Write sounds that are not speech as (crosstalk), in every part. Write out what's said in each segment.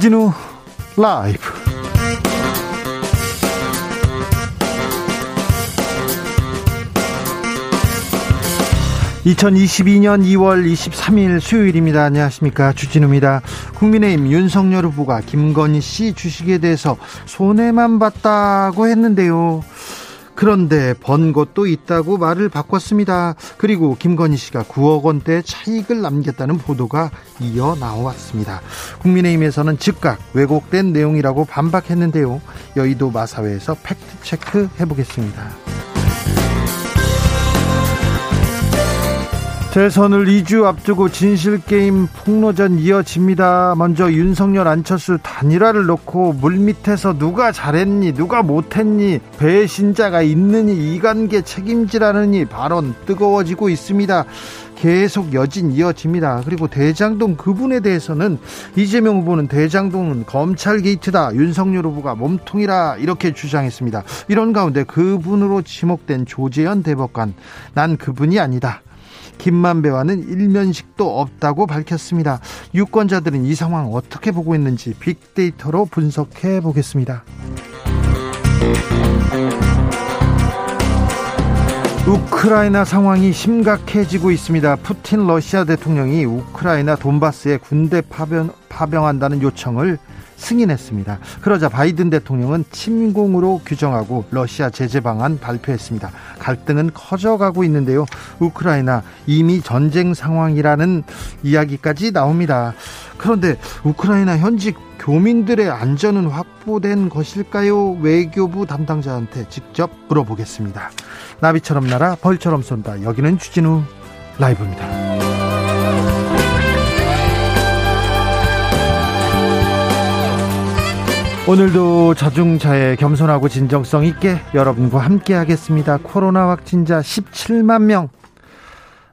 주진우 라이브. (2022년 2월 23일) 수요일입니다. 안녕하십니까? 주진우입니다. 국민의힘 윤석열 후보가 김건희 씨 주식에 대해서 손해만 봤다고 했는데요 그런데 번 것도 있다고 말을 바꿨습니다. 그리고 김건희 씨가 9억 원대 차익을 남겼다는 보도가 이어 나왔습니다. 국민의힘에서는 즉각 왜곡된 내용이라고 반박했는데요. 여의도 마사회에서 팩트체크 해보겠습니다. 대선을 2주 앞두고 진실게임 폭로전 이어집니다. 먼저 윤석열 안철수 단일화를 놓고 물밑에서 누가 잘했니 누가 못했니 배신자가 있느니 이관계 책임지라느니 발언 뜨거워지고 있습니다. 계속 여진 이어집니다. 그리고 대장동 그분에 대해서는 이재명 후보는 대장동은 검찰 게이트다. 윤석열 후보가 몸통이라 이렇게 주장했습니다. 이런 가운데 그분으로 지목된 조재현 대법관 난 그분이 아니다. 김만배와는 일면식도 없다고 밝혔습니다. 유권자들은 이 상황 어떻게 보고 있는지 빅데이터로 분석해 보겠습니다. 우크라이나 상황이 심각해지고 있습니다. 푸틴 러시아 대통령이 우크라이나 돈바스에 군대 파병, 파병한다는 요청을 승인했습니다. 그러자 바이든 대통령은 침공으로 규정하고 러시아 제재 방안 발표했습니다. 갈등은 커져가고 있는데요. 우크라이나 이미 전쟁 상황이라는 이야기까지 나옵니다. 그런데 우크라이나 현직 교민들의 안전은 확보된 것일까요? 외교부 담당자한테 직접 물어보겠습니다. 나비처럼 날아 벌처럼 쏜다. 여기는 주진우 라이브입니다. 오늘도 자중차에 겸손하고 진정성 있게 여러분과 함께 하겠습니다. 코로나 확진자 17만 명.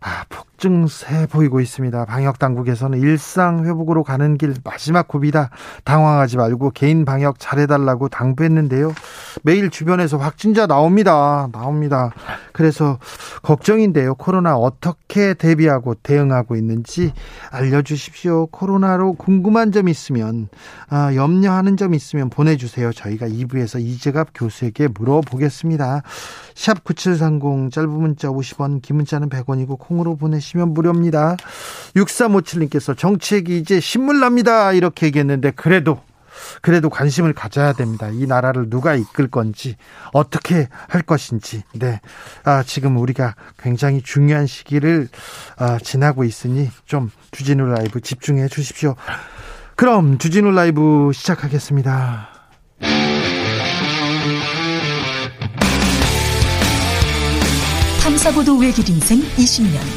아, 폭 증세 보이고 있습니다. 방역 당국에서는 일상 회복으로 가는 길 마지막 고비다. 당황하지 말고 개인 방역 잘해달라고 당부했는데요. 매일 주변에서 확진자 나옵니다. 나옵니다. 그래서 걱정인데요. 코로나 어떻게 대비하고 대응하고 있는지 알려주십시오. 코로나로 궁금한 점 있으면 아, 염려하는 점 있으면 보내주세요. 저희가 2부에서 이재갑 교수에게 물어보겠습니다. 샵 9730 짧은 문자 50원 긴 문자는 100원이고 콩으로 보내시 면 무료입니다. 6357님께서 정책이 이제 신물납니다. 이렇게 얘기했는데 그래도 그래도 관심을 가져야 됩니다. 이 나라를 누가 이끌 건지 어떻게 할 것인지. 네, 아, 지금 우리가 굉장히 중요한 시기를 아, 지나고 있으니 좀 주진우 라이브 집중해 주십시오. 그럼 주진우 라이브 시작하겠습니다. 탐사보도 외길 인생 20년.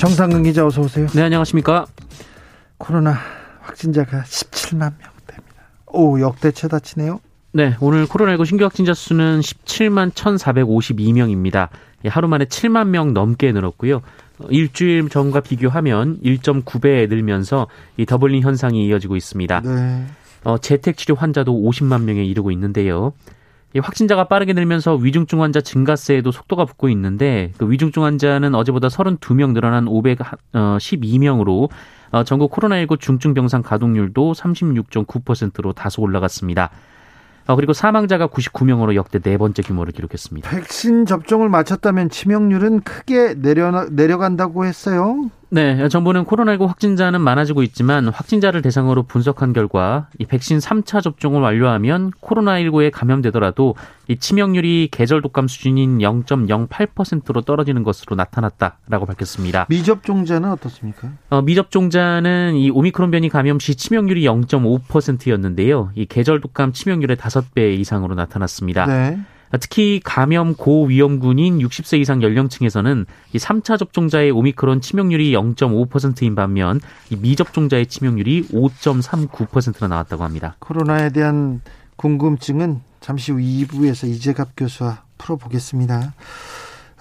정상근 기자 어서 오세요. 네 안녕하십니까. 코로나 확진자가 17만 명대입니다. 오 역대 최다치네요. 네 오늘 코로나19 신규 확진자 수는 17만 1,452명입니다. 하루 만에 7만 명 넘게 늘었고요. 일주일 전과 비교하면 1.9배 늘면서 이 더블링 현상이 이어지고 있습니다. 네. 어, 재택 치료 환자도 50만 명에 이르고 있는데요. 이 확진자가 빠르게 늘면서 위중증 환자 증가세에도 속도가 붙고 있는데 그 위중증 환자는 어제보다 32명 늘어난 512명으로 어, 전국 코로나19 중증 병상 가동률도 36.9%로 다소 올라갔습니다. 어, 그리고 사망자가 99명으로 역대 네 번째 규모를 기록했습니다. 백신 접종을 마쳤다면 치명률은 크게 내려 내려간다고 했어요. 네, 정부는 코로나19 확진자는 많아지고 있지만 확진자를 대상으로 분석한 결과 이 백신 3차 접종을 완료하면 코로나19에 감염되더라도 이 치명률이 계절 독감 수준인 0.08%로 떨어지는 것으로 나타났다라고 밝혔습니다. 미접종자는 어떻습니까? 어, 미접종자는 이 오미크론 변이 감염 시 치명률이 0.5%였는데요. 이 계절 독감 치명률의 5배 이상으로 나타났습니다. 네. 특히 감염 고위험군인 60세 이상 연령층에서는 이 3차 접종자의 오미크론 치명률이 0.5%인 반면 이 미접종자의 치명률이 5.39%나 나왔다고 합니다. 코로나에 대한 궁금증은 잠시 후 2부에서 이재갑 교수와 풀어보겠습니다.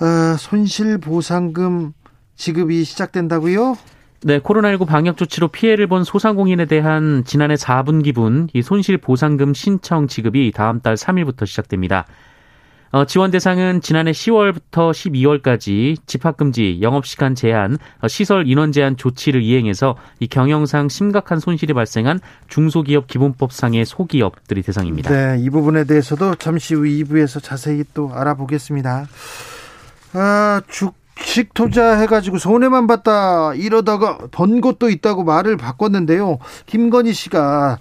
어, 손실보상금 지급이 시작된다고요? 네, 코로나19 방역 조치로 피해를 본 소상공인에 대한 지난해 4분기분 이 손실 보상금 신청 지급이 다음 달 3일부터 시작됩니다. 어, 지원 대상은 지난해 10월부터 12월까지 집합금지, 영업시간 제한, 어, 시설 인원 제한 조치를 이행해서 이 경영상 심각한 손실이 발생한 중소기업 기본법상의 소기업들이 대상입니다. 네, 이 부분에 대해서도 잠시 후 2부에서 자세히 또 알아보겠습니다. 아, 주식 투자해가지고 손해만 봤다 이러다가 번 것도 있다고 말을 바꿨는데요. 김건희 씨가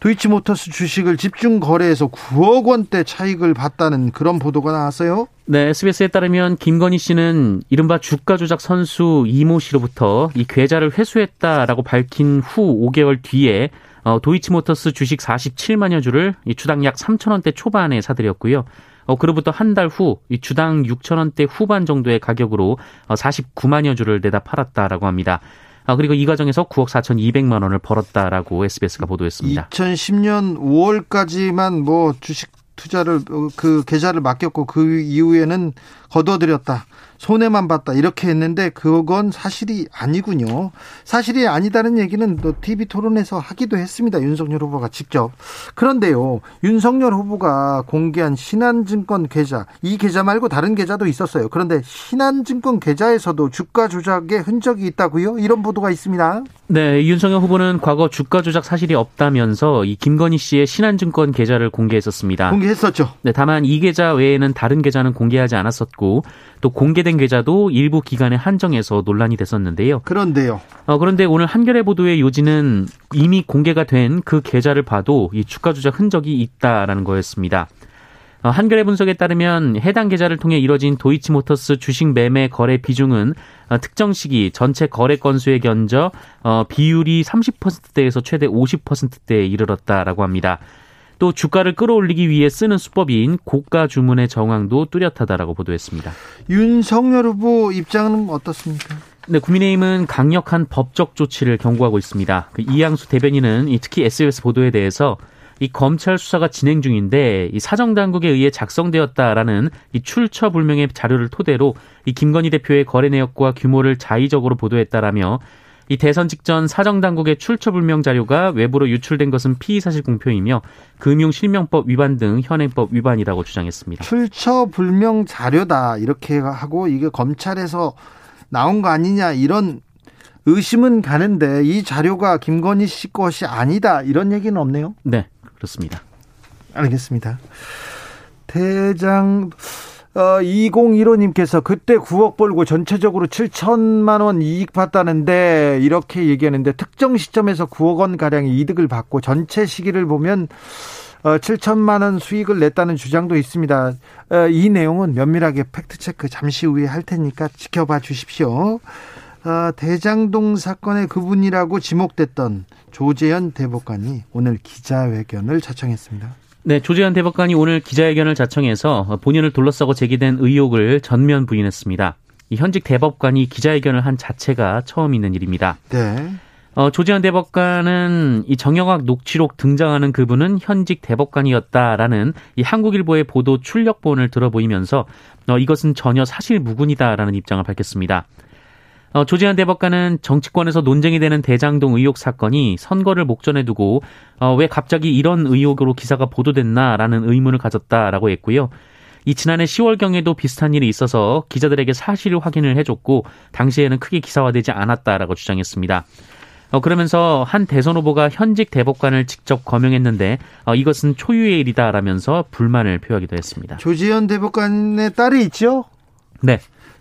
도이치모터스 주식을 집중 거래해서 9억 원대 차익을 봤다는 그런 보도가 나왔어요. 네, SBS에 따르면 김건희 씨는 이른바 주가 조작 선수 이모 씨로부터 이 계좌를 회수했다라고 밝힌 후 5개월 뒤에 어, 도이치모터스 주식 47만여 주를 이 주당 약 3천 원대 초반에 사들였고요. 어, 그로부터 한 달 후 이 주당 6천 원대 후반 정도의 가격으로 어, 49만여 주를 내다 팔았다라고 합니다. 아, 그리고 이 과정에서 9억 4천2백만 원을 벌었다라고 SBS가 보도했습니다. 2010년 5월까지만 뭐 주식 투자를 그 계좌를 맡겼고 그 이후에는 거둬들였다. 손해만 봤다 이렇게 했는데 그건 사실이 아니군요. 사실이 아니다는 얘기는 또 TV 토론에서 하기도 했습니다. 윤석열 후보가 직접. 그런데요. 윤석열 후보가 공개한 신한증권 계좌 이 계좌 말고 다른 계좌도 있었어요. 그런데 신한증권 계좌에서도 주가 조작의 흔적이 있다고요? 이런 보도가 있습니다. 네, 윤석열 후보는 과거 주가 조작 사실이 없다면서 이 김건희 씨의 신한증권 계좌를 공개했었습니다. 공개했었죠. 네, 다만 이 계좌 외에는 다른 계좌는 공개하지 않았었고 또 공개된 계좌도 일부 기간에 한정해서 논란이 됐었는데요. 그런데요. 어, 그런데 오늘 한겨레 보도의 요지는 이미 공개가 된 그 계좌를 봐도 이 주가 조작 흔적이 있다라는 거였습니다. 어, 한겨레 분석에 따르면 해당 계좌를 통해 이뤄진 도이치모터스 주식 매매 거래 비중은 어, 특정 시기 전체 거래 건수에 견저 어, 비율이 30%대에서 최대 50%대에 이르렀다라고 합니다. 또 주가를 끌어올리기 위해 쓰는 수법인 고가 주문의 정황도 뚜렷하다라고 보도했습니다. 윤석열 후보 입장은 어떻습니까? 네, 국민의힘은 강력한 법적 조치를 경고하고 있습니다. 그 이양수 대변인은 특히 SBS 보도에 대해서 이 검찰 수사가 진행 중인데 이 사정 당국에 의해 작성되었다라는 이 출처 불명의 자료를 토대로 이 김건희 대표의 거래 내역과 규모를 자의적으로 보도했다라며 이 대선 직전 사정 당국의 출처 불명 자료가 외부로 유출된 것은 피의 사실 공표이며 금융 실명법 위반 등 현행법 위반이라고 주장했습니다. 출처 불명 자료다 이렇게 하고 이게 검찰에서 나온 거 아니냐 이런 의심은 가는데 이 자료가 김건희 씨 것이 아니다 이런 얘기는 없네요. 네, 그렇습니다. 알겠습니다. 대장 어, 2015님께서 그때 9억 벌고 전체적으로 7천만 원 이익 봤다는데 이렇게 얘기하는데 특정 시점에서 9억 원 가량의 이득을 받고 전체 시기를 보면 어, 7천만 원 수익을 냈다는 주장도 있습니다. 어, 이 내용은 면밀하게 팩트 체크 잠시 후에 할 테니까 지켜봐 주십시오. 어, 대장동 사건의 그분이라고 지목됐던 조재현 대법관이 오늘 기자회견을 자청했습니다. 네, 조재현 대법관이 오늘 기자회견을 자청해서 본인을 둘러싸고 제기된 의혹을 전면 부인했습니다. 이 현직 대법관이 기자회견을 한 자체가 처음 있는 일입니다. 네. 어, 조재현 대법관은 이 정영학 녹취록 등장하는 그분은 현직 대법관이었다라는 이 한국일보의 보도 출력본을 들어보이면서 어, 이것은 전혀 사실 무근이다라는 입장을 밝혔습니다. 어, 조재현 대법관은 정치권에서 논쟁이 되는 대장동 의혹 사건이 선거를 목전에 두고 어, 왜 갑자기 이런 의혹으로 기사가 보도됐나라는 의문을 가졌다라고 했고요. 이 지난해 10월경에도 비슷한 일이 있어서 기자들에게 사실 확인을 해줬고 당시에는 크게 기사화되지 않았다라고 주장했습니다. 어, 그러면서 한 대선 후보가 현직 대법관을 직접 거명했는데 어, 이것은 초유의 일이다라면서 불만을 표하기도 했습니다. 조지현 대법관의 딸이 있죠? 네.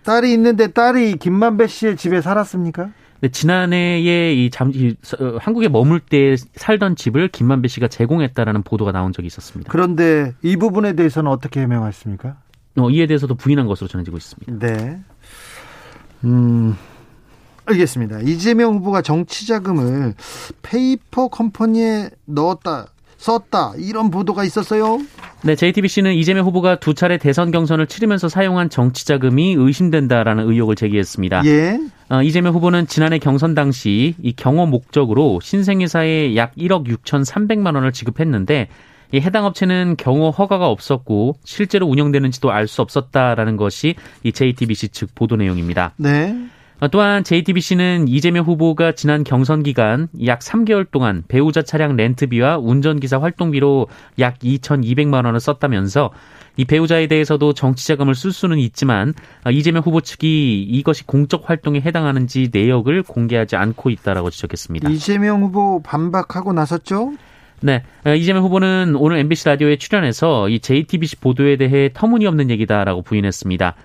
딸이 있는데 딸이 김만배 씨의 집에 살았습니까? 네, 지난해에 이 잠, 이, 어, 한국에 머물 때 살던 집을 김만배 씨가 제공했다라는 보도가 나온 적이 있었습니다. 그런데 이 부분에 대해서는 어떻게 해명했습니까? 어, 이에 대해서도 부인한 것으로 전해지고 있습니다. 네. 음, 알겠습니다. 이재명 후보가 정치 자금을 페이퍼 컴퍼니에 넣었다. 썼다 이런 보도가 있었어요. 네, JTBC는 이재명 후보가 두 차례 대선 경선을 치르면서 사용한 정치 자금이 의심된다라는 의혹을 제기했습니다. 예. 어, 이재명 후보는 지난해 경선 당시 이 경호 목적으로 신생회사에 약 1억 6,300만 원을 지급했는데 이 해당 업체는 경호 허가가 없었고 실제로 운영되는지도 알 수 없었다라는 것이 이 JTBC 측 보도 내용입니다. 네. 어, 또한 JTBC는 이재명 후보가 지난 경선 기간 약 3개월 동안 배우자 차량 렌트비와 운전기사 활동비로 약 2,200만 원을 썼다면서 이 배우자에 대해서도 정치자금을 쓸 수는 있지만 어, 이재명 후보 측이 이것이 공적 활동에 해당하는지 내역을 공개하지 않고 있다라고 지적했습니다. 이재명 후보 반박하고 나섰죠? 네. 어, 이재명 후보는 오늘 MBC 라디오에 출연해서 이 JTBC 보도에 대해 터무니없는 얘기다라고 부인했습니다.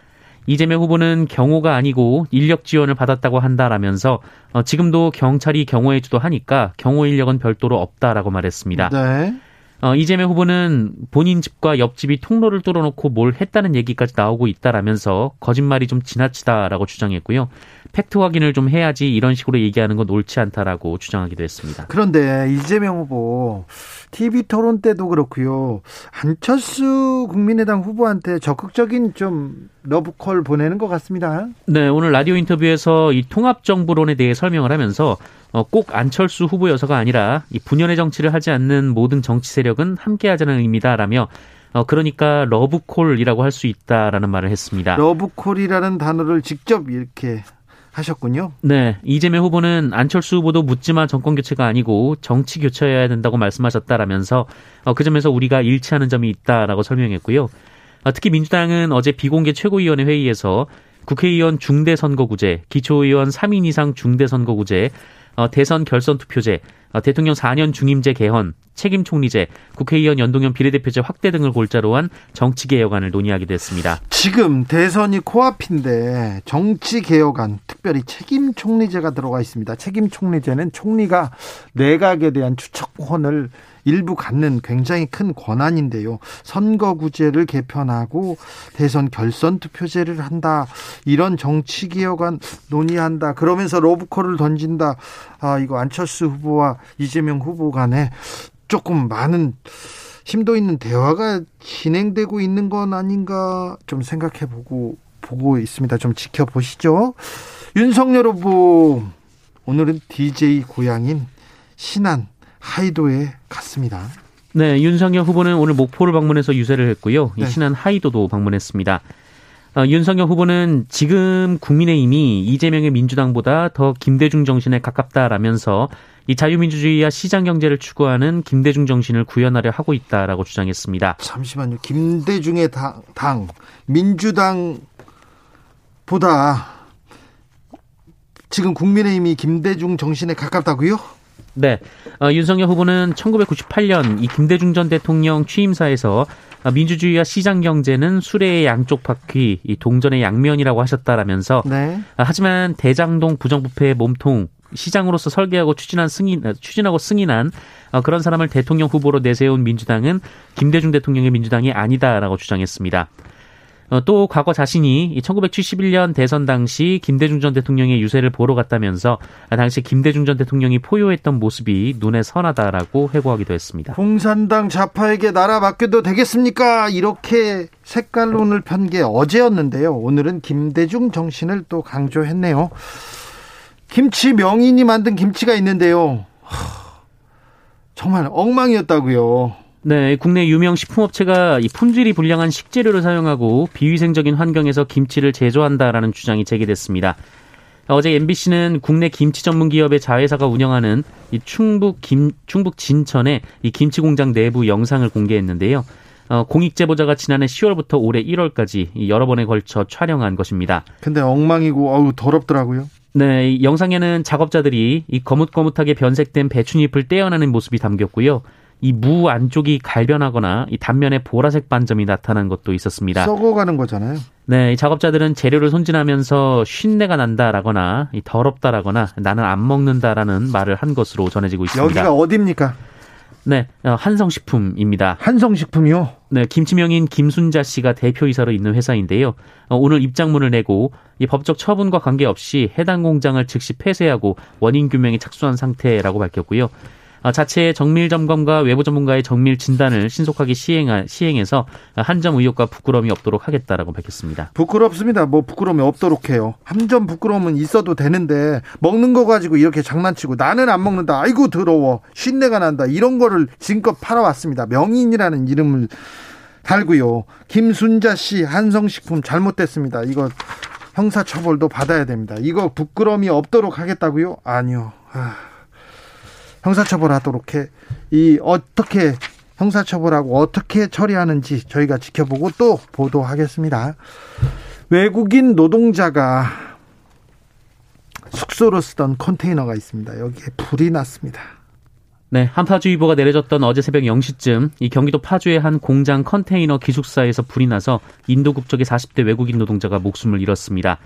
이재명 후보는 경호가 아니고 인력 지원을 받았다고 한다라면서 어, 지금도 경찰이 경호해 주도하니까 경호 인력은 별도로 없다라고 말했습니다. 네. 어, 이재명 후보는 본인 집과 옆집이 통로를 뚫어놓고 뭘 했다는 얘기까지 나오고 있다라면서 거짓말이 좀 지나치다라고 주장했고요. 팩트 확인을 좀 해야지 이런 식으로 얘기하는 건 옳지 않다라고 주장하기도 했습니다. 그런데 이재명 후보 TV 토론 때도 그렇고요. 안철수 국민의당 후보한테 적극적인 좀 러브콜 보내는 것 같습니다. 네, 오늘 라디오 인터뷰에서 이 통합 정부론에 대해 설명을 하면서 어, 꼭 안철수 후보여서가 아니라 이 분열의 정치를 하지 않는 모든 정치 세력은 함께하자는 의미다라며 어, 그러니까 러브콜이라고 할 수 있다라는 말을 했습니다. 러브콜이라는 단어를 직접 이렇게 하셨군요. 네. 이재명 후보는 안철수 후보도 묻지마 정권 교체가 아니고 정치 교체여야 된다고 말씀하셨다라면서 어, 그 점에서 우리가 일치하는 점이 있다라고 설명했고요. 어, 특히 민주당은 어제 비공개 최고위원회 회의에서 국회의원 중대선거구제, 기초의원 3인 이상 중대선거구제, 어, 대선 결선 투표제, 어, 대통령 4년 중임제 개헌, 책임 총리제, 국회의원 연동형 비례대표제 확대 등을 골자로 한 정치 개혁안을 논의하기도 했습니다. 지금 대선이 코앞인데 정치 개혁안, 특별히 책임 총리제가 들어가 있습니다. 책임 총리제는 총리가 내각에 대한 추천권을 일부 갖는 굉장히 큰 권한인데요. 선거구제를 개편하고 대선 결선 투표제를 한다. 이런 정치 개혁안 논의한다. 그러면서 로브콜을 던진다. 아, 이거 안철수 후보와 이재명 후보 간에 조금 많은 심도 있는 대화가 진행되고 있는 건 아닌가 좀 생각해 보고 보고 있습니다. 좀 지켜보시죠. 윤석열 후보 오늘은 DJ 고향인 신안 하이도에 갔습니다. 네, 윤석열 후보는 오늘 목포를 방문해서 유세를 했고요. 네. 신안 하이도도 방문했습니다. 어, 윤석열 후보는 지금 국민의힘이 이재명의 민주당보다 더 김대중 정신에 가깝다라면서 이 자유민주주의와 시장 경제를 추구하는 김대중 정신을 구현하려 하고 있다라고 주장했습니다. 잠시만요. 김대중의 당, 당 민주당보다 지금 국민의힘이 김대중 정신에 가깝다고요? 네. 어, 윤석열 후보는 1998년 이 김대중 전 대통령 취임사에서 민주주의와 시장 경제는 수레의 양쪽 바퀴, 이 동전의 양면이라고 하셨다라면서 네. 하지만 대장동 부정부패의 몸통 시장으로서 설계하고 추진한 승인 추진하고 승인한 어, 그런 사람을 대통령 후보로 내세운 민주당은 김대중 대통령의 민주당이 아니다라고 주장했습니다. 어, 또 과거 자신이 1971년 대선 당시 김대중 전 대통령의 유세를 보러 갔다면서 당시 김대중 전 대통령이 포효했던 모습이 눈에 선하다라고 회고하기도 했습니다. 공산당 좌파에게 나라 맡겨도 되겠습니까? 이렇게 색깔론을 편 게 어제였는데요. 오늘은 김대중 정신을 또 강조했네요. 김치 명인이 만든 김치가 있는데요. 정말 엉망이었다고요. 네, 국내 유명 식품업체가 이 품질이 불량한 식재료를 사용하고 비위생적인 환경에서 김치를 제조한다라는 주장이 제기됐습니다. 어제 MBC는 국내 김치 전문 기업의 자회사가 운영하는 이 충북 김 충북 진천의 이 김치 공장 내부 영상을 공개했는데요. 어, 공익 제보자가 지난해 10월부터 올해 1월까지 여러 번에 걸쳐 촬영한 것입니다. 근데 엉망이고 어우 더럽더라고요. 네, 이 영상에는 작업자들이 이 거뭇거뭇하게 변색된 배춧잎을 떼어내는 모습이 담겼고요. 이 무 안쪽이 갈변하거나 이 단면에 보라색 반점이 나타난 것도 있었습니다. 썩어가는 거잖아요. 네, 이 작업자들은 재료를 손질하면서 쉰내가 난다라거나 이 더럽다라거나 나는 안 먹는다라는 말을 한 것으로 전해지고 있습니다. 여기가 어디입니까? 네, 어, 한성식품입니다. 한성식품이요? 네, 김치명인 김순자 씨가 대표이사로 있는 회사인데요. 어, 오늘 입장문을 내고 이 법적 처분과 관계없이 해당 공장을 즉시 폐쇄하고 원인 규명에 착수한 상태라고 밝혔고요. 어, 자체 정밀 점검과 외부 전문가의 정밀 진단을 신속하게 시행 시행해서 한점 의혹과 부끄러움이 없도록 하겠다라고 밝혔습니다. 부끄럽습니다. 뭐 부끄러움이 없도록 해요. 한 점 부끄러움은 있어도 되는데 먹는 거 가지고 이렇게 장난치고 나는 안 먹는다. 아이고 더러워. 쉰내가 난다. 이런 거를 지금껏 팔아왔습니다. 명인이라는 이름을 달고요. 김순자 씨 한성식품 잘못됐습니다. 이거 형사처벌도 받아야 됩니다. 이거 부끄러움이 없도록 하겠다고요? 아니요. 아. 형사처벌하도록 해. 이 어떻게 형사처벌하고 어떻게 처리하는지 저희가 지켜보고 또 보도하겠습니다. 외국인 노동자가 숙소로 쓰던 컨테이너가 있습니다. 여기에 불이 났습니다. 네, 한파주의보가 내려졌던 어제 새벽 0시쯤 이 경기도 파주의 한 공장 컨테이너 기숙사에서 불이 나서 인도 국적의 40대 외국인 노동자가 목숨을 잃었습니다.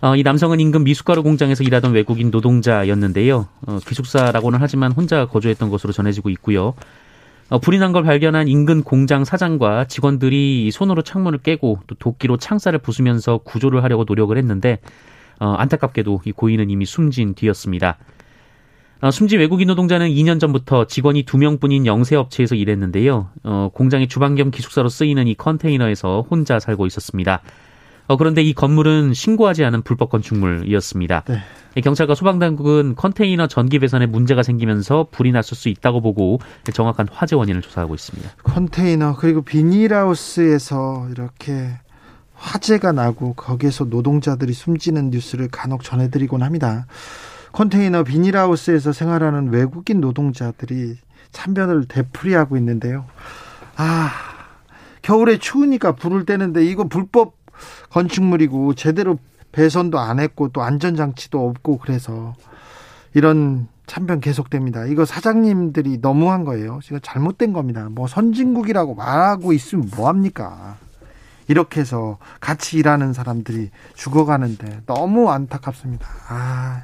어, 이 남성은 인근 미숫가루 공장에서 일하던 외국인 노동자였는데요. 어, 기숙사라고는 하지만 혼자 거주했던 것으로 전해지고 있고요. 어, 불이 난 걸 발견한 인근 공장 사장과 직원들이 손으로 창문을 깨고 또 도끼로 창살을 부수면서 구조를 하려고 노력을 했는데 어, 안타깝게도 이 고인은 이미 숨진 뒤였습니다. 어, 숨진 외국인 노동자는 2년 전부터 직원이 2명뿐인 영세업체에서 일했는데요. 어, 공장의 주방 겸 기숙사로 쓰이는 이 컨테이너에서 혼자 살고 있었습니다. 어, 그런데 이 건물은 신고하지 않은 불법 건축물이었습니다. 네. 경찰과 소방당국은 컨테이너 전기 배선에 문제가 생기면서 불이 났을 수 있다고 보고 정확한 화재 원인을 조사하고 있습니다. 컨테이너 그리고 비닐하우스에서 이렇게 화재가 나고 거기에서 노동자들이 숨지는 뉴스를 간혹 전해드리곤 합니다. 컨테이너 비닐하우스에서 생활하는 외국인 노동자들이 참변을 되풀이하고 있는데요. 아, 겨울에 추우니까 불을 떼는데 이거 불법 건축물이고 제대로 배선도 안 했고 또 안전장치도 없고 그래서 이런 참변 계속됩니다. 이거 사장님들이 너무한 거예요. 지금 잘못된 겁니다. 뭐 선진국이라고 말하고 있으면 뭐합니까? 이렇게 해서 같이 일하는 사람들이 죽어가는데 너무 안타깝습니다. 아,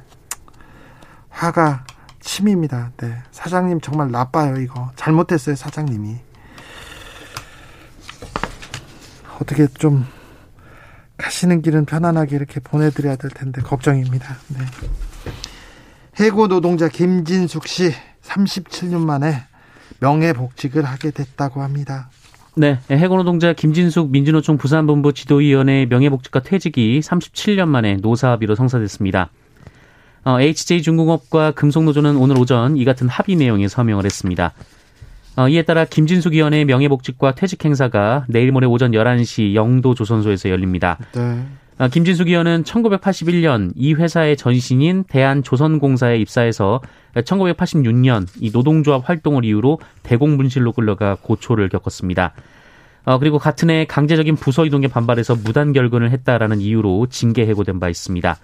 화가 침입니다. 네. 사장님 정말 나빠요, 이거. 잘못했어요, 사장님이. 어떻게 좀 가시는 길은 편안하게 이렇게 보내드려야 될 텐데 걱정입니다. 네. 해고 노동자 김진숙 씨 37년 만에 명예복직을 하게 됐다고 합니다. 네, 해고 노동자 김진숙 민주노총 부산본부 지도위원회 명예복직과 퇴직이 37년 만에 노사 합의로 성사됐습니다. 어, HJ중공업과 금속노조는 오늘 오전 이 같은 합의 내용에 서명을 했습니다. 어, 이에 따라 김진숙 위원의 명예복직과 퇴직 행사가 내일 모레 오전 11시 영도 조선소에서 열립니다. 네. 어, 김진숙 위원은 1981년 이 회사의 전신인 대한조선공사에 입사해서 1986년 이 노동조합 활동을 이유로 대공분실로 끌려가 고초를 겪었습니다. 어, 그리고 같은 해 강제적인 부서 이동에 반발해서 무단 결근을 했다라는 이유로 징계 해고된 바 있습니다.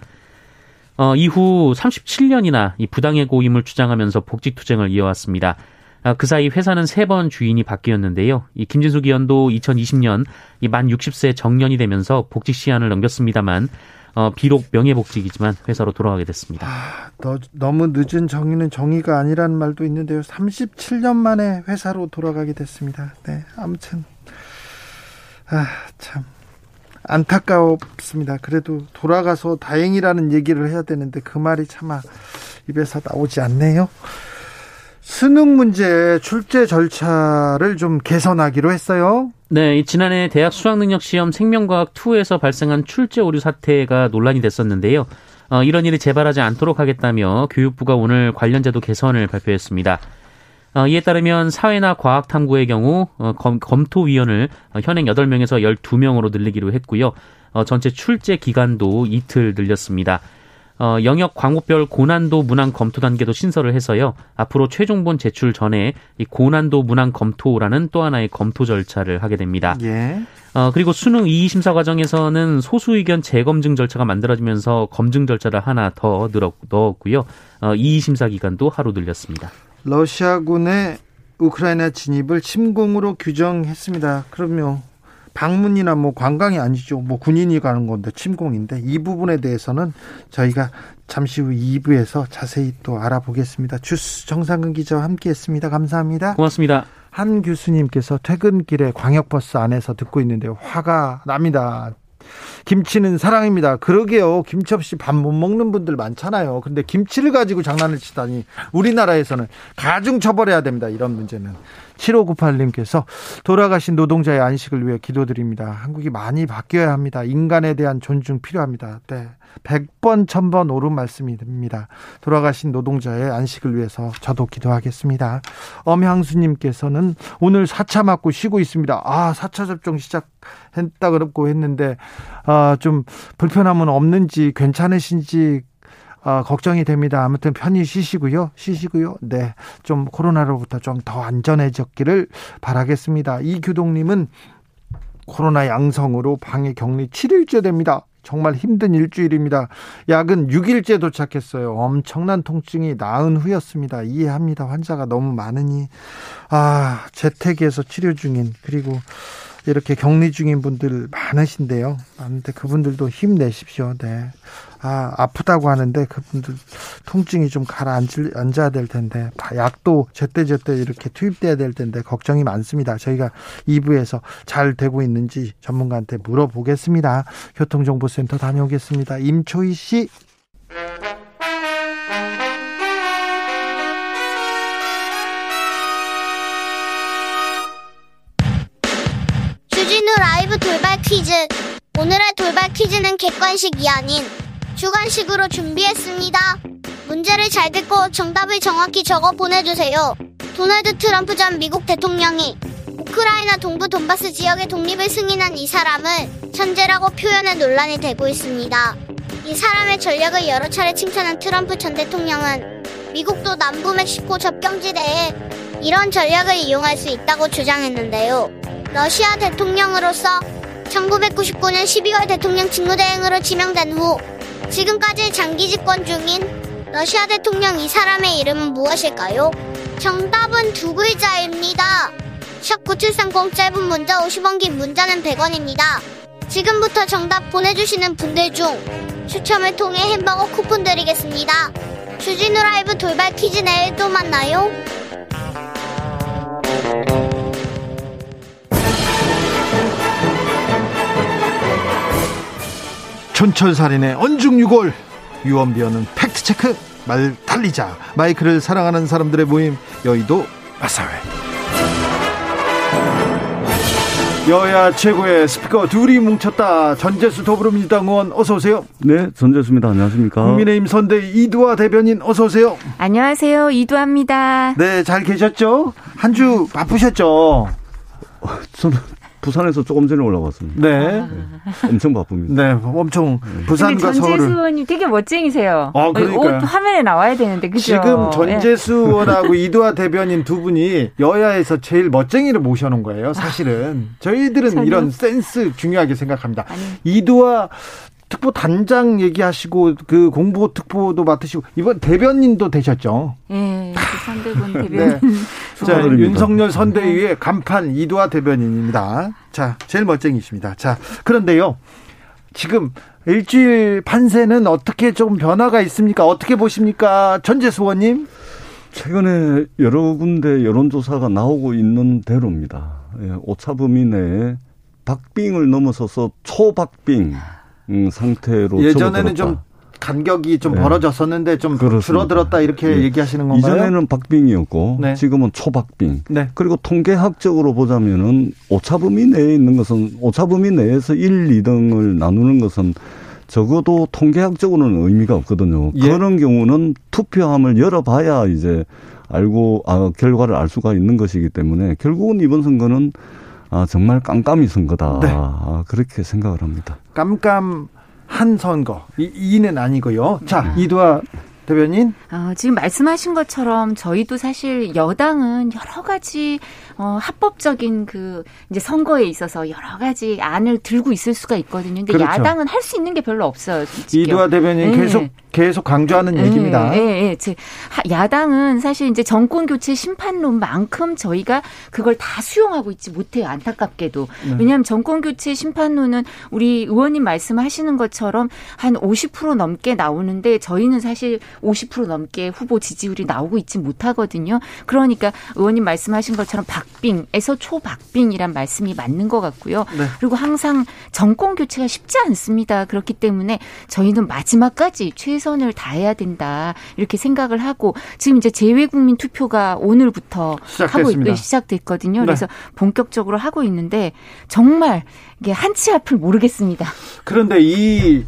어, 이후 37년이나 이 부당해고임을 주장하면서 복직 투쟁을 이어왔습니다. 아, 그 사이 회사는 세 번 주인이 바뀌었는데요. 이 김진숙 의원도 2020년 이 만 60세 정년이 되면서 복직 시한을 넘겼습니다만 어, 비록 명예복직이지만 회사로 돌아가게 됐습니다. 아, 너, 너무 늦은 정의는 정의가 아니라는 말도 있는데요. 37년 만에 회사로 돌아가게 됐습니다. 네, 아무튼 아, 참 안타깝습니다. 그래도 돌아가서 다행이라는 얘기를 해야 되는데 그 말이 차마 입에서 나오지 않네요. 수능 문제 출제 절차를 좀 개선하기로 했어요. 네, 지난해 대학 수학능력 시험 생명과학 2에서 발생한 출제 오류 사태가 논란이 됐었는데요. 어, 이런 일이 재발하지 않도록 하겠다며 교육부가 오늘 관련 제도 개선을 발표했습니다. 어, 이에 따르면 사회나 과학 탐구의 경우 어, 검, 검토위원을 현행 8명에서 12명으로 늘리기로 했고요. 어, 전체 출제 기간도 이틀 늘렸습니다. 어, 영역 광고별 고난도 문항 검토 단계도 신설을 해서요. 앞으로 최종본 제출 전에 이 고난도 문항 검토라는 또 하나의 검토 절차를 하게 됩니다. 예. 어, 그리고 수능 이의 심사 과정에서는 소수 의견 재검증 절차가 만들어지면서 검증 절차를 하나 더 늘었, 넣었고요. 어, 이의 심사 기간도 하루 늘렸습니다. 러시아군의 우크라이나 진입을 침공으로 규정했습니다. 그러면 방문이나 뭐 관광이 아니죠. 뭐 군인이 가는 건데 침공인데 이 부분에 대해서는 저희가 잠시 후 2부에서 자세히 또 알아보겠습니다. 주스 정상근 기자와 함께 했습니다. 감사합니다. 고맙습니다. 한 교수님께서 퇴근길에 광역버스 안에서 듣고 있는데 화가 납니다. 김치는 사랑입니다. 그러게요. 김치 없이 밥 못 먹는 분들 많잖아요. 근데 김치를 가지고 장난을 치다니 우리나라에서는 가중 처벌해야 됩니다. 이런 문제는. 7598님께서 돌아가신 노동자의 안식을 위해 기도드립니다. 한국이 많이 바뀌어야 합니다. 인간에 대한 존중 필요합니다. 네. 100번, 1000번 옳은 말씀입니다. 돌아가신 노동자의 안식을 위해서 저도 기도하겠습니다. 엄향수님께서는 오늘 4차 맞고 쉬고 있습니다. 아, 4차 접종 시작했다 그러고 했는데, 아, 좀 불편함은 없는지 괜찮으신지 어, 걱정이 됩니다. 아무튼 편히 쉬시고요. 쉬시고요. 네. 좀 코로나로부터 좀 더 안전해졌기를 바라겠습니다. 이규동님은 코로나 양성으로 방해 격리 7일째 됩니다. 정말 힘든 일주일입니다. 약은 6일째 도착했어요. 엄청난 통증이 나은 후였습니다. 이해합니다. 환자가 너무 많으니. 아, 재택에서 치료 중인, 그리고 이렇게 격리 중인 분들 많으신데요. 많은데 그분들도 힘내십시오. 네. 아, 아프다고 하는데 그분들 통증이 좀 가라앉아야 될 텐데 약도 제때제때 이렇게 투입돼야 될 텐데 걱정이 많습니다. 저희가 2부에서 잘 되고 있는지 전문가한테 물어보겠습니다. 교통정보센터 다녀오겠습니다. 임초희 씨. 주진우 라이브 돌발 퀴즈. 오늘의 돌발 퀴즈는 객관식이 아닌 주관식으로 준비했습니다. 문제를 잘 듣고 정답을 정확히 적어 보내주세요. 도널드 트럼프 전 미국 대통령이 우크라이나 동부 돈바스 지역의 독립을 승인한 이 사람을 천재라고 표현해 논란이 되고 있습니다. 이 사람의 전략을 여러 차례 칭찬한 트럼프 전 대통령은 미국도 남부 멕시코 접경지대에 이런 전략을 이용할 수 있다고 주장했는데요. 러시아 대통령으로서 1999년 12월 대통령 직무대행으로 지명된 후 지금까지 장기 집권 중인 러시아 대통령 이 사람의 이름은 무엇일까요? 정답은 두 글자입니다. 샵 9730 짧은 문자 50원 긴 문자는 100원입니다. 지금부터 정답 보내주시는 분들 중 추첨을 통해 햄버거 쿠폰 드리겠습니다. 주진우 라이브 돌발 퀴즈 내일 또 만나요. 촌철살인의 언중유골. 유언비어는 팩트체크. 말 달리자. 마이크를 사랑하는 사람들의 모임. 여의도 마사회. 여야 최고의 스피커 둘이 뭉쳤다. 전재수 더불어민주당 의원 어서 오세요. 네 전재수입니다. 안녕하십니까? 국민의힘 선대 이두화 대변인 어서 오세요. 안녕하세요. 이두화입니다. 네 잘 계셨죠? 한 주 바쁘셨죠? 저는 부산에서 조금 전에 올라왔습니다. 네. 네. 엄청 바쁩니다. 네, 엄청 부산과 전재수 서울을. 의원님 되게 멋쟁이세요. 아, 그러니까요. 옷 화면에 나와야 되는데 그죠? 지금 전재수 의원하고 이두화 대변인 두 분이 여야에서 제일 멋쟁이를 모셔놓은 거예요. 사실은 저희들은. 이런 센스 중요하게 생각합니다. 아니. 이두화 특보 단장 얘기하시고 그 공보 특보도 맡으시고 이번 대변인도 되셨죠. 예, 선대본 대변인. (laughs) 네. 자. 윤석열 선대위의 간판 이두화 대변인입니다. 자, 제일 멋쟁이십니다. 자, 그런데요. 지금 일주일 판세는 어떻게 좀 변화가 있습니까? 어떻게 보십니까? 전재수 의원님? 최근에 여러 군데 여론조사가 나오고 있는 대로입니다. 예, 오차 범위 내에 박빙을 넘어서서 초박빙 음, 상태로 예전에는. 좀 간격이 좀 네. 벌어졌었는데 좀 그렇습니다. 줄어들었다 이렇게 예. 얘기하시는 건가요? 이전에는 박빙이었고 네. 지금은 초박빙. 네. 그리고 통계학적으로 보자면은 오차 범위 내에 있는 것은 오차 범위 내에서 1, 2등을 나누는 것은 적어도 통계학적으로는 의미가 없거든요. 예. 그런 경우는 투표함을 열어봐야 이제 알고 아, 결과를 알 수가 있는 것이기 때문에 결국은 이번 선거는 아, 정말 깜깜이 선거다. 네. 아, 그렇게 생각을 합니다. 깜깜한 선거. 이, 이는 아니고요. 자, 네. 이두화 대변인. 어, 지금 말씀하신 것처럼 저희도 사실 여당은 여러 가지 어, 합법적인 그 이제 선거에 있어서 여러 가지 안을 들고 있을 수가 있거든요. 근데 그렇죠. 야당은 할 수 있는 게 별로 없어요. 솔직히요. 이두화 대변인 네. 계속 계속 강조하는 예, 얘기입니다. 예, 예. 제 야당은 사실 이제 정권 교체 심판론만큼 저희가 그걸 다 수용하고 있지 못해요. 안타깝게도. 네. 왜냐하면 정권 교체 심판론은 우리 의원님 말씀하시는 것처럼 한 50% 넘게 나오는데 저희는 사실 50% 넘게 후보 지지율이 나오고 있지 못하거든요. 그러니까 의원님 말씀하신 것처럼 박빙에서 초박빙이란 말씀이 맞는 것 같고요. 네. 그리고 항상 정권 교체가 쉽지 않습니다. 그렇기 때문에 저희는 마지막까지 최 선을 다해야 된다 이렇게 생각을 하고 지금 이제 재외국민 투표가 오늘부터 시작됐습니다. 하고 있, 시작됐거든요. 네. 그래서 본격적으로 하고 있는데 정말 이게 한치 앞을 모르겠습니다. 그런데 이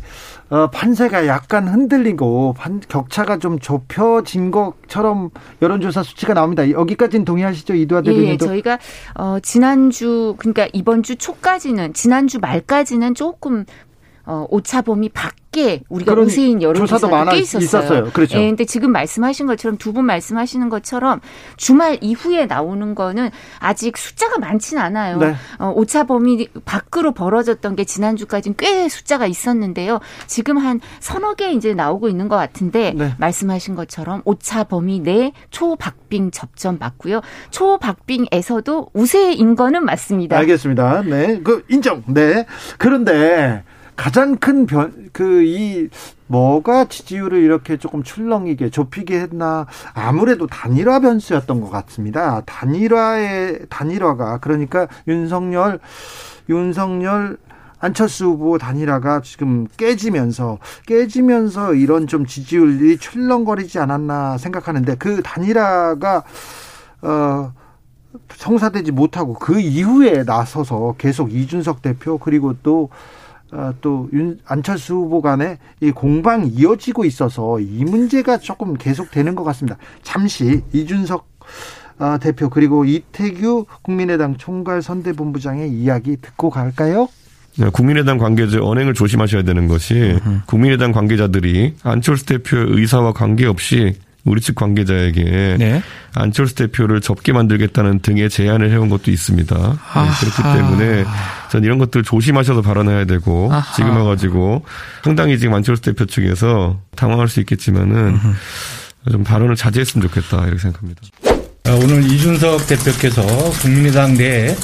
어, 판세가 약간 흔들리고 판, 격차가 좀 좁혀진 것처럼 여론조사 수치가 나옵니다. 여기까지는 동의하시죠, 이두아 예, 대변인도? 저희가 어 지난주 그러니까 이번 주 초까지는 지난주 말까지는 조금 어 오차범위 밖에 우리가 우세인 조사도 여론조사도 많아 꽤 있었어요. 있었어요. 그렇죠. 예, 근데 지금 말씀하신 것처럼 두 분 말씀하시는 것처럼 주말 이후에 나오는 거는 아직 숫자가 많지는 않아요. 네. 어, 오차범위 밖으로 벌어졌던 게 지난주까지는 꽤 숫자가 있었는데요. 지금 한 서너 개 이제 나오고 있는 것 같은데 네. 말씀하신 것처럼 오차범위 내 초박빙 접점 맞고요. 초박빙에서도 우세인 거는 맞습니다. 알겠습니다. 네. 그, 인정. 네. 그런데 가장 큰 변, 그, 이, 뭐가 지지율을 이렇게 조금 출렁이게 좁히게 했나. 아무래도 단일화 변수였던 것 같습니다. 단일화의, 단일화가, 그러니까 윤석열, 윤석열, 안철수 후보 단일화가 지금 깨지면서 깨지면서 이런 좀 지지율이 출렁거리지 않았나 생각하는데 그 단일화가 어 성사되지 못하고 그 이후에 나서서 계속 이준석 대표 그리고 또 어, 또 윤, 안철수 후보 간에 이 공방이 이어지고 있어서 이 문제가 조금 계속되는 것 같습니다. 잠시 이준석 어, 대표 그리고 이태규 국민의당 총괄 선대본부장의 이야기 듣고 갈까요? 네, 국민의당 관계자 언행을 조심하셔야 되는 것이 국민의당 관계자들이 안철수 대표의 의사와 관계없이 우리 측 관계자에게 네. 안철수 대표를 접게 만들겠다는 등의 제안을 해온 것도 있습니다. 네, 그렇기. 때문에 전 이런 것들 조심하셔서 발언해야 되고 아하. 지금 와가지고 상당히 지금 안철수 대표 측에서 당황할 수 있겠지만은 좀 발언을 자제했으면 좋겠다 이렇게 생각합니다. 어, 오늘 이준석 대표께서 국민의당 내에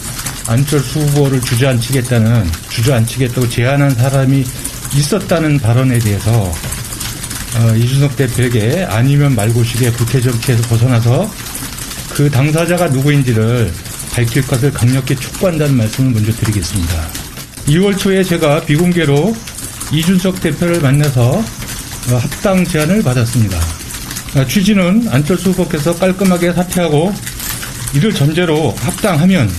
안철수 후보를 주저앉히겠다는 주저앉히겠다고 제안한 사람이 있었다는 발언에 대해서 어, 이준석 대표에게 아니면 말고식의 국회 정치에서 벗어나서 그 당사자가 누구인지를 밝힐 것을 강력히 촉구한다는 말씀을 먼저 드리겠습니다. 2월 초에 제가 비공개로 이준석 대표를 만나서 어, 합당 제안을 받았습니다. 아, 취지는 안철수 후보께서 깔끔하게 사퇴하고 이를 전제로 합당하면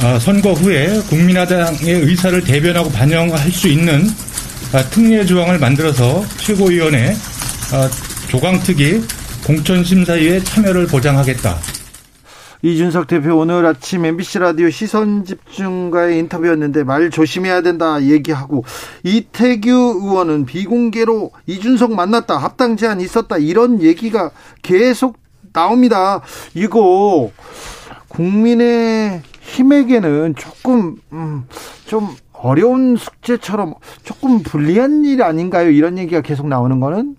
아, 선거 후에 국민의당의 의사를 대변하고 반영할 수 있는 아, 특례 조항을 만들어서 최고위원회 아, 조강특위 공천심사위의 참여를 보장하겠다. 이준석 대표 오늘 아침 MBC 라디오 시선 집중과의 인터뷰였는데 말 조심해야 된다 얘기하고 이태규 의원은 비공개로 이준석 만났다 합당 제안 있었다 이런 얘기가 계속 나옵니다. 이거 국민의 힘에게는 조금 음, 좀 어려운 숙제처럼 조금 불리한 일 아닌가요? 이런 얘기가 계속 나오는 거는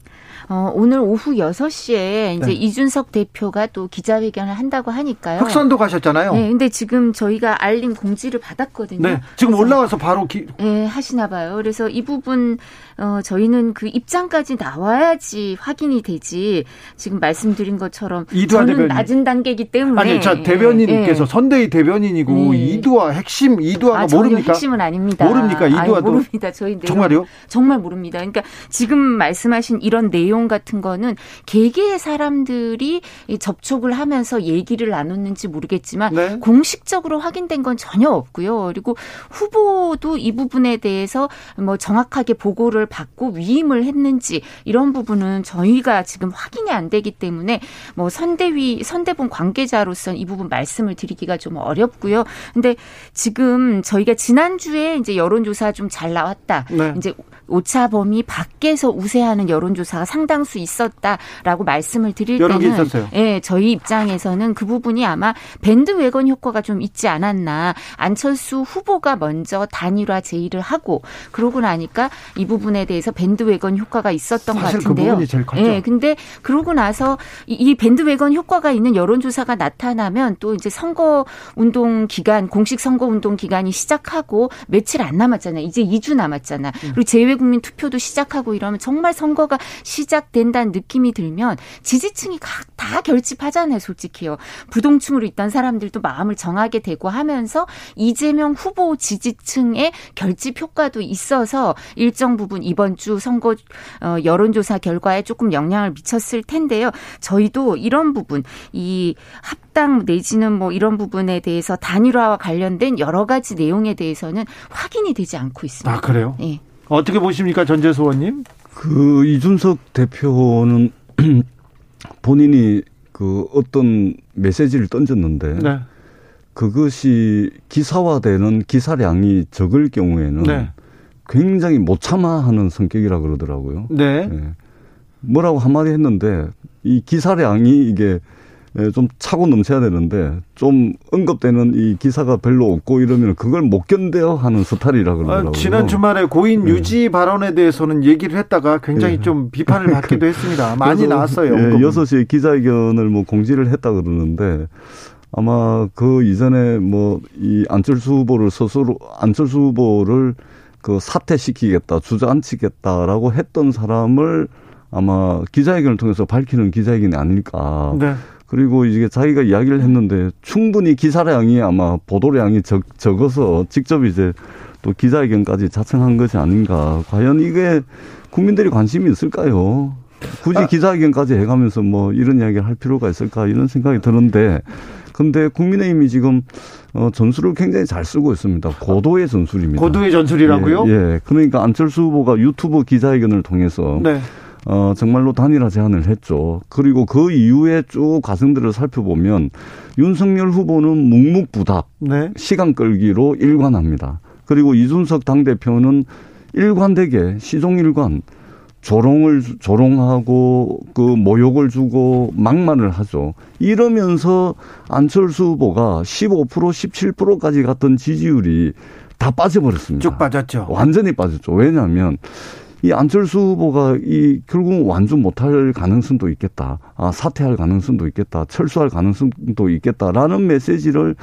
어, 오늘 오후 6시에 이제 네. 이준석 대표가 또 기자회견을 한다고 하니까요. 흑산도 가셨잖아요. 네, 근데 지금 저희가 알림 공지를 받았거든요. 네, 지금 올라와서 바로 기, 예, 하시나 봐요. 그래서 이 부분 어 저희는 그 입장까지 나와야지 확인이 되지. 지금 말씀드린 것처럼 저는 대변인. 낮은 단계이기 때문에 아니, 자 대변인님께서 예. 선대위 대변인이고 네. 이두화 핵심 이두화가 아, 모릅니까? 핵심은 아닙니다. 모릅니까? 아니, 이두화도 모릅니다. 저희 내용 정말요? 정말 모릅니다. 그러니까 지금 말씀하신 이런 내용 같은 거는 개개의 사람들이 이 접촉을 하면서 얘기를 나눴는지 모르겠지만 네. 공식적으로 확인된 건 전혀 없고요. 그리고 후보도 이 부분에 대해서 뭐 정확하게 보고를 받고 위임을 했는지 이런 부분은 저희가 지금 확인이 안 되기 때문에 뭐 선대위 선대본 관계자로서 이 부분 말씀을 드리기가 좀 어렵고요. 근데 지금 저희가 지난주에 이제 여론조사 좀 잘 나왔다. 네. 이제 오차 범위 밖에서 우세하는 여론조사가 상당히 상당수 있었다라고 말씀을 드릴 여러 개 때는 있었어요. 예, 저희 입장에서는 그 부분이 아마 밴드웨건 효과가 좀 있지 않았나. 안철수 후보가 먼저 단일화 제의를 하고 그러고 나니까 이 부분에 대해서 밴드웨건 효과가 있었던 것그 같은데요. 컸죠. 예, 근데 그러고 나서 이, 이 밴드웨건 효과가 있는 여론조사가 나타나면 또 이제 선거 운동 기간, 공식 선거 운동 기간이 시작하고 며칠 안 남았잖아요. 이제 2주 남았잖아. 음. 그리고 재외국민 투표도 시작하고 이러면 정말 선거가 시작 된다는 느낌이 들면 지지층이 각 다 결집하잖아요, 솔직히요. 부동층으로 있던 사람들도 마음을 정하게 되고 하면서 이재명 후보 지지층의 결집 효과도 있어서 일정 부분 이번 주 선거 어, 여론조사 결과에 조금 영향을 미쳤을 텐데요. 저희도 이런 부분, 이 합당 내지는 뭐 이런 부분에 대해서 단일화와 관련된 여러 가지 내용에 대해서는 확인이 되지 않고 있습니다. 아 그래요? 예. 어떻게 보십니까, 전재수 의원님? 그 이준석 대표는 (clears throat) 본인이 그 어떤 메시지를 던졌는데 네. 그것이 기사화되는 기사량이 적을 경우에는 네. 굉장히 못 참아하는 성격이라 그러더라고요. 네. 예. 뭐라고 한마디 했는데 이 기사량이 이게 예, 좀 차고 넘쳐야 되는데 좀 언급되는 이 기사가 별로 없고 이러면 그걸 못 견뎌 하는 스타일이라 그러더라고요. 아, 지난 주말에 고인 네. 유지 발언에 대해서는 얘기를 했다가 굉장히 예. 좀 비판을 받기도 (laughs) 했습니다. 많이 나왔어요. 예, 언급은. 6시에 기자회견을 뭐 공지를 했다 그러는데 아마 그 이전에 뭐 이 안철수 후보를 스스로 안철수 후보를 그 사퇴시키겠다, 주저앉히겠다라고 했던 사람을 아마 기자회견을 통해서 밝히는 기자회견이 아닐까. 네. 그리고 이게 자기가 이야기를 했는데 충분히 기사량이 아마 보도량이 적, 적어서 직접 이제 또 기자회견까지 자청한 것이 아닌가. 과연 이게 국민들이 관심이 있을까요? 굳이 기자회견까지 해가면서 뭐 이런 이야기를 할 필요가 있을까 이런 생각이 드는데 근데 국민의힘이 지금 어 전술을 굉장히 잘 쓰고 있습니다. 고도의 전술입니다. 고도의 전술이라고요? 예, 예. 그러니까 안철수 후보가 유튜브 기자회견을 통해서 네. 어, 정말로 단일화 제안을 했죠. 그리고 그 이후에 쭉 과정들을 살펴보면 윤석열 후보는 묵묵부답, 네. 시간 끌기로 일관합니다. 그리고 이준석 당대표는 일관되게 시종일관 조롱을 조롱하고 그 모욕을 주고 막말을 하죠. 이러면서 안철수 후보가 15% 17%까지 갔던 지지율이 다 빠져버렸습니다. 쭉 빠졌죠. 완전히 빠졌죠. 왜냐하면 이 안철수 후보가 이 결국 완주 못할 가능성도 있겠다. 아, 사퇴할 가능성도 있겠다. 철수할 가능성도 있겠다라는 메시지를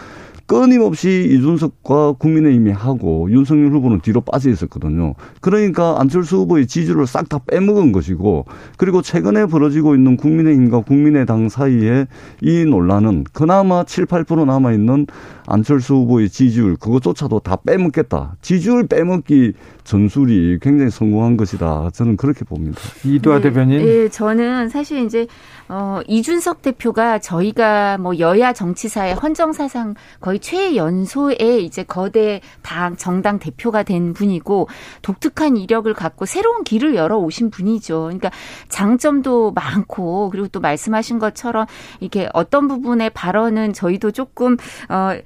끊임없이 이준석과 국민의힘이 하고 윤석열 후보는 뒤로 빠져 있었거든요. 그러니까 안철수 후보의 지지를 싹 다 빼먹은 것이고 그리고 최근에 벌어지고 있는 국민의힘과 국민의당 사이에 이 논란은 그나마 7, 8% 남아있는 안철수 후보의 지지율 그것조차도 다 빼먹겠다. 지지율 빼먹기 전술이 굉장히 성공한 것이다. 저는 그렇게 봅니다. 이두아 대변인. 네, 저는 사실 이제 어 이준석 대표가 저희가 뭐 여야 정치사의 헌정 사상 거의 최연소의 이제 거대 당 정당 대표가 된 분이고 독특한 이력을 갖고 새로운 길을 열어 오신 분이죠. 그러니까 장점도 많고 그리고 또 말씀하신 것처럼 이렇게 어떤 부분의 발언은 저희도 조금 어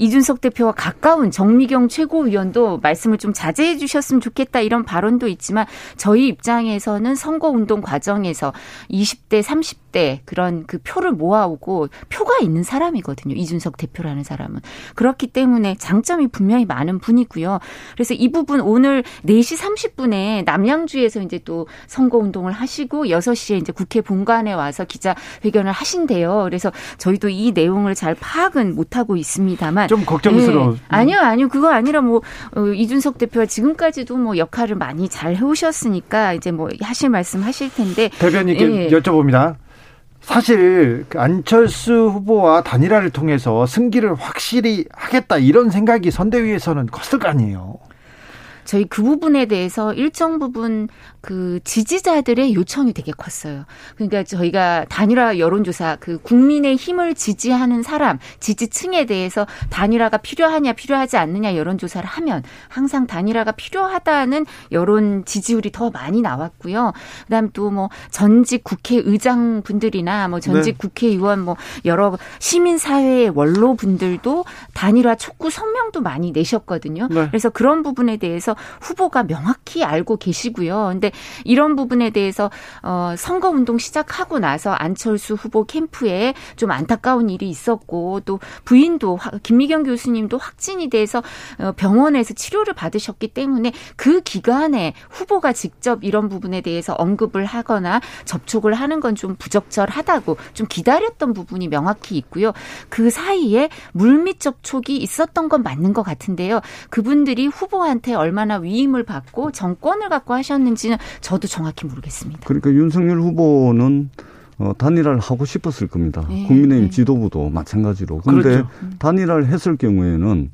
이준석 대표와 가까운 정미경 최고위원도 말씀을 좀 자제해 주셨으면 좋겠다 이런 발언도 있지만 저희 입장에서는 선거 운동 과정에서 20대, 30대 그런 그 표를 모아오고 표가 있는 사람이거든요. 이준석 대표라는 사람은. 그렇기 때문에 장점이 분명히 많은 분이고요. 그래서 이 부분 오늘 4시 30분에 남양주에서 이제 또 선거 운동을 하시고 6시에 이제 국회 본관에 와서 기자회견을 하신대요. 그래서 저희도 이 내용을 잘 파악은 못하고 있습니다만 좀 걱정스러워. 네. 아니요, 아니요. 그거 아니라 뭐 어, 이준석 대표가 지금까지도 뭐 역할을 많이 잘 해오셨으니까 이제 뭐 하실 말씀 하실 텐데 대변인께 예. 여쭤봅니다. 사실 그 안철수 후보와 단일화를 통해서 승기를 확실히 하겠다 이런 생각이 선대위에서는 컸을 거 아니에요. 저희 그 부분에 대해서 일정 부분 그 지지자들의 요청이 되게 컸어요. 그러니까 저희가 단일화 여론조사 그 국민의 힘을 지지하는 사람 지지층에 대해서 단일화가 필요하냐 필요하지 않느냐 여론조사를 하면 항상 단일화가 필요하다는 여론 지지율이 더 많이 나왔고요. 그다음 또 뭐 전직 국회의장 분들이나 뭐 전직 네. 국회의원 뭐 여러 시민사회의 원로 분들도 단일화 촉구 성명도 많이 내셨거든요. 네. 그래서 그런 부분에 대해서 후보가 명확히 알고 계시고요. 근데 이런 부분에 대해서 어 선거 운동 시작하고 나서 안철수 후보 캠프에 좀 안타까운 일이 있었고 또 부인도 김미경 교수님도 확진이 돼서 어, 병원에서 치료를 받으셨기 때문에 그 기간에 후보가 직접 이런 부분에 대해서 언급을 하거나 접촉을 하는 건 좀 부적절하다고 좀 기다렸던 부분이 명확히 있고요. 그 사이에 물밑 접촉이 있었던 건 맞는 것 같은데요. 그분들이 후보한테 얼마나 위임을 받고 정권을 갖고 하셨는지는 저도 정확히 모르겠습니다. 그러니까 윤석열 후보는 어, 단일화를 하고 싶었을 겁니다. 네, 국민의힘 네. 지도부도 마찬가지로. 그런데 그렇죠. 단일화를 했을 경우에는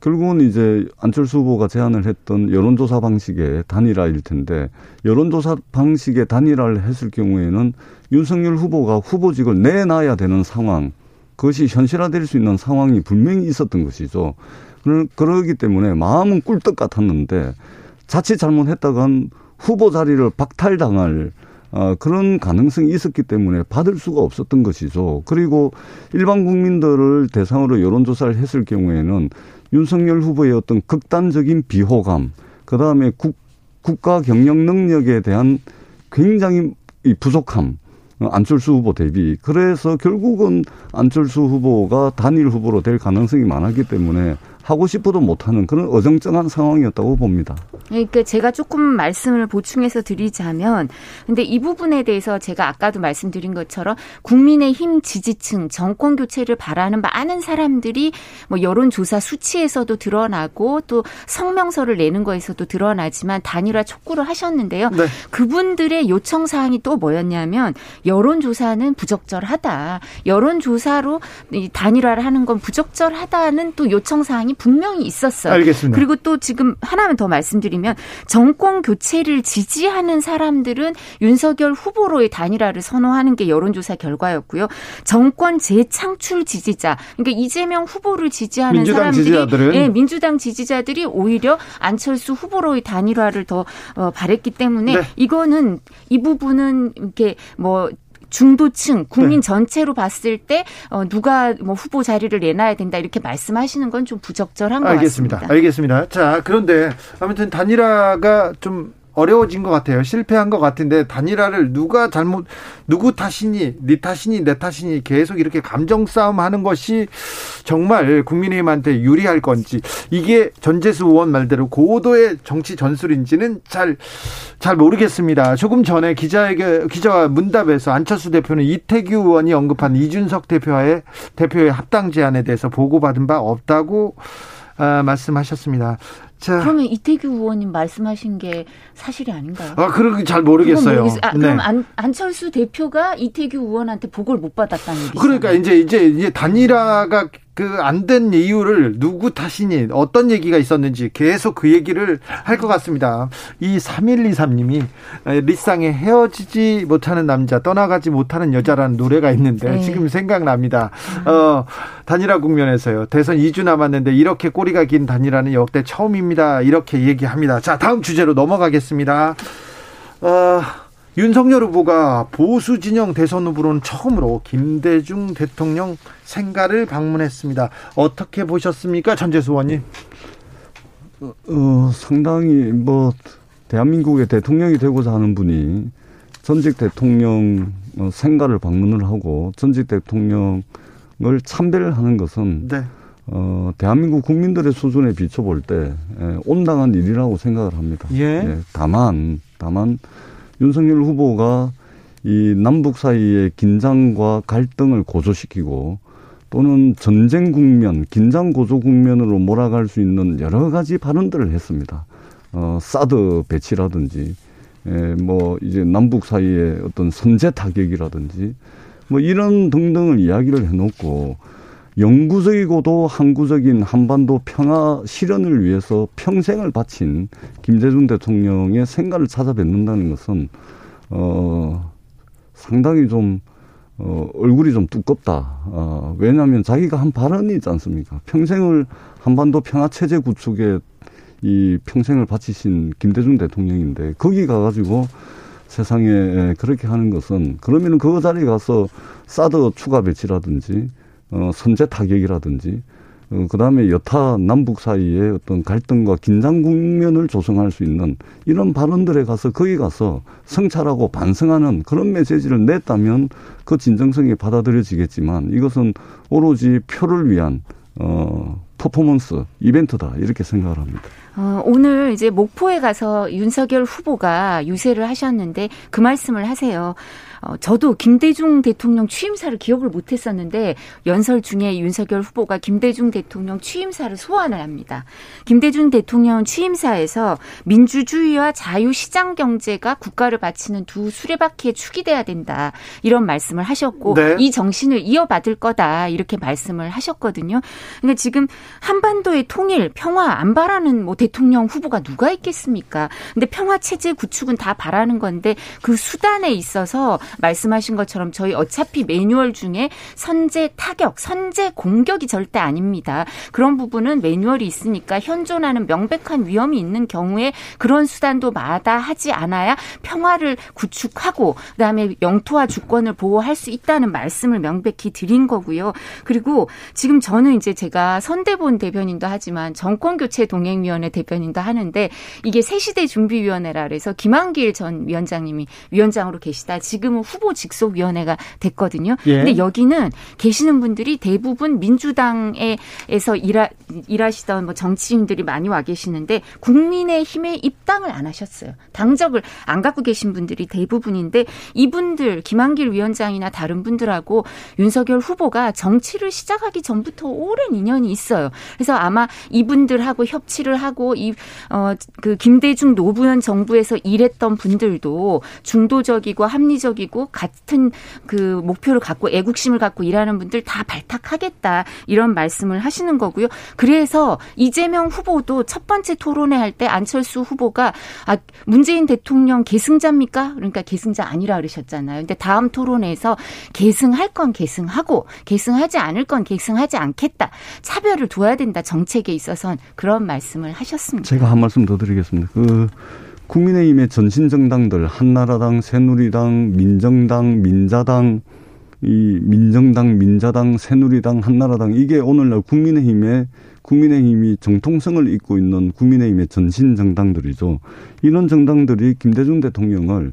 결국은 이제 안철수 후보가 제안을 했던 여론조사 방식의 단일화일 텐데 여론조사 방식의 단일화를 했을 경우에는 윤석열 후보가 후보직을 내놔야 되는 상황 그것이 현실화될 수 있는 상황이 분명히 있었던 것이죠. 그러기 때문에 마음은 꿀떡 같았는데 자칫 잘못했다간 후보 자리를 박탈당할 어, 그런 가능성이 있었기 때문에 받을 수가 없었던 것이죠. 그리고 일반 국민들을 대상으로 여론조사를 했을 경우에는 윤석열 후보의 어떤 극단적인 비호감, 그 다음에 국, 국가 경영 능력에 대한 굉장히 부족함, 어, 안철수 후보 대비. 그래서 결국은 안철수 후보가 단일 후보로 될 가능성이 많았기 때문에 하고 싶어도 못하는 그런 어정쩡한 상황이었다고 봅니다. 그러니까 제가 조금 말씀을 보충해서 드리자면, 근데 이 부분에 대해서 제가 아까도 말씀드린 것처럼 국민의힘 지지층 정권 교체를 바라는 많은 사람들이 뭐 여론조사 수치에서도 드러나고 또 성명서를 내는 거에서도 드러나지만 단일화 촉구를 하셨는데요. 네. 그분들의 요청 사항이 또 뭐였냐면 여론조사는 부적절하다. 여론조사로 단일화를 하는 건 부적절하다는 또 요청 사항이 분명히 있었어요. 알겠습니다. 그리고 또 지금 하나만 더 말씀드리면 정권 교체를 지지하는 사람들은 윤석열 후보로의 단일화를 선호하는 게 여론조사 결과였고요. 정권 재창출 지지자, 그러니까 이재명 후보를 지지하는 민주당 사람들이 지지자들은 예, 민주당 지지자들이 오히려 안철수 후보로의 단일화를 더 어, 바랬기 때문에 네. 이거는 이 부분은 이렇게 뭐 중도층 국민 네. 전체로 봤을 때 어, 누가 뭐 후보 자리를 내놔야 된다 이렇게 말씀하시는 건 좀 부적절한 것 알겠습니다. 같습니다. 알겠습니다. 자 그런데 아무튼 단일화가 좀 어려워진 것 같아요. 실패한 것 같은데 단일화를 누가 잘못 누구 탓이니 네 탓이니 내 탓이니 계속 이렇게 감정 싸움 하는 것이 정말 국민의힘한테 유리할 건지 이게 전재수 의원 말대로 고도의 정치 전술인지는 잘 잘 모르겠습니다. 조금 전에 기자에게 기자와 문답에서 안철수 대표는 이태규 의원이 언급한 이준석 대표와의 대표의 합당 제안에 대해서 보고받은 바 없다고 아, 말씀하셨습니다. 자. 그러면 이태규 의원님 말씀하신 게 사실이 아닌가요? 아, 그러기 잘 모르겠어요. 아, 네. 그럼 안, 안철수 대표가 이태규 의원한테 보고를 못 받았다는 얘기죠. 그러니까 이제 이제 이제 단일화가 그 안 된 이유를 누구 탓이니 어떤 얘기가 있었는지 계속 그 얘기를 할 것 같습니다. 이 3123님이 리쌍에 헤어지지 못하는 남자 떠나가지 못하는 여자라는 노래가 있는데 네. 지금 생각납니다. 어, 단일화 국면에서요. 대선 2주 남았는데 이렇게 꼬리가 긴 단일화는 역대 처음입니다. 이렇게 얘기합니다. 자, 다음 주제로 넘어가겠습니다. 어, 윤석열 후보가 보수 진영 대선 후보로는 처음으로 김대중 대통령 생가를 방문했습니다. 어떻게 보셨습니까, 전재수 의원님? 어, 어, 상당히 뭐 대한민국의 대통령이 되고자 하는 분이 전직 대통령 어, 생가를 방문을 하고 전직 대통령을 참배를 것은 네. 어, 대한민국 국민들의 수준에 비춰볼 때 에, 온당한 일이라고 생각을 합니다. 예. 예 다만 다만 윤석열 후보가 이 남북 사이의 긴장과 갈등을 고조시키고 또는 전쟁 국면, 긴장 고조 국면으로 몰아갈 수 있는 여러 가지 발언들을 했습니다. 어, 사드 배치라든지, 에, 뭐, 이제 남북 사이의 어떤 선제 타격이라든지, 뭐 이런 등등을 이야기를 해놓고, 영구적이고도 항구적인 한반도 평화 실현을 위해서 평생을 바친 김대중 대통령의 생가를 찾아뵙는다는 것은 어 상당히 좀 어, 얼굴이 좀 두껍다. 어, 왜냐하면 자기가 한 발언이 있지 않습니까? 평생을 한반도 평화 체제 구축에 이 평생을 바치신 김대중 대통령인데 거기 가가지고 세상에 그렇게 하는 것은 그러면은 그 자리에 가서 사드 추가 배치라든지 어, 선제 타격이라든지 어, 그 다음에 여타 남북 사이에 어떤 갈등과 긴장 국면을 조성할 수 있는 이런 발언들에 가서 거기 가서 성찰하고 반성하는 그런 메시지를 냈다면 그 진정성이 받아들여지겠지만 이것은 오로지 표를 위한 어 퍼포먼스 이벤트다 이렇게 생각을 합니다. 어, 오늘 이제 목포에 가서 윤석열 후보가 유세를 하셨는데 그 말씀을 하세요. 어, 저도 김대중 대통령 취임사를 기억을 못했었는데 연설 중에 윤석열 후보가 김대중 대통령 취임사를 소환을 합니다. 김대중 대통령 취임사에서 민주주의와 자유시장 경제가 국가를 바치는 두 수레바퀴에 축이 돼야 된다 이런 말씀을 하셨고 네. 이 정신을 이어받을 거다 이렇게 말씀을 하셨거든요. 그러니까 지금 한반도의 통일, 평화 안 바라는 뭐 대통령 후보가 누가 있겠습니까? 근데 평화 체제 구축은 다 바라는 건데 그 수단에 있어서 말씀하신 것처럼 저희 어차피 매뉴얼 중에 선제 타격, 선제 공격이 절대 아닙니다. 그런 부분은 매뉴얼이 있으니까 현존하는 명백한 위험이 있는 경우에 그런 수단도 마다하지 않아야 평화를 구축하고 그다음에 영토와 주권을 보호할 수 있다는 말씀을 명백히 드린 거고요. 그리고 지금 저는 이제 제가 선대본 대변인도 하지만 정권 교체 동행위원회 대변인도 하는데 이게 새시대 준비위원회라 그래서 김한길 전 위원장님이 위원장으로 계시다. 지금은 후보 직속위원회가 됐거든요. 예. 근데 여기는 계시는 분들이 대부분 민주당에서 일하, 일하시던 뭐 정치인들이 많이 와 계시는데 국민의힘에 입당을 안 하셨어요. 당적을 안 갖고 계신 분들이 대부분인데 이분들 김한길 위원장이나 다른 분들하고 윤석열 후보가 정치를 시작하기 전부터 오랜 인연이 있어요. 그래서 아마 이분들하고 협치를 하고 이 어 그 김대중 노무현 정부에서 일했던 분들도 중도적이고 합리적 이고 같은 그 목표를 갖고 애국심을 갖고 일하는 분들 다 발탁하겠다 이런 말씀을 하시는 거고요. 그래서 이재명 후보도 첫 번째 토론회 할 때 안철수 후보가 아 문재인 대통령 계승자입니까? 그러니까 계승자 아니라 그러셨잖아요. 근데 다음 토론회에서 계승할 건 계승하고 계승하지 않을 건 계승하지 않겠다. 차별을 둬야 된다. 정책에 있어선 그런 말씀을 하셨습니다. 제가 한 말씀 더 드리겠습니다. 그 국민의힘의 전신 정당들 한나라당, 새누리당, 민정당, 민자당, 이 민정당, 민자당, 새누리당, 한나라당 이게 오늘날 국민의힘의 국민의힘이 정통성을 잇고 있는 국민의힘의 전신 정당들이죠. 이런 정당들이 김대중 대통령을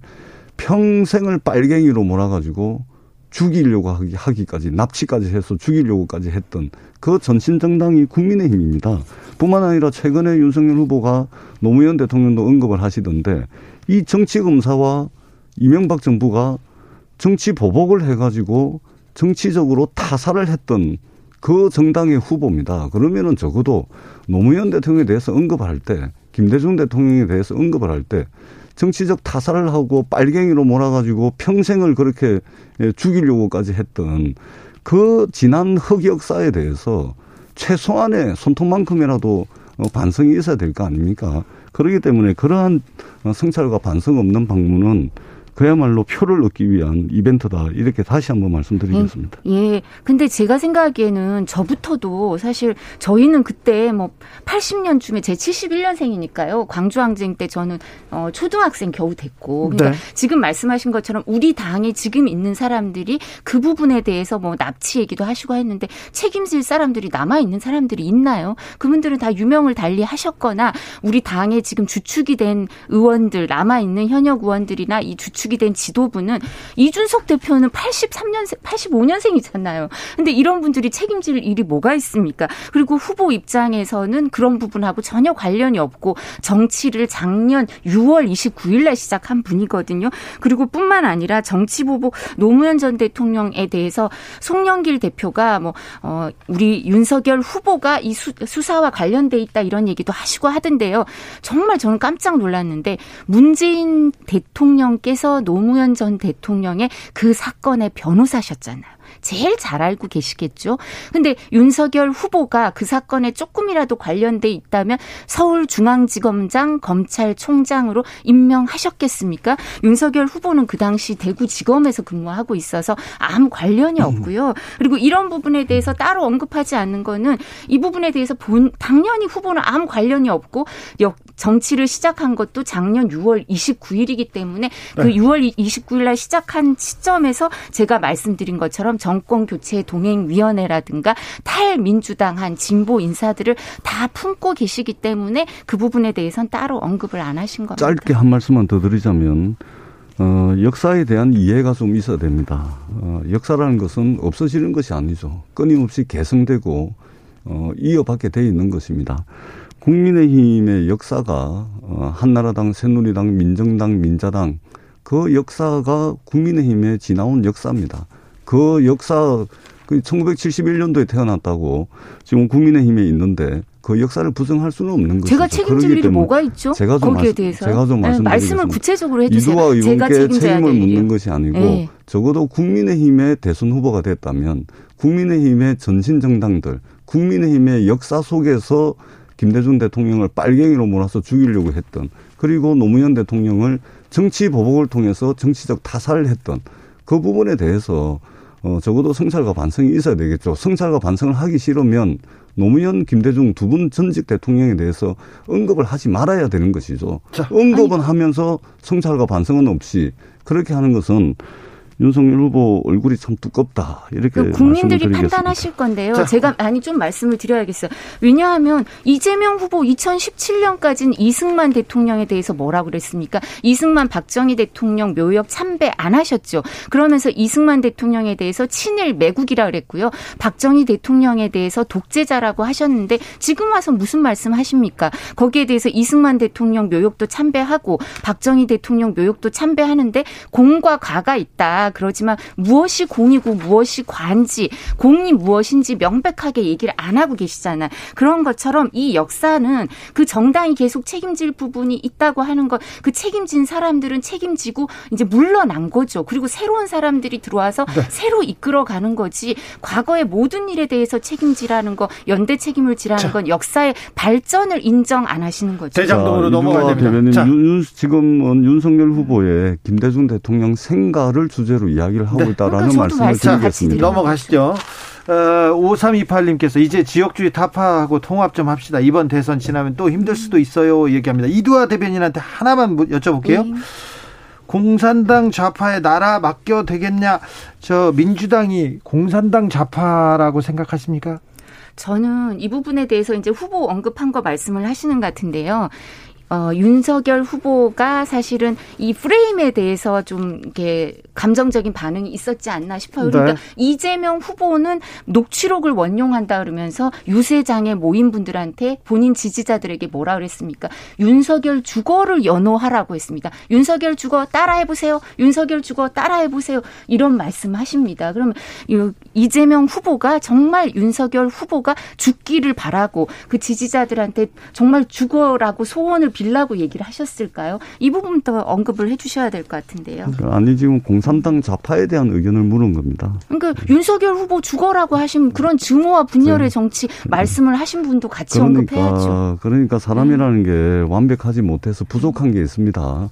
평생을 빨갱이로 몰아가지고 죽이려고 하기, 하기까지 납치까지 해서 죽이려고까지 했던 그 전신 정당이 국민의힘입니다. 뿐만 아니라 최근에 윤석열 후보가 노무현 대통령도 언급을 하시던데 이 정치 검사와 이명박 정부가 정치 보복을 해가지고 정치적으로 타살을 했던 그 정당의 후보입니다. 그러면은 적어도 노무현 대통령에 대해서 언급할 때, 김대중 대통령에 대해서 언급을 할 때, 정치적 타살을 하고 빨갱이로 몰아가지고 평생을 그렇게 죽이려고까지 했던 그 지난 흑 역사에 대해서 최소한의 손톱만큼이라도 반성이 있어야 될 거 아닙니까? 그렇기 때문에 그러한 성찰과 반성 없는 방문은 그야말로 표를 얻기 위한 이벤트다. 이렇게 다시 한번 말씀드리겠습니다. 예. 예. 근데 제가 생각하기에는 저부터도 사실 저희는 그때 뭐 80년쯤에 제 71년생이니까요. 광주항쟁 때 저는 어 초등학생 겨우 됐고. 그러니까 네. 지금 말씀하신 것처럼 우리 당에 지금 있는 사람들이 그 부분에 대해서 뭐 납치 얘기도 하시고 했는데 책임질 사람들이 남아 있는 사람들이 있나요? 그분들은 다 유명을 달리 하셨거나 우리 당에 지금 주축이 된 의원들 남아 있는 현역 의원들이나 이 주축 구축이 된 지도부는 이준석 대표는 83년생, 85년생이잖아요. 근데 이런 분들이 책임질 일이 뭐가 있습니까? 그리고 후보 입장에서는 그런 부분하고 전혀 관련이 없고 정치를 작년 6월 29일 날 시작한 분이거든요. 그리고 뿐만 아니라 정치보복 노무현 전 대통령에 대해서 송영길 대표가 뭐, 어, 우리 윤석열 후보가 이 수, 수사와 관련돼 있다 이런 얘기도 하시고 하던데요. 정말 저는 깜짝 놀랐는데 문재인 대통령께서 노무현 전 대통령의 그 사건의 변호사셨잖아요. 제일 잘 알고 계시겠죠. 근데 윤석열 후보가 그 사건에 조금이라도 관련돼 있다면 서울중앙지검장 검찰총장으로 임명하셨겠습니까? 윤석열 후보는 그 당시 대구지검에서 근무하고 있어서 아무 관련이 음. 없고요. 그리고 이런 부분에 대해서 따로 언급하지 않는 거는 이 부분에 대해서 본 당연히 후보는 아무 관련이 없고 정치를 시작한 것도 작년 6월 29일이기 때문에 그 6월 29일 날 시작한 시점에서 제가 말씀드린 것처럼 정권 교체 동행위원회라든가 탈민주당 한 진보 인사들을 다 품고 계시기 때문에 그 부분에 대해서는 따로 언급을 안 하신 겁니다. 짧게 한 말씀만 더 드리자면 어, 역사에 대한 이해가 좀 있어야 됩니다. 어, 역사라는 것은 없어지는 것이 아니죠. 끊임없이 개성되고 어, 이어받게 돼 있는 것입니다. 국민의힘의 역사가 어, 한나라당, 새누리당, 민정당, 민자당 그 역사가 국민의힘에 지나온 역사입니다. 그 역사 그 1971년도에 태어났다고 지금 국민의힘에 있는데 그 역사를 부정할 수는 없는 거죠. 제가 책임질 일이 뭐가 있죠? 제가 좀 거기에 말씀, 대해서 제가 좀 네, 말씀을 구체적으로 해주세요. 제가 의원께 책임을 될 묻는. 것이 아니고 네. 적어도 국민의힘의 대선 후보가 됐다면 국민의힘의 전신 정당들, 국민의힘의 역사 속에서 김대중 대통령을 빨갱이로 몰아서 죽이려고 했던 그리고 노무현 대통령을 정치 보복을 통해서 정치적 타살을 했던 그 부분에 대해서 어 적어도 성찰과 반성이 있어야 되겠죠. 성찰과 반성을 하기 싫으면 노무현, 김대중 두 분 전직 대통령에 대해서 언급을 하지 말아야 되는 것이죠. 자, 언급은 하면서 성찰과 반성은 없이 그렇게 하는 것은 윤석열 후보 얼굴이 참 두껍다 이렇게 그 국민들이. 판단하실 건데요. 자. 제가 많이 좀 말씀을 드려야겠어요. 왜냐하면 이재명 후보 2017년까지는 이승만 대통령에 대해서 뭐라고 그랬습니까? 이승만 박정희 대통령 묘역 참배 안 하셨죠. 그러면서 이승만 대통령에 대해서 친일 매국이라 그랬고요. 박정희 대통령에 대해서 독재자라고 하셨는데 지금 와서 무슨 말씀하십니까? 거기에 대해서 이승만 대통령 묘역도 참배하고 박정희 대통령 묘역도 참배하는데 공과 과가 있다. 그러지만 무엇이 공이고 무엇이 관지, 공이 무엇인지 명백하게 얘기를 안 하고 계시잖아요. 그런 것처럼 이 역사는 그 정당이 계속 책임질 부분이 있다고 하는 것, 그 책임진 사람들은 책임지고 이제 물러난 거죠. 그리고 새로운 사람들이 들어와서 새로 이끌어가는 거지. 과거의 모든 일에 대해서 책임지라는 거, 연대 책임을 지라는 건 역사의 발전을 인정 안 하시는 거죠. 대장동으로 자, 넘어가야 됩니다. 대변인 자. 윤, 윤- 지금은 윤석열 후보의 김대중 대통령 생가를 주제 로 이야기를 하고 네. 있다라는 그러니까 말씀을 드리겠습니다. 넘어가시죠. 어, 5328님께서 이제 지역주의 타파하고 통합 좀 합시다. 이번 대선 지나면 또 힘들 수도 있어요. 얘기합니다. 이두화 대변인한테 하나만 무- 여쭤볼게요. 네. 공산당 좌파에 나라 맡겨 되겠냐? 저 민주당이 공산당 좌파라고 생각하십니까? 저는 이 부분에 대해서 이제 후보 언급한 거 말씀을 하시는 것 같은데요. 어, 윤석열 후보가 사실은 이 프레임에 대해서 좀 이렇게 감정적인 반응이 있었지 않나 싶어요. 그러니까 네. 이재명 후보는 녹취록을 원용한다 그러면서 유세장의 모인 분들한테 본인 지지자들에게 뭐라 그랬습니까? 윤석열 주거를 연호하라고 했습니다. 윤석열 주거 따라해 보세요. 윤석열 주거 따라해 보세요. 이런 말씀하십니다. 그러면 이- 이재명 후보가 정말 윤석열 후보가 죽기를 바라고 그 지지자들한테 정말 죽어라고 소원을 빌 라고 얘기를 하셨을까요? 이 부분부터 언급을 해주셔야 될 것 같은데요. 아니 지금 공산당 좌파에 대한 의견을 물은 겁니다. 그러니까 윤석열 후보 죽어라고 하신 그런 증오와 분열의 정치 말씀을 하신 분도 같이 언급해야죠. 그러니까 그러니까 사람이라는 게 완벽하지 못해서 부족한 게 있습니다.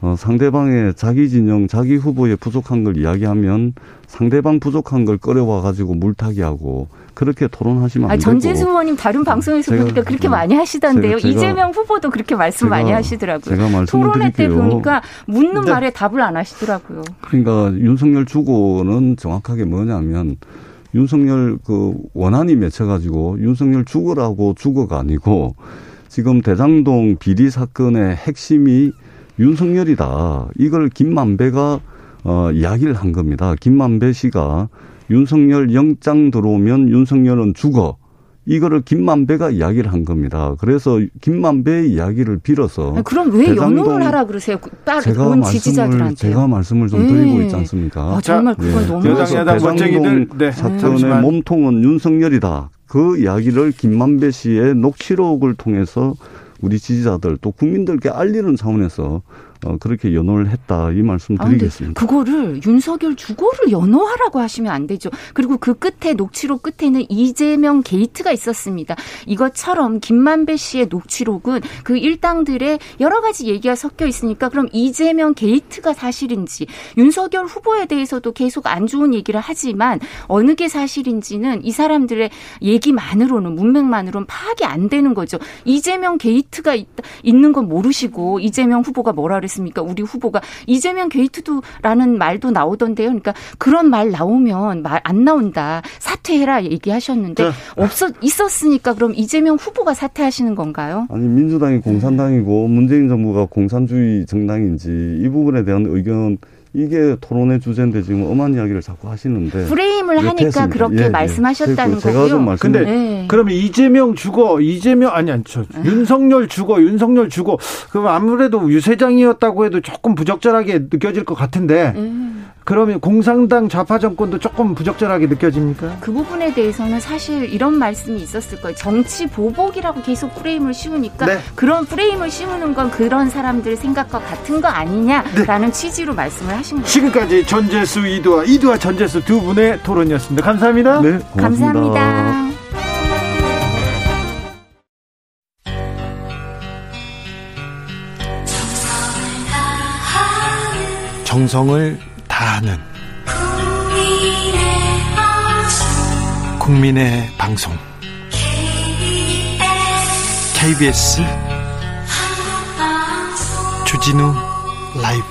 어, 상대방의 자기 진영, 자기 후보의 부족한 걸 이야기하면 상대방 부족한 걸 끌어와 가지고 물타기하고 그렇게 토론하시면 안 아, 되고. 전재수 의원님 다른 방송에서 제가- 보니까 그렇게 음, 많이 하시던데요. 제가- 이재명 후보도 그렇게 말씀 많이 제가- 하시더라고요. 제가 말씀을 토론회 때 드릴게요. 보니까 묻는 네. 말에 답을 안 하시더라고요. 그러니까 윤석열 주고는 정확하게 뭐냐면 윤석열 그 원한이 맺혀가지고 윤석열 죽으라고 주거가 아니고 지금 대장동 비리 사건의 핵심이 윤석열이다. 이걸 김만배가 어, 이야기를 한 겁니다. 김만배 씨가 윤석열 영장 들어오면 윤석열은 죽어. 이거를 김만배가 이야기를 한 겁니다. 그래서 김만배의 이야기를 빌어서 아니, 그럼 왜 연호를 하라 그러세요? 그본 말씀을 지지자들한테. 제가 말씀을 좀 네. 드리고 있지 않습니까? 아, 정말 그건 예. 너무 여당, 그래서 야당 대장동 멋쟁이들, 네, 사건의. 몸통은 윤석열이다. 그 이야기를 김만배 씨의 녹취록을 통해서 우리 지지자들 또 국민들께 알리는 차원에서 어, 그렇게 연호를 했다 이 말씀 아, 드리겠습니다. 그거를 윤석열 주거를 연호하라고 하시면 안 되죠. 그리고 그 끝에 녹취록 끝에는 이재명 게이트가 있었습니다. 이것처럼 김만배 씨의 녹취록은 그 일당들의 여러 가지 얘기가 섞여 있으니까 그럼 이재명 게이트가 사실인지 윤석열 후보에 대해서도 계속 안 좋은 얘기를 하지만 어느 게 사실인지는 이 사람들의 얘기만으로는 문맥만으로는 파악이 안 되는 거죠. 이재명 게이트가 있, 있는 건 모르시고 이재명 후보가 뭐라 그랬습니까? 않습니까? 우리 후보가 이재명 게이트도라는 말도 나오던데요. 그러니까 그런 말 나오면 말 안 나온다. 사퇴해라 얘기하셨는데 네. 없었 있었으니까 그럼 이재명 후보가 사퇴하시는 건가요? 아니 민주당이 공산당이고 문재인 정부가 공산주의 정당인지 이 부분에 대한 의견 이게 토론의 주제인데 지금 엄한 이야기를 자꾸 하시는데 프레임을 하니까 못했습니다. 그렇게 예, 예. 말씀하셨다는 그리고 제가 거고요. 좀 말씀 근데 네. 그러면 이재명 죽어 이재명 아니 아니 저 윤석열 죽어 윤석열 죽어 그럼 아무래도 유세장이었다고 해도 조금 부적절하게 느껴질 것 같은데 음. 그러면 공산당 좌파 정권도 조금 부적절하게 느껴집니까? 그 부분에 대해서는 사실 이런 말씀이 있었을 거예요. 정치 보복이라고 계속 프레임을 씌우니까 네. 그런 프레임을 씌우는 건 그런 사람들 생각과 같은 거 아니냐라는 취지로 말씀을 하신 거예요. 지금까지 전재수 이두화 이두화 전재수 두 분의 토론이었습니다. 감사합니다. 네 고맙습니다. 감사합니다. 정성을 다하는 국민의 방송 KBS 주진우 라이브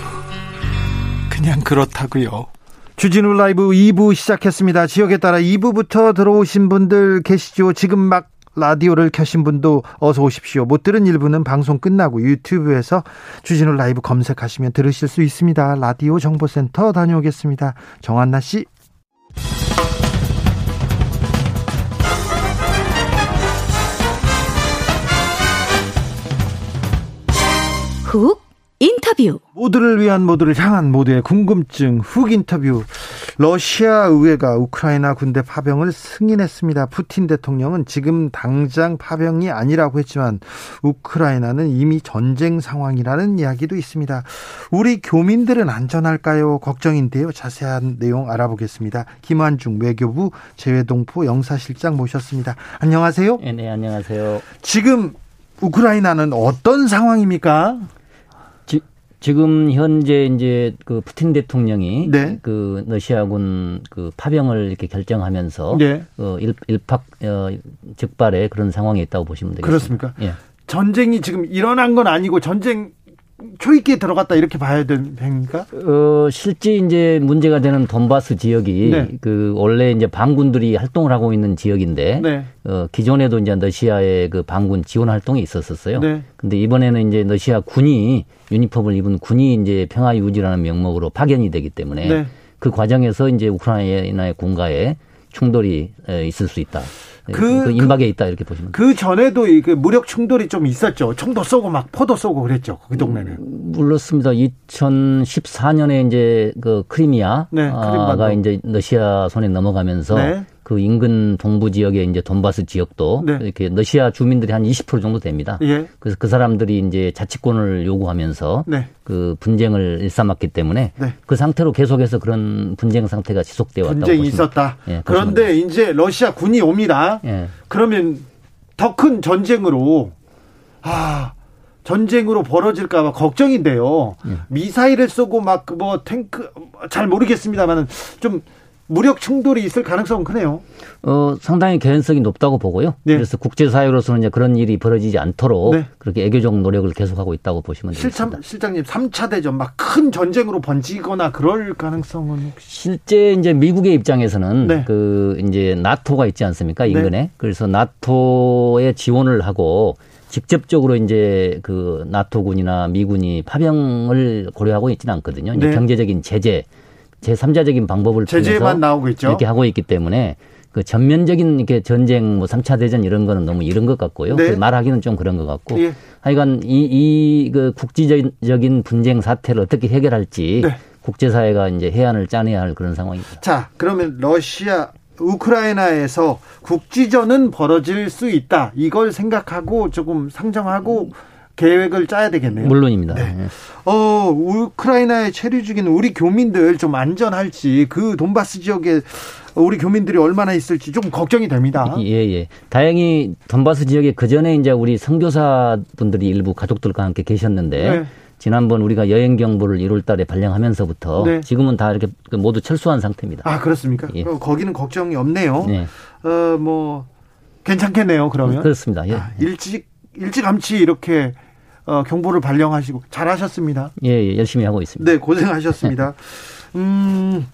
그냥 그렇다고요. 주진우 라이브 2부 시작했습니다. 지역에 따라 2부부터 들어오신 분들 계시죠? 지금 막 라디오를 켜신 분도 어서 오십시오. 못 들은 일부는 방송 끝나고 유튜브에서 주진우 라이브 검색하시면 들으실 수 있습니다. 라디오 정보센터 다녀오겠습니다. 정한나 씨. 훅 인터뷰. 모두를 위한 모두를 향한 모두의 궁금증 훅 인터뷰. 러시아 의회가 우크라이나 군대 파병을 승인했습니다. 푸틴 대통령은 지금 당장 파병이 아니라고 했지만 우크라이나는 이미 전쟁 상황이라는 이야기도 있습니다. 우리 교민들은 안전할까요? 걱정인데요. 자세한 내용 알아보겠습니다. 김한중 외교부 재외동포 영사실장 모셨습니다. 안녕하세요. 네, 네, 안녕하세요. 지금 우크라이나는 어떤 상황입니까? 지, 지금 현재 이제 그 푸틴 대통령이 네. 그 러시아군 그 파병을 이렇게 결정하면서 네. 어, 일, 일팍 어, 즉발의 그런 상황에 있다고 보시면 되겠습니다. 그렇습니까? 예. 전쟁이 지금 일어난 건 아니고 전쟁 초입기에 들어갔다 이렇게 봐야 됩니까? 어, 실제 이제 문제가 되는 돈바스 지역이 네. 그 원래 이제 반군들이 활동을 하고 있는 지역인데 네. 어, 기존에도 이제 러시아의 그 반군 지원 활동이 있었었어요. 네. 근데 이번에는 이제 러시아 군이 유니폼을 입은 군이 이제 평화 유지라는 명목으로 파견이 되기 때문에 네. 그 과정에서 이제 우크라이나의 군가에 충돌이 에, 있을 수 있다. 그- 그, 임박에 있다 이렇게 보시면. 그 전에도 이그 무력 충돌이 좀 있었죠. 총도 쏘고 막 포도 쏘고 그랬죠. 그 동네는. 물렇습니다. 2014년에 이제 그 크리미아가 네, 크림반도. 이제 러시아 손에 넘어가면서 네. 그 인근 동부 지역의 이제 돈바스 지역도 네. 이렇게 러시아 주민들이 한 20% 정도 됩니다. 예. 그래서 그 사람들이 이제 자치권을 요구하면서 네. 그 분쟁을 일삼았기 때문에 네. 그 상태로 계속해서 그런 분쟁 상태가 지속되어 왔다고 분쟁이 보시면 있었다. 예, 그런데 이제 러시아 군이 옵니다. 예. 그러면 더 큰 전쟁으로 아 전쟁으로 벌어질까봐 걱정인데요. 예. 미사일을 쏘고 막 뭐 탱크 잘 모르겠습니다만은 좀 무력 충돌이 있을 가능성은 크네요. 어, 상당히 개연성이 높다고 보고요. 네. 그래서 국제사회로서는 이제 그런 일이 벌어지지 않도록 네. 그렇게 애교적 노력을 계속하고 있다고 보시면 실참 되겠습니다. 실장님 3차 대전 막 큰 전쟁으로 번지거나 그럴 가능성은 혹시 실제 이제 미국의 입장에서는 네. 그 이제 나토가 있지 않습니까 인근에 그래서 나토에 지원을 하고 직접적으로 이제 그 나토군이나 미군이 파병을 고려하고 있지는 않거든요. 네. 경제적인 제재, 제3자적인 방법을 제재만 통해서 나오고 있죠. 이렇게 하고 있기 때문에 그 전면적인 이렇게 전쟁 뭐 3차 대전 이런 거는 너무 이른 것 같고요. 네. 그 말하기는 좀 그런 것 같고. 예. 하여간 이, 이, 그 국지적인 분쟁 사태를 어떻게 해결할지 네. 국제사회가 이제 해안을 짜내야 할 그런 상황입니다. 자, 그러면 러시아 우크라이나에서 국지전은 벌어질 수 있다. 이걸 생각하고 조금 상정하고 계획을 짜야 되겠네요. 물론입니다. 네. 예. 어, 우크라이나에 체류 중인 우리 교민들 좀 안전할지 그 돈바스 지역에 우리 교민들이 얼마나 있을지 좀 걱정이 됩니다. 예, 예. 다행히 돈바스 지역에 그 전에 이제 우리 선교사분들이 일부 가족들과 함께 계셨는데 네. 지난번 우리가 여행 경보를 1월 달에 발령하면서부터 네. 지금은 다 이렇게 모두 철수한 상태입니다. 아, 그렇습니까? 예. 어, 거기는 걱정이 없네요. 네. 어, 뭐 괜찮겠네요. 그러면 그렇습니다. 예. 아, 일찍 일찌감치 이렇게 어, 경보를 발령하시고 잘하셨습니다. 예, 예, 열심히 하고 있습니다. 네, 고생하셨습니다. (laughs) 음,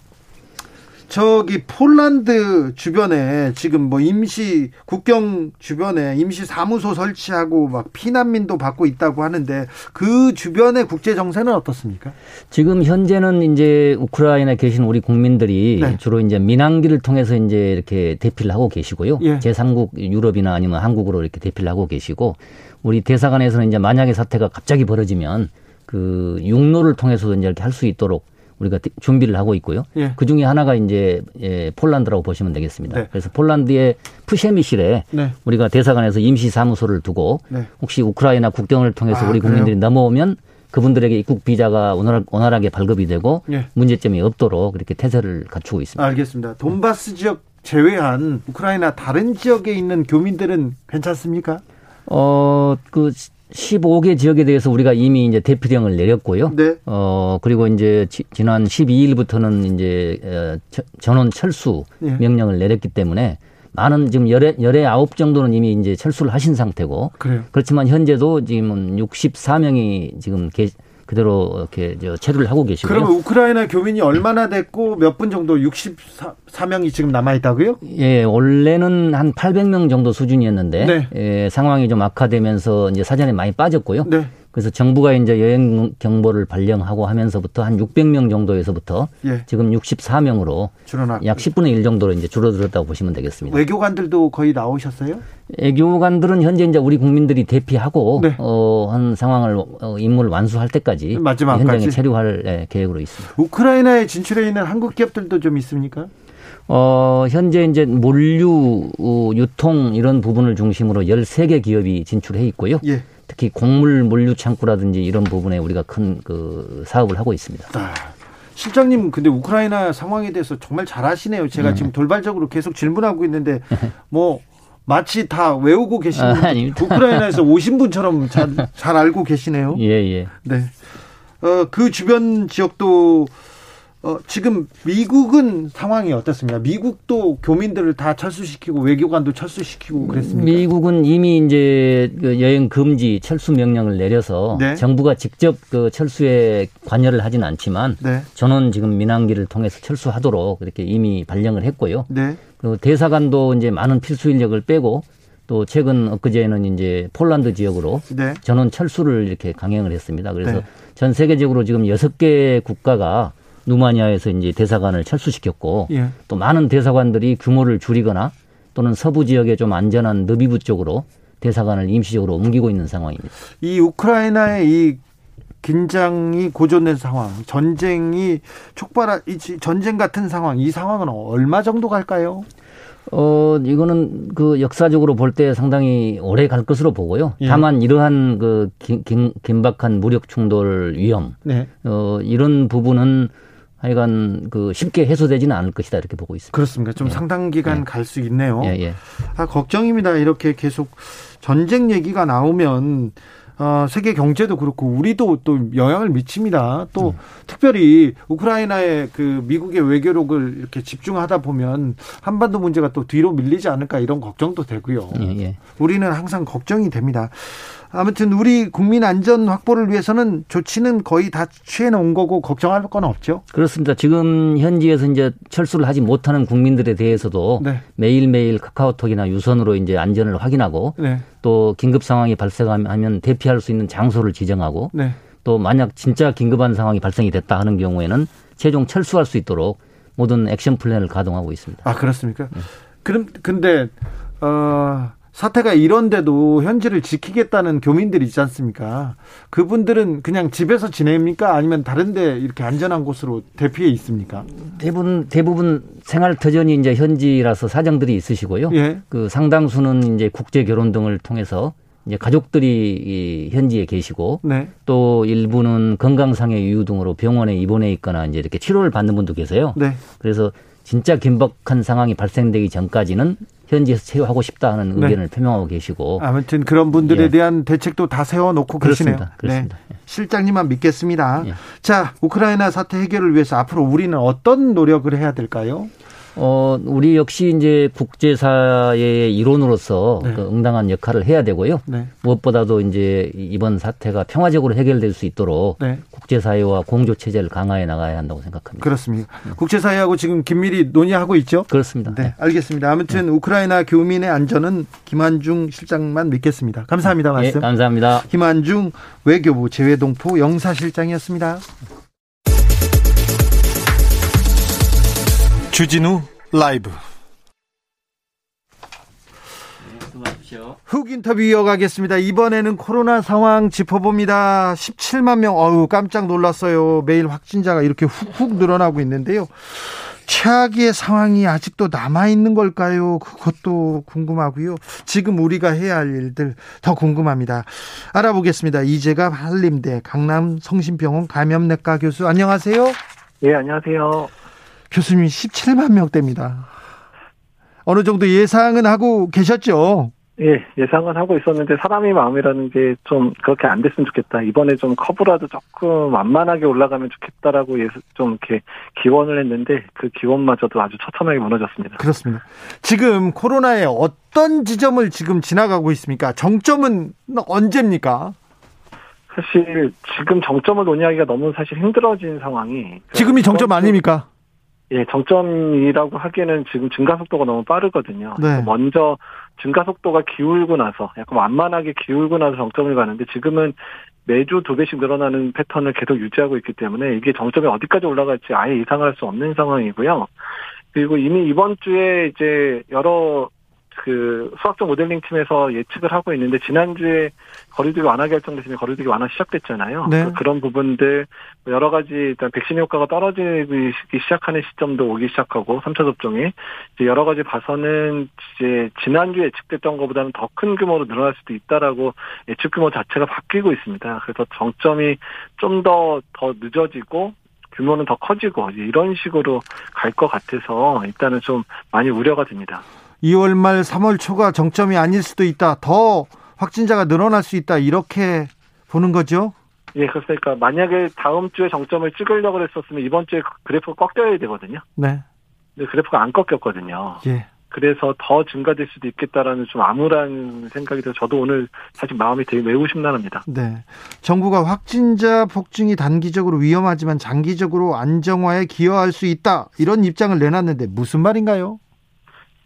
저기 폴란드 주변에 지금 뭐 임시 국경 주변에 임시 사무소 설치하고 막 피난민도 받고 있다고 하는데 그 주변의 국제 정세는 어떻습니까? 지금 현재는 이제 우크라이나에 계신 우리 국민들이 네. 주로 이제 민항기를 통해서 이제 이렇게 대피를 하고 계시고요. 예. 제3국 유럽이나 아니면 한국으로 이렇게 대피를 하고 계시고 우리 대사관에서는 이제 만약에 사태가 갑자기 벌어지면 그 육로를 통해서도 이제 이렇게 할 수 있도록 우리가 대- 준비를 하고 있고요. 예. 그 중에 하나가 이제 예, 폴란드라고 보시면 되겠습니다. 네. 그래서 폴란드의 푸셰미실에 네. 우리가 대사관에서 임시 사무소를 두고 네. 혹시 우크라이나 국경을 통해서 아, 우리 국민들이 그래요? 넘어오면 그분들에게 입국 비자가 원활, 원활하게 발급이 되고 예. 문제점이 없도록 이렇게 태세를 갖추고 있습니다. 알겠습니다. 돈바스 지역 제외한 우크라이나 다른 지역에 있는 교민들은 괜찮습니까? 어, 그 15개 지역에 대해서 우리가 이미 이제 대피령을 내렸고요. 네. 어, 그리고 이제 지, 지난 12일부터는 이제 어, 저- 전원 철수 예. 명령을 내렸기 때문에 많은 지금 열에 열에 아홉 정도는 이미 이제 철수를 하신 상태고 그래요. 그렇지만 현재도 지금은 64명이 지금 개, 그대로 이렇게 저 체류를 하고 계시고요. 그러면 우크라이나 교민이 얼마나 됐고 몇 분 정도 64명이 지금 남아 있다고요? 예, 원래는 한 800명 정도 수준이었는데 네. 예, 상황이 좀 악화되면서 이제 사전에 많이 빠졌고요. 네. 그래서 정부가 이제 여행 경보를 발령하고 하면서부터 한 600명 정도에서부터 예. 지금 64명으로 줄어나. 약 10분의 1 정도로 이제 줄어들었다고 보시면 되겠습니다. 외교관들도 거의 나오셨어요? 애교관들은 현재 이제 우리 국민들이 대피하고 네. 어, 한 상황을 어, 임무를 완수할 때까지 마지막까지? 현장에 체류할 예, 계획으로 있습니다. 우크라이나에 진출해 있는 한국 기업들도 좀 있습니까? 어, 현재 이제 물류, 어, 유통 이런 부분을 중심으로 13개 기업이 진출해 있고요. 예. 특히 곡물 물류 창구라든지 이런 부분에 우리가 큰 그 사업을 하고 있습니다. 아, 실장님 근데 우크라이나 상황에 대해서 정말 잘 아시네요. 제가 지금 돌발적으로 계속 질문하고 있는데 뭐 마치 다 외우고 계시는 아, (laughs) 아닙니다. 우크라이나에서 오신 분처럼 잘, 잘 알고 계시네요. (laughs) 예, 예. 네. 어, 그 주변 지역도 어, 지금 미국은 상황이 어떻습니까? 미국도 교민들을 다 철수시키고 외교관도 철수시키고 그랬습니다. 미국은 이미 이제 그 여행 금지 철수 명령을 내려서 네. 정부가 직접 그 철수에 관여를 하지는 않지만 네. 전원 지금 민항기를 통해서 철수하도록 이렇게 이미 발령을 했고요. 네. 그리고 대사관도 이제 많은 필수 인력을 빼고 또 최근 엊그제는 이제 폴란드 지역으로 네. 전원 철수를 이렇게 강행을 했습니다. 그래서 네. 전 세계적으로 지금 여섯 개 국가가 누마니아에서 이제 대사관을 철수시켰고 예. 또 많은 대사관들이 규모를 줄이거나 또는 서부 지역에 좀 안전한 너비부 쪽으로 대사관을 임시적으로 옮기고 있는 상황입니다. 이 우크라이나의 이 긴장이 고조된 상황, 전쟁이 촉발한 이 전쟁 같은 상황, 이 상황은 얼마 정도 갈까요? 어, 이거는 그 역사적으로 볼 때 상당히 오래 갈 것으로 보고요. 예. 다만 이러한 그 긴, 긴, 긴박한 무력 충돌 위험, 네. 어, 이런 부분은 하여간 그 쉽게 해소되지는 않을 것이다 이렇게 보고 있습니다. 그렇습니까? 좀 예. 상당 기간 예. 갈수 있네요. 예, 예. 아, 걱정입니다. 이렇게 계속 전쟁 얘기가 나오면 어, 세계 경제도 그렇고 우리도 또 영향을 미칩니다. 또 특별히 우크라이나의 그 미국의 외교력을 이렇게 집중하다 보면 한반도 문제가 또 뒤로 밀리지 않을까 이런 걱정도 되고요. 예, 예. 우리는 항상 걱정이 됩니다. 아무튼 우리 국민 안전 확보를 위해서는 조치는 거의 다 취해 놓은 거고 걱정할 건 없죠. 그렇습니다. 지금 현지에서 이제 철수를 하지 못하는 국민들에 대해서도 네. 매일매일 카카오톡이나 유선으로 이제 안전을 확인하고 네. 또 긴급 상황이 발생하면 대피할 수 있는 장소를 지정하고 네. 또 만약 진짜 긴급한 상황이 발생이 됐다 하는 경우에는 최종 철수할 수 있도록 모든 액션 플랜을 가동하고 있습니다. 아 그렇습니까? 그럼 근데 어 사태가 이런데도 현지를 지키겠다는 교민들이 있지 않습니까? 그분들은 그냥 집에서 지냅니까? 아니면 다른데 이렇게 안전한 곳으로 대피해 있습니까? 대부분 대부분 생활 터전이 이제 현지라서 사정들이 있으시고요. 예. 그 상당수는 이제 국제 결혼 등을 통해서 이제 가족들이 이 현지에 계시고 네. 또 일부는 건강상의 이유 등으로 병원에 입원해 있거나 이제 이렇게 치료를 받는 분도 계세요. 네. 그래서 진짜 긴박한 상황이 발생되기 전까지는 현지에서 치료하고 싶다 하는 네. 의견을 표명하고 계시고 아무튼 그런 분들에 예. 대한 대책도 다 세워놓고 계시네요. 그렇습니다. 그렇습니다. 네. 실장님만 믿겠습니다. 예. 자, 우크라이나 사태 해결을 위해서 앞으로 우리는 어떤 노력을 해야 될까요? 어, 우리 역시 이제 국제사회의 일원으로서 네. 그 응당한 역할을 해야 되고요. 네. 무엇보다도 이제 이번 사태가 평화적으로 해결될 수 있도록 네. 국제사회와 공조 체제를 강화해 나가야 한다고 생각합니다. 그렇습니다. 국제사회하고 지금 긴밀히 논의하고 있죠? 그렇습니다. 네, 알겠습니다. 아무튼 우크라이나 교민의 안전은 김한중 실장만 믿겠습니다. 감사합니다. 예, 말씀. 감사합니다. 김한중 외교부 재외동포 영사실장이었습니다. 주진우 라이브 훅 인터뷰 이어가겠습니다. 이번에는 코로나 상황 짚어봅니다. 17만 명, 어우, 깜짝 놀랐어요. 매일 확진자가 이렇게 훅훅 늘어나고 있는데요. 최악의 상황이 아직도 남아있는 걸까요? 그것도 궁금하고요. 지금 우리가 해야 할 일들 더 궁금합니다. 알아보겠습니다. 이재갑 한림대 강남 성심병원 감염내과 교수, 안녕하세요. 예, 안녕하세요. 교수님 17만 명대입니다. 어느 정도 예상은 하고 계셨죠? 예, 예상은 하고 있었는데 사람이 마음이라는 게 좀 그렇게 안 됐으면 좋겠다. 이번에 좀 커브라도 조금 완만하게 올라가면 좋겠다라고 예- 좀 이렇게 기원을 했는데 그 기원마저도 아주 처참하게 무너졌습니다. 그렇습니다. 지금 코로나의 어떤 지점을 지금 지나가고 있습니까? 정점은 언제입니까? 사실 지금 정점을 논의하기가 너무 사실 힘들어진 상황이 지금이 정점 아닙니까? 예, 정점이라고 하기에는 지금 증가 속도가 너무 빠르거든요. 네. 먼저 증가 속도가 기울고 나서 약간 완만하게 기울고 나서 정점을 가는데 지금은 매주 두 배씩 늘어나는 패턴을 계속 유지하고 있기 때문에 이게 정점이 어디까지 올라갈지 아예 예상할 수 없는 상황이고요. 그리고 이미 이번 주에 이제 여러 그 수학적 모델링 팀에서 예측을 하고 있는데 지난주에 거리두기 완화 결정됐으니 거리두기 완화 시작됐잖아요. 네. 그런 부분들 여러 가지 일단 백신 효과가 떨어지기 시작하는 시점도 오기 시작하고 3차 접종이 이제 여러 가지 봐서는 이제 지난주에 예측됐던 것보다는 더 큰 규모로 늘어날 수도 있다라고 예측 규모 자체가 바뀌고 있습니다. 그래서 정점이 좀 더더 늦어지고 규모는 더 커지고 이런 식으로 갈 것 같아서 일단은 좀 많이 우려가 됩니다. 2월 말 3월 초가 정점이 아닐 수도 있다. 더 확진자가 늘어날 수 있다. 이렇게 보는 거죠? 예, 그러니까 만약에 다음 주에 정점을 찍으려고 했었으면 이번 주에 그래프가 꺾여야 되거든요. 네. 근데 그래프가 안 꺾였거든요. 예. 그래서 더 증가될 수도 있겠다라는 좀 암울한 생각이 들어 저도 오늘 사실 마음이 되게 매우 심란합니다. 네. 정부가 확진자 폭증이 단기적으로 위험하지만 장기적으로 안정화에 기여할 수 있다. 이런 입장을 내놨는데 무슨 말인가요?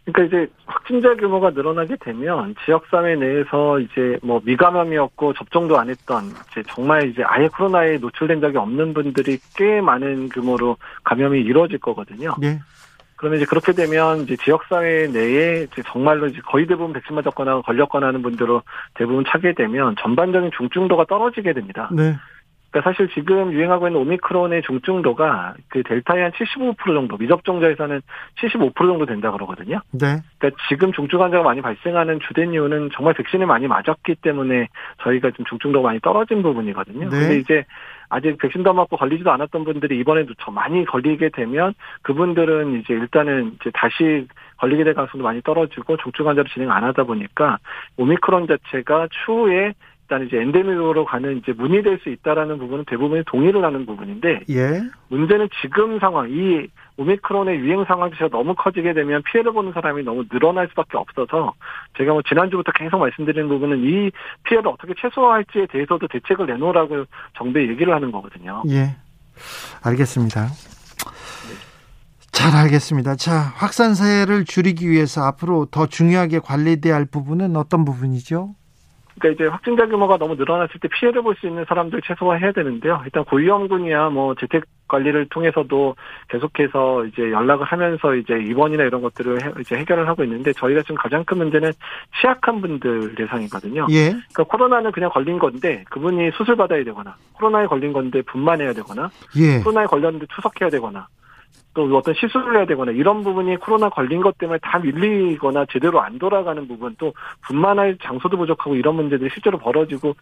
그러니까 이제 확진자 규모가 늘어나게 되면 지역사회 내에서 이제 뭐 미감염이었고 접종도 안 했던 이제 정말 이제 아예 코로나에 노출된 적이 없는 분들이 꽤 많은 규모로 감염이 이루어질 거거든요. 예. 그러면 이제 그렇게 되면 이제 지역사회 내에 이제 정말로 이제 거의 대부분 백신 맞았거나 걸렸거나 하는 분들로 대부분 차게 되면 전반적인 중증도가 떨어지게 됩니다. 네. 그러니까 사실 지금 유행하고 있는 오미크론의 중증도가 그 델타의 한 75% 정도, 미접종자에서는 75% 정도 된다 그러거든요. 네. 그러니까 지금 중증 환자가 많이 발생하는 주된 이유는 정말 백신을 많이 맞았기 때문에 저희가 좀 중증도가 많이 떨어진 부분이거든요. 네. 근데 이제 아직 백신도 안 맞고 걸리지도 않았던 분들이 이번에도 더 많이 걸리게 되면 그분들은 이제 일단은 이제 다시 걸리게 될 가능성도 많이 떨어지고 중증 환자로 진행 안 하다 보니까 오미크론 자체가 추후에 일단 이제 엔데믹으로 가는 이제 문이 될수 있다라는 부분은 대부분이 동의를 하는 부분인데 예. 문제는 지금 상황, 이 오미크론의 유행 상황 자체가 너무 커지게 되면 피해를 보는 사람이 너무 늘어날 수밖에 없어서 제가 뭐 지난주부터 계속 말씀드리는 부분은 이 피해를 어떻게 최소화할지에 대해서도 대책을 내놓으라고 정부에 얘기를 하는 거거든요. 예. 알겠습니다. 잘 알겠습니다. 자, 확산세를 줄이기 위해서 앞으로 더 중요하게 관리돼야 할 부분은 어떤 부분이죠? 그러니까 이제 확진자 규모가 너무 늘어났을 때 피해를 볼 수 있는 사람들 최소화해야 되는데요. 일단 고위험군이야 뭐 재택 관리를 통해서도 계속해서 이제 연락을 하면서 이제 입원이나 이런 것들을 해, 이제 해결을 하고 있는데 저희가 지금 가장 큰 문제는 취약한 분들 대상이거든요. 예. 그러니까 코로나는 그냥 걸린 건데 그분이 수술 받아야 되거나 코로나에 걸린 건데 분만해야 되거나 예. 코로나에 걸렸는데 투석해야 되거나 또 어떤 시술을 해야 되거나 이런 부분이 코로나 걸린 것 때문에 다 밀리거나 제대로 안 돌아가는 부분 또 분만할 장소도 부족하고 이런 문제들이 실제로 벌어지고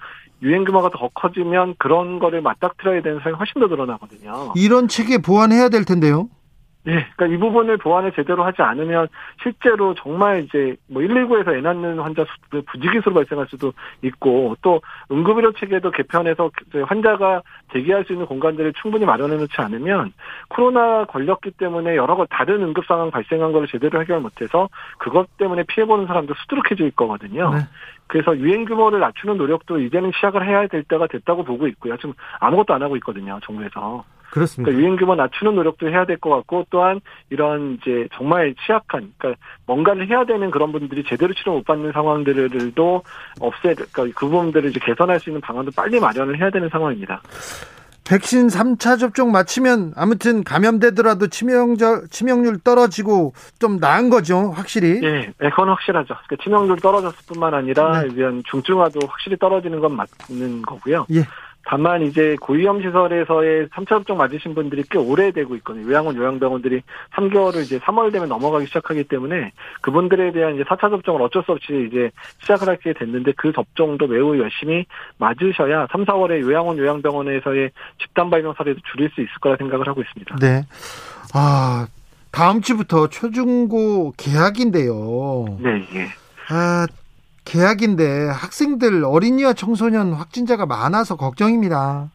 유행 규모가 더 커지면 그런 거를 맞닥뜨려야 되는 사람이 훨씬 더 늘어나거든요. 이런 체계 보완해야 될 텐데요. 예, 그러니까 이 부분을 보완을 제대로 하지 않으면 실제로 정말 이제 뭐 119에서 애 낳는 환자 수 부지기수로 발생할 수도 있고 또 응급의료 체계도 개편해서 환자가 대기할 수 있는 공간들을 충분히 마련해 놓지 않으면 코로나 걸렸기 때문에 여러 가 다른 응급 상황 발생한 걸 제대로 해결 못해서 그것 때문에 피해 보는 사람도 수두룩해질 거거든요. 네. 그래서 유행 규모를 낮추는 노력도 이제는 시작을 해야 될 때가 됐다고 보고 있고요. 지금 아무것도 안 하고 있거든요, 정부에서. 그렇습니다. 그러니까 유행 규모 낮추는 노력도 해야 될 것 같고 또한 이런 이제 정말 취약한 그러니까 뭔가를 해야 되는 그런 분들이 제대로 치료 못 받는 상황들도 없애 그러니까 그 부분들을 이제 개선할 수 있는 방안도 빨리 마련을 해야 되는 상황입니다. 백신 3차 접종 마치면 아무튼 감염되더라도 치명적 치명률 떨어지고 좀 나은 거죠, 확실히. 예, 네, 그건 확실하죠. 그러니까 치명률 떨어졌을 뿐만 아니라 네. 중증화도 확실히 떨어지는 건 맞는 거고요. 예. 다만 이제 고위험 시설에서의 3차 접종 맞으신 분들이 꽤 오래되고 있거든요. 요양원, 요양병원들이 3개월을 이제 3월 되면 넘어가기 시작하기 때문에 그분들에 대한 이제 4차 접종을 어쩔 수 없이 이제 시작을 하게 됐는데 그 접종도 매우 열심히 맞으셔야 3, 4월에 요양원, 요양병원에서의 집단 발병 사례도 줄일 수 있을 거라 생각을 하고 있습니다. 네. 아, 다음 주부터 초중고 개학인데요. 네, 예. 아, 계약인데 학생들 어린이와 청소년 확진자가 많아서 걱정입니다.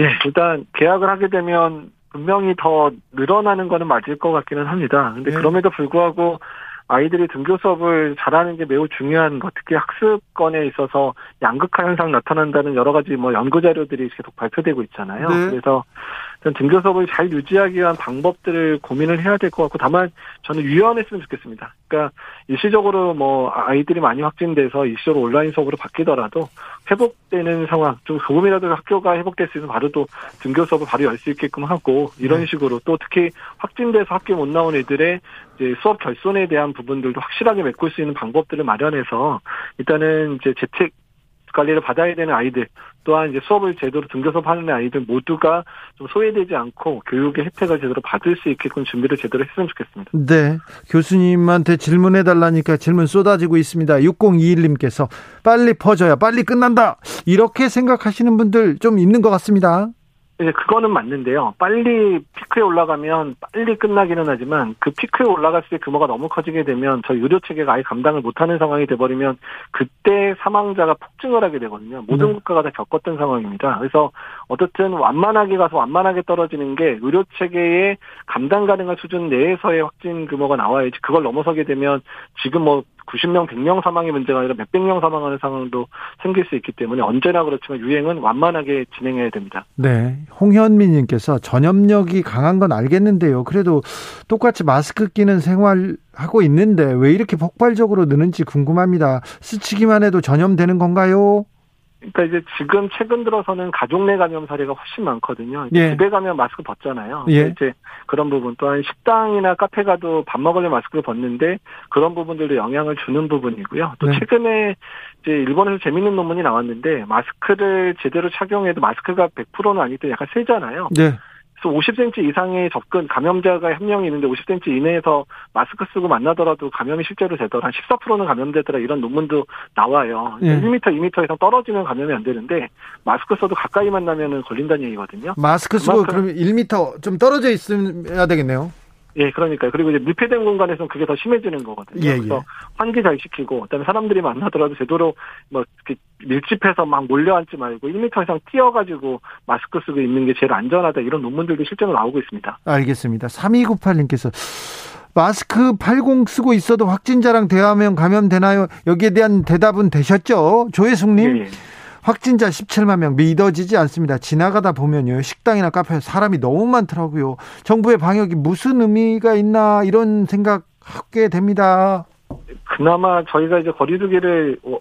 예, 일단 계약을 하게 되면 분명히 더 늘어나는 거는 맞을 것 같기는 합니다. 근데 네. 그럼에도 불구하고 아이들이 등교 수업을 잘하는 게 매우 중요한 것, 특히 학습권에 있어서 양극화 현상 나타난다는 여러 가지 뭐 연구 자료들이 계속 발표되고 있잖아요. 네. 그래서 등교 수업을 잘 유지하기 위한 방법들을 고민을 해야 될 것 같고 다만 저는 유연했으면 좋겠습니다. 그러니까 일시적으로 뭐 아이들이 많이 확진돼서 일시적으로 온라인 수업으로 바뀌더라도 회복되는 상황 좀 조금이라도 학교가 회복될 수 있는 바로 또 등교 수업을 바로 열 수 있게끔 하고 이런 네. 식으로 또 특히 확진돼서 학교 못 나온 애들의 이제 수업 결손에 대한 부분들도 확실하게 메꿀 수 있는 방법들을 마련해서 일단은 이제 재택 관리를 받아야 되는 아이들 또한 이제 수업을 제대로 등교 수업 하는 아이들 모두가 좀 소외되지 않고 교육의 혜택을 제대로 받을 수 있게끔 준비를 제대로 했으면 좋겠습니다. 네. 교수님한테 질문해 달라니까 질문 쏟아지고 있습니다. 6021님께서 빨리 퍼져야 빨리 끝난다. 이렇게 생각하시는 분들 좀 있는 것 같습니다. 이제 그거는 맞는데요. 빨리 피크에 올라가면 빨리 끝나기는 하지만 그 피크에 올라갔을 때 규모가 너무 커지게 되면 저희 의료 체계가 아예 감당을 못하는 상황이 돼버리면 그때 사망자가 폭증을 하게 되거든요. 모든 네. 국가가 다 겪었던 상황입니다. 그래서 어떻든 완만하게 가서 완만하게 떨어지는 게 의료 체계의 감당 가능한 수준 내에서의 확진 규모가 나와야지 그걸 넘어서게 되면 지금 뭐 90명, 100명 사망의 문제가 아니라 몇백 명 사망하는 상황도 생길 수 있기 때문에 언제나 그렇지만 유행은 완만하게 진행해야 됩니다. 네. 홍현민 님께서 전염력이 강한 건 알겠는데요. 그래도 똑같이 마스크 끼는 생활하고 있는데 왜 이렇게 폭발적으로 느는지 궁금합니다. 스치기만 해도 전염되는 건가요? 그러니까 이제 지금 최근 들어서는 가족 내 감염 사례가 훨씬 많거든요. 예. 집에 가면 마스크 벗잖아요. 예. 이제 그런 부분 또한 식당이나 카페 가도 밥 먹으려 마스크를 벗는데 그런 부분들도 영향을 주는 부분이고요. 또 네. 최근에 이제 일본에서 재밌는 논문이 나왔는데 마스크를 제대로 착용해도 마스크가 100%는 아니기 때문에 약간 세잖아요. 네. 그래서 50cm 이상의 접근 감염자가 한 명이 있는데 50cm 이내에서 마스크 쓰고 만나더라도 감염이 실제로 되더라. 한 14%는 감염되더라. 이런 논문도 나와요. 예. 1m, 2m 이상 떨어지면 감염이 안 되는데 마스크 써도 가까이 만나면 걸린다는 얘기거든요. 마스크 쓰고 그럼 1m 좀 떨어져 있어야 되겠네요. 예, 그러니까요. 그리고 이제 밀폐된 공간에서는 그게 더 심해지는 거거든요. 예, 그래서 예. 환기 잘 시키고, 그다음에 사람들이 만나더라도 제대로 뭐 이렇게 밀집해서 막 몰려앉지 말고 1m 이상 뛰어가지고 마스크 쓰고 있는 게 제일 안전하다 이런 논문들도 실제로 나오고 있습니다. 알겠습니다. 3298님께서 마스크 80 쓰고 있어도 확진자랑 대화하면 감염되나요? 여기에 대한 대답은 되셨죠? 조혜숙님. 예, 예. 확진자 17만 명 믿어지지 않습니다. 지나가다 보면요. 식당이나 카페에 사람이 너무 많더라고요. 정부의 방역이 무슨 의미가 있나 이런 생각 하게 됩니다. 그나마 저희가 이제 거리두기를 어,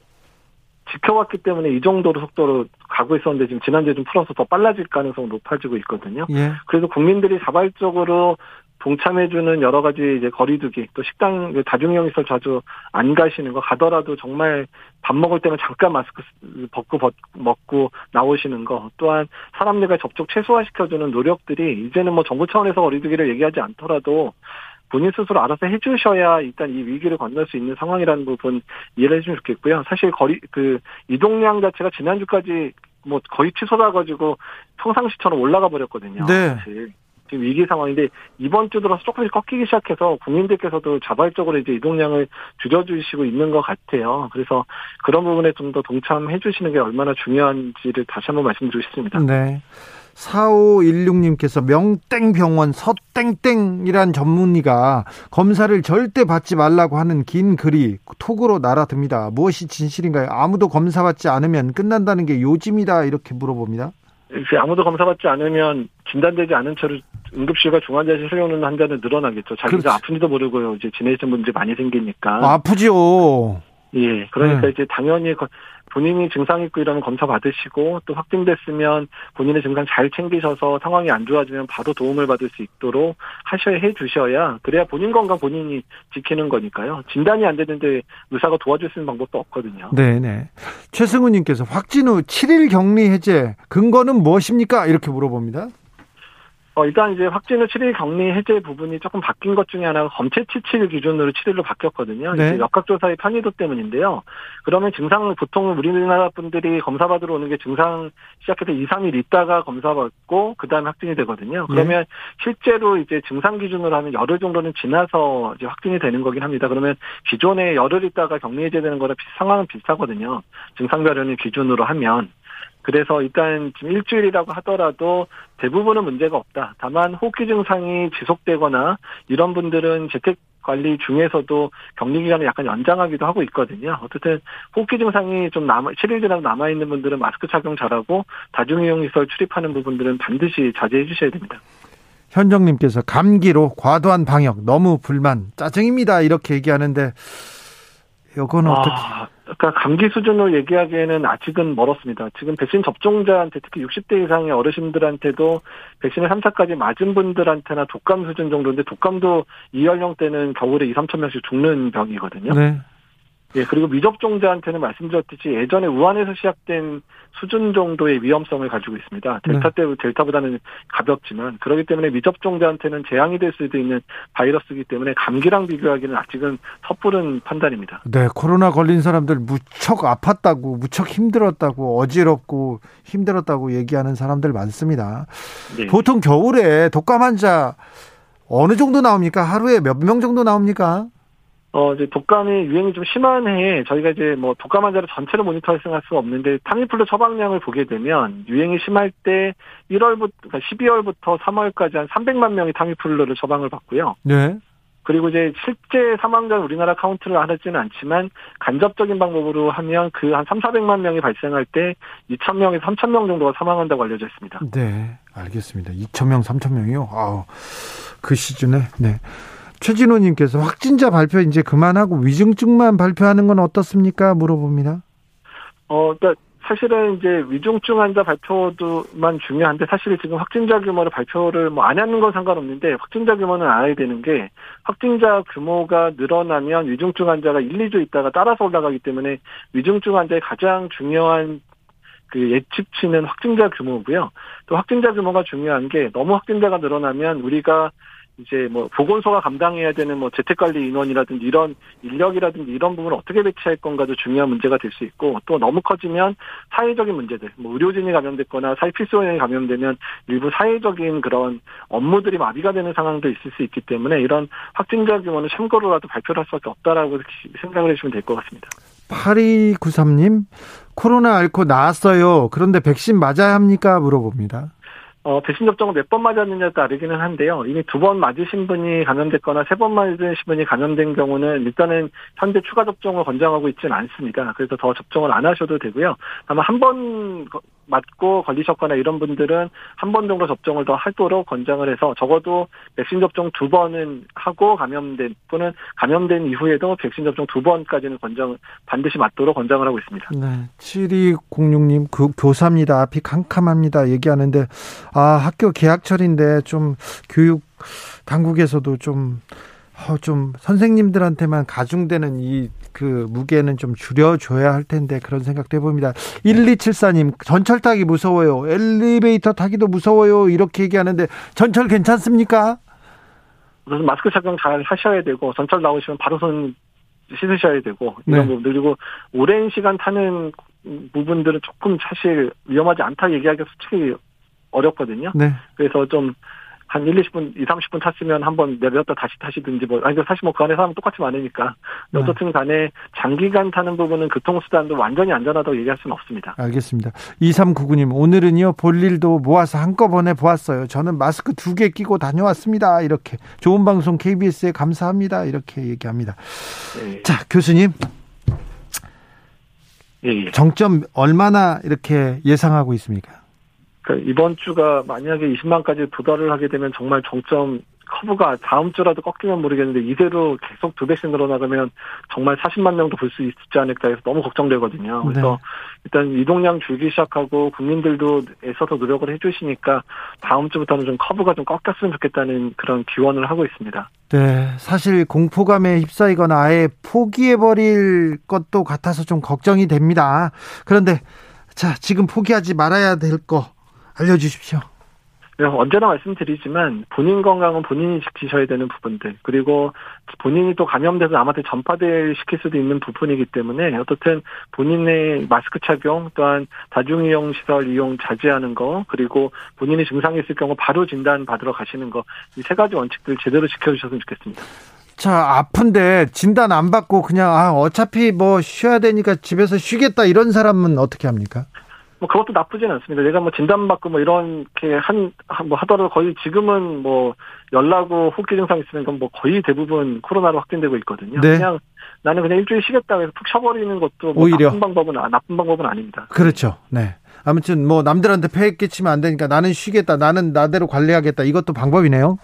지켜왔기 때문에 이 정도로 속도로 가고 있었는데 지금 지난주에 좀 풀어서 더 빨라질 가능성이 높아지고 있거든요. 예. 그래서 국민들이 자발적으로 동참해주는 여러 가지 이제 거리두기 또 식당 다중이용시설 자주 안 가시는 거 가더라도 정말 밥 먹을 때는 잠깐 마스크 벗고 벗, 먹고 나오시는 거 또한 사람들과 접촉 최소화 시켜주는 노력들이 이제는 뭐 정부 차원에서 거리두기를 얘기하지 않더라도 본인 스스로 알아서 해주셔야 일단 이 위기를 건널 수 있는 상황이라는 부분 이해를 해주면 좋겠고요. 사실 거리 그 이동량 자체가 지난주까지 뭐 거의 취소돼가지고 평상시처럼 올라가 버렸거든요. 네. 사실. 지금 위기 상황인데 이번 주 들어서 조금씩 꺾이기 시작해서 국민들께서도 자발적으로 이제 이동량을 줄여주시고 있는 것 같아요. 그래서 그런 부분에 좀 더 동참해 주시는 게 얼마나 중요한지를 다시 한번 말씀드리고 싶습니다. 네. 4516님께서 명땡병원 서땡땡이란 전문의가 검사를 절대 받지 말라고 하는 긴 글이 톡으로 날아듭니다. 무엇이 진실인가요? 아무도 검사받지 않으면 끝난다는 게 요즘이다 이렇게 물어봅니다. 아무도 검사받지 않으면 진단되지 않은 채로 응급실과 중환자실 실려오는 환자는 늘어나겠죠. 자기가. 아픈지도 모르고요. 이제 지내시는 문제 많이 생기니까. 아프죠. 예. 그러니까 네. 이제 당연히 거- 본인이 증상 있고 이러면 검사 받으시고 또 확진됐으면 본인의 증상 잘 챙기셔서 상황이 안 좋아지면 바로 도움을 받을 수 있도록 하셔야 해 주셔야 그래야 본인 건강 본인이 지키는 거니까요. 진단이 안 되는데 의사가 도와줄 수 있는 방법도 없거든요. 네네. 최승우 님께서 확진 후 7일 격리 해제 근거는 무엇입니까? 이렇게 물어봅니다. 어, 일단 이제 확진 후 7일 격리 해제 부분이 조금 바뀐 것 중에 하나가 검체 치칠 기준으로 7일로 바뀌었거든요. 네. 이제 역학조사의 편의도 때문인데요. 그러면 증상, 보통 우리나라 분들이 검사받으러 오는 게 증상 시작해서 2, 3일 있다가 검사받고, 그 다음에 확진이 되거든요. 그러면 실제로 이제 증상 기준으로 하면 열흘 정도는 지나서 이제 확진이 되는 거긴 합니다. 그러면 기존에 열흘 있다가 격리 해제되는 거랑 비- 상황은 비슷하거든요. 증상별로는 기준으로 하면. 그래서 일단 지금 일주일이라고 하더라도 대부분은 문제가 없다. 다만 호흡기 증상이 지속되거나 이런 분들은 재택 관리 중에서도 격리 기간을 약간 연장하기도 하고 있거든요. 어쨌든 호흡기 증상이 좀 남아 7일 지나도 남아 있는 분들은 마스크 착용 잘하고 다중이용 시설 출입하는 부분들은 반드시 자제해 주셔야 됩니다. 현정님께서 감기로 과도한 방역 너무 불만 짜증입니다 이렇게 얘기하는데 이거는 어떻게? 아, 그러니까 감기 수준으로 얘기하기에는 아직은 멀었습니다. 지금 백신 접종자한테 특히 60대 이상의 어르신들한테도 백신을 3차까지 맞은 분들한테나 독감 수준 정도인데 독감도 이 연령대는 겨울에 2, 3천 명씩 죽는 병이거든요. 네. 예, 그리고 미접종자한테는 말씀드렸듯이 예전에 우한에서 시작된 수준 정도의 위험성을 가지고 있습니다. 델타 때 델타보다는 가볍지만 그렇기 때문에 미접종자한테는 재앙이 될 수도 있는 바이러스이기 때문에 감기랑 비교하기는 아직은 섣부른 판단입니다. 네, 코로나 걸린 사람들 무척 아팠다고, 무척 힘들었다고, 어지럽고 힘들었다고 얘기하는 사람들 많습니다. 네. 보통 겨울에 독감 환자 어느 정도 나옵니까? 하루에 몇 명 정도 나옵니까? 어, 이제 독감이 유행이 좀 심한 해에 저희가 이제 뭐 독감 환자를 전체를 모니터링할 수가 없는데 타미플루 처방량을 보게 되면 유행이 심할 때 1월부터, 그러니까 12월부터 3월까지 한 300만 명이 타미플루를 처방을 받고요. 네. 그리고 이제 실제 사망자는 우리나라 카운트를 하지는 않지만 간접적인 방법으로 하면 그 한 3, 400만 명이 발생할 때 2,000명에서 3,000명 정도가 사망한다고 알려져 있습니다. 네, 알겠습니다. 2,000명, 3,000명이요? 아우, 그 시즌에, 네. 최진호님께서 확진자 발표 이제 그만하고 위중증만 발표하는 건 어떻습니까? 물어봅니다. 어, 그러니까 사실은 이제 위중증 환자 발표도만 중요한데 사실 지금 확진자 규모를 발표를 뭐 안 하는 건 상관없는데 확진자 규모는 알아야 되는 게 확진자 규모가 늘어나면 위중증 환자가 1, 2주 있다가 따라서 올라가기 때문에 위중증 환자의 가장 중요한 그 예측치는 확진자 규모고요. 또 확진자 규모가 중요한 게 너무 확진자가 늘어나면 우리가 이제 뭐 보건소가 감당해야 되는 뭐 재택관리 인원이라든지 이런 인력이라든지 이런 부분을 어떻게 배치할 건가도 중요한 문제가 될 수 있고 또 너무 커지면 사회적인 문제들 뭐 의료진이 감염됐거나 사회 필수원이 감염되면 일부 사회적인 그런 업무들이 마비가 되는 상황도 있을 수 있기 때문에 이런 확진자 규모는 참고로라도 발표를 할 수밖에 없다라고 생각을 해주시면 될 것 같습니다. 8293님, 코로나 앓고 나았어요. 그런데 백신 맞아야 합니까? 물어봅니다. 어, 백신 접종을 몇 번 맞았느냐에 따르기는 한데요. 이미 두 번 맞으신 분이 감염됐거나 세 번 맞으신 분이 감염된 경우는 일단은 현재 추가 접종을 권장하고 있지는 않습니다. 그래서 더 접종을 안 하셔도 되고요. 다만 한번 맞고 걸리셨거나 이런 분들은 한 번 정도 접종을 더 하도록 권장을 해서 적어도 백신 접종 두 번은 하고 감염된 또는 감염된 이후에도 백신 접종 두 번까지는 권장 반드시 맞도록 권장을 하고 있습니다. 네. 7206님, 그 교사입니다. 앞이 캄캄합니다. 얘기하는데, 아, 학교 개학철인데 좀 교육 당국에서도 좀, 어, 좀 선생님들한테만 가중되는 이 그 무게는 좀 줄여줘야 할 텐데 그런 생각도 해봅니다. 1274님, 전철 타기 무서워요. 엘리베이터 타기도 무서워요. 이렇게 얘기하는데 전철 괜찮습니까? 우선 마스크 착용 잘 하셔야 되고 전철 나오시면 바로 손 씻으셔야 되고 이런 네. 부분들 그리고 오랜 시간 타는 부분들은 조금 사실 위험하지 않다 얘기하기가 솔직히 어렵거든요. 네. 그래서 좀 한 1, 20분, 2, 30분 탔으면 한번 내렸다 다시 타시든지 뭐, 아니, 사실 뭐 그 안에 사람 똑같이 많으니까. 네. 어쨌든 간에 장기간 타는 부분은 교통수단도 완전히 안전하다고 얘기할 수는 없습니다. 알겠습니다. 2399님, 오늘은요, 볼 일도 모아서 한꺼번에 보았어요. 저는 마스크 두 개 끼고 다녀왔습니다. 이렇게. 좋은 방송 KBS에 감사합니다. 이렇게 얘기합니다. 예, 자, 교수님, 예, 예. 정점 얼마나 이렇게 예상하고 있습니까? 그러니까 이번 주가 만약에 20만까지 도달을 하게 되면 정말 정점 커브가 다음 주라도 꺾이면 모르겠는데 이대로 계속 두 배씩 늘어나가면 정말 40만 명도 볼 수 있지 않을까 해서 너무 걱정되거든요. 그래서 네. 일단 이동량 줄기 시작하고 국민들도 애써서 노력을 해주시니까 다음 주부터는 좀 커브가 좀 꺾였으면 좋겠다는 그런 기원을 하고 있습니다. 네, 사실 공포감에 휩싸이거나 아예 포기해버릴 것도 같아서 좀 걱정이 됩니다. 그런데, 자, 지금 포기하지 말아야 될 거 알려주십시오. 네, 언제나 말씀드리지만 본인 건강은 본인이 지키셔야 되는 부분들 그리고 본인이 또 감염돼서 남한테 전파될 시킬 수도 있는 부분이기 때문에 어떻든 본인의 마스크 착용 또한 다중이용 시설 이용 자제하는 거 그리고 본인이 증상이 있을 경우 바로 진단 받으러 가시는 거 이 세 가지 원칙들 제대로 지켜주셨으면 좋겠습니다. 자, 아픈데 진단 안 받고 그냥, 아, 어차피 뭐 쉬어야 되니까 집에서 쉬겠다 이런 사람은 어떻게 합니까? 뭐 그것도 나쁘진 않습니다. 내가 뭐 진단받고 뭐 이렇게 한, 한- 뭐 하더라도 거의 지금은 뭐 열나고 호흡기 증상 있으면 그건 뭐 거의 대부분 코로나로 확진되고 있거든요. 네. 그냥 나는 그냥 일주일 쉬겠다 해서 푹 쉬어버리는 것도 뭐 오히려. 나쁜 방법은 아- 나쁜 방법은 아닙니다. 그렇죠. 네. 아무튼 뭐 남들한테 폐해 끼치면 안 되니까 나는 쉬겠다. 나는 나대로 관리하겠다. 이것도 방법이네요.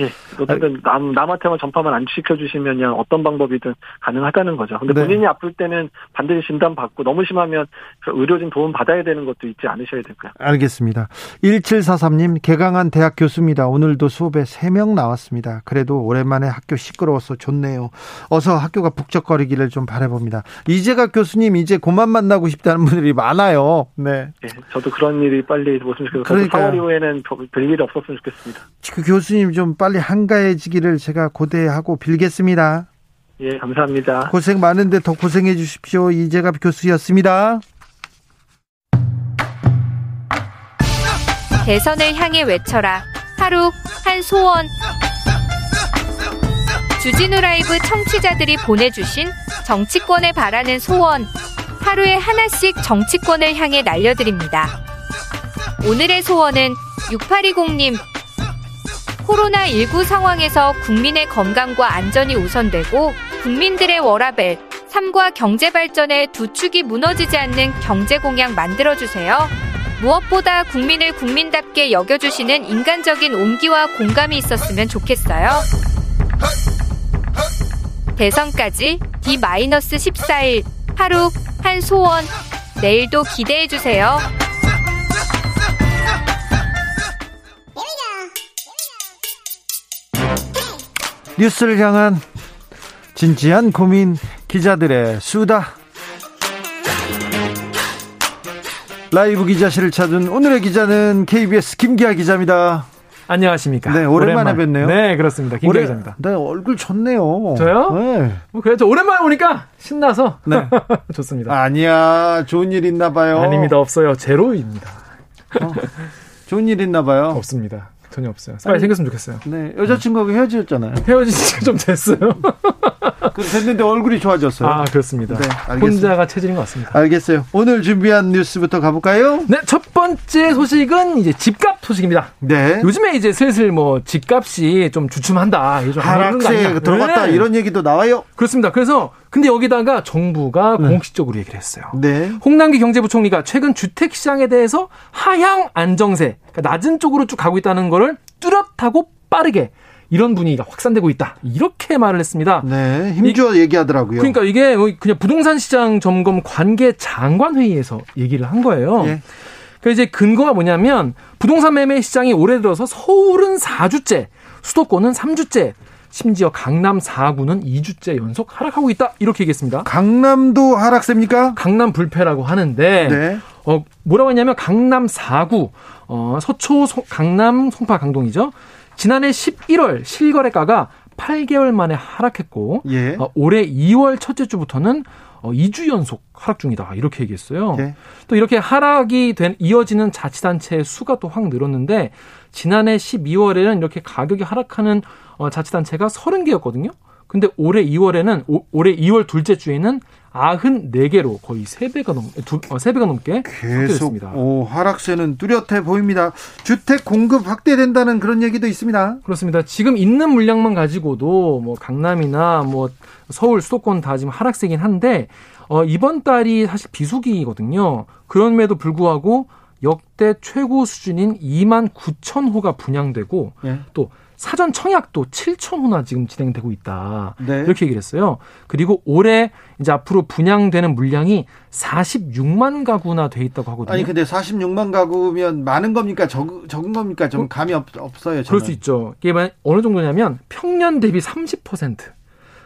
예. 어쨌든 남, 남한테만 전파만 안 시켜주시면 어떤 방법이든 가능하다는 거죠. 근데 네. 본인이 아플 때는 반드시 진단받고 너무 심하면 그 의료진 도움 받아야 되는 것도 잊지 않으셔야 되고요. 알겠습니다. 1743님, 개강한 대학 교수입니다. 오늘도 수업에 3명 나왔습니다. 그래도 오랜만에 학교 시끄러워서 좋네요. 어서 학교가 북적거리기를 좀 바라봅니다. 이재각 교수님, 이제 그만 만나고 싶다는 분들이 많아요. 네. 예. 저도 그런 일이 빨리 있었으면 좋겠어요. 저도 그러니까요. 4월 이후에는 별- 별일이 없었으면 좋겠습니다. 그 교수님 좀 빨리 한가해지기를 제가 고대하고 빌겠습니다. 예, 감사합니다. 고생 많은데 더 고생해 주십시오. 이재갑 교수였습니다. 대선을 향해 외쳐라. 하루 한 소원. 주진우 라이브 청취자들이 보내주신 정치권에 바라는 소원. 하루에 하나씩 정치권을 향해 날려드립니다. 오늘의 소원은 6820님. 코로나19 상황에서 국민의 건강과 안전이 우선되고 국민들의 워라벨, 삶과 경제 발전의 두 축이 무너지지 않는 경제 공약 만들어주세요. 무엇보다 국민을 국민답게 여겨주시는 인간적인 온기와 공감이 있었으면 좋겠어요. 대선까지 D-14일 하루 한 소원 내일도 기대해주세요. 뉴스를 향한 진지한 고민 기자들의 수다. 라이브 기자실을 찾은 오늘의 기자는 KBS 김기아 기자입니다. 안녕하십니까. 네, 오랜만에 오랜만. 뵀네요. 네, 그렇습니다. 김기아 기자입니다. 네, 얼굴 좋네요. 저요? 네. 뭐 그래도 오랜만에 오니까 신나서 네. (laughs) 좋습니다. 아니야, 좋은 일 있나 봐요. 아닙니다. 없어요. 제로입니다. 좋은 일 있나 봐요. 없습니다. 전혀 없어요. 빨리 생겼으면 좋겠어요. 네, 여자친구하고 헤어졌잖아요. (laughs) 헤어진 지가 좀 됐어요. (laughs) 그 됐는데 얼굴이 좋아졌어요. 아, 그렇습니다. 네, 알겠습니다. 혼자가 체질인 것 같습니다. 알겠어요. 오늘 준비한 뉴스부터 가볼까요? 네, 첫 번째 소식은 이제 집값 소식입니다. 네. 요즘에 이제 슬슬 뭐 집값이 좀 주춤한다. 하락세 들어갔다 네. 이런 얘기도 나와요. 그렇습니다. 그래서 근데 여기다가 정부가 공식적으로 얘기를 했어요. 네. 홍남기 경제부총리가 최근 주택 시장에 대해서 하향 안정세, 그러니까 낮은 쪽으로 쭉 가고 있다는 거를 뚜렷하고 빠르게 이런 분위기가 확산되고 있다. 이렇게 말을 했습니다. 네, 힘주어 얘기하더라고요. 그러니까 이게 뭐 그냥 부동산 시장 점검 관계 장관 회의에서 얘기를 한 거예요. 예. 그 이제 근거가 뭐냐면 부동산 매매 시장이 올해 들어서 서울은 4주째, 수도권은 3주째, 심지어 강남 4구는 2주째 연속 하락하고 있다. 이렇게 얘기했습니다. 강남도 하락세입니까? 강남 불패라고 하는데 네. 어 뭐라고 했냐면 강남 4구 어 서초 소- 강남 송파 강동이죠. 지난해 11월 실거래가가 18개월 만에 하락했고 예. 어, 올해 2월 첫째 주부터는 어, 2주 연속 하락 중이다. 이렇게 얘기했어요. 예. 또 이렇게 하락이 된 이어지는 자치단체의 수가 또 확 늘었는데 지난해 12월에는 이렇게 가격이 하락하는 어, 자치단체가 30개였거든요. 근데 올해 2월에는 오, 올해 2월 둘째 주에는 94개로 거의 3배가 넘 두, 어, 3배가 넘게 계속. 오, 하락세는 뚜렷해 보입니다. 주택 공급 확대된다는 그런 얘기도 있습니다. 그렇습니다. 지금 있는 물량만 가지고도 뭐 강남이나 뭐 서울 수도권 다 지금 하락세긴 한데 어 이번 달이 사실 비수기거든요. 그럼에도 불구하고 역대 최고 수준인 2만 9천 호가 분양되고 예. 또 사전 청약도 7천 호나 지금 진행되고 있다. 네. 이렇게 얘기를 했어요. 그리고 올해 이제 앞으로 분양되는 물량이 46만 가구나 돼 있다고 하거든요. 아니 근데 46만 가구면 많은 겁니까? 적, 적은 겁니까? 좀 감이 없, 없어요. 저는. 그럴 수 있죠. 이게 만- 어느 정도냐면 평년 대비 30%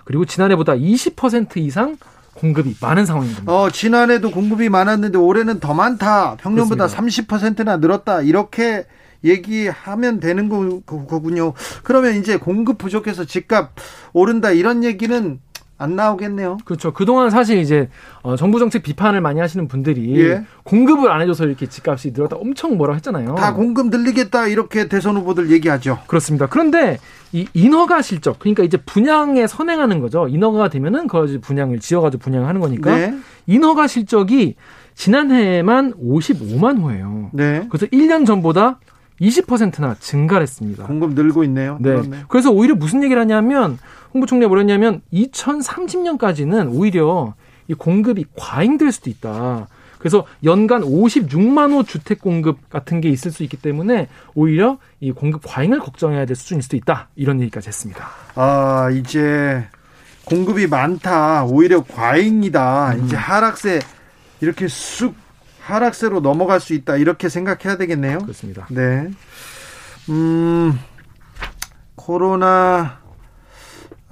그리고 지난해보다 20% 이상 공급이 많은 상황인 겁니다. 어, 지난해도 공급이 많았는데 올해는 더 많다. 평년보다 30%나 늘었다. 이렇게 얘기하면 되는 거, 거군요. 그러면 이제 공급 부족해서 집값 오른다 이런 얘기는 안 나오겠네요. 그렇죠. 그동안 사실 이제 어, 정부 정책 비판을 많이 하시는 분들이 예. 공급을 안 해줘서 이렇게 집값이 늘었다 엄청 뭐라고 했잖아요. 다 공급 늘리겠다 이렇게 대선 후보들 얘기하죠. 그렇습니다. 그런데 이 인허가 실적, 그러니까 이제 분양에 선행하는 거죠. 인허가 되면은 그걸 분양을 지어가지고 분양하는 거니까 네. 인허가 실적이 지난해에만 55만 호예요. 네. 그래서 1년 전보다 20%나 증가를 했습니다. 공급 늘고 있네요. 네. 늘었네. 그래서 오히려 무슨 얘기를 하냐면 홍보 총리가 뭐랬냐면 2030년까지는 오히려 이 공급이 과잉될 수도 있다. 그래서 연간 56만 호 주택 공급 같은 게 있을 수 있기 때문에 오히려 이 공급 과잉을 걱정해야 될 수준일 수도 있다. 이런 얘기까지 했습니다. 아, 이제 공급이 많다. 오히려 과잉이다. 음. 이제 하락세 이렇게 쑥 하락세로 넘어갈 수 있다. 이렇게 생각해야 되겠네요. 그렇습니다. 네. 음, 코로나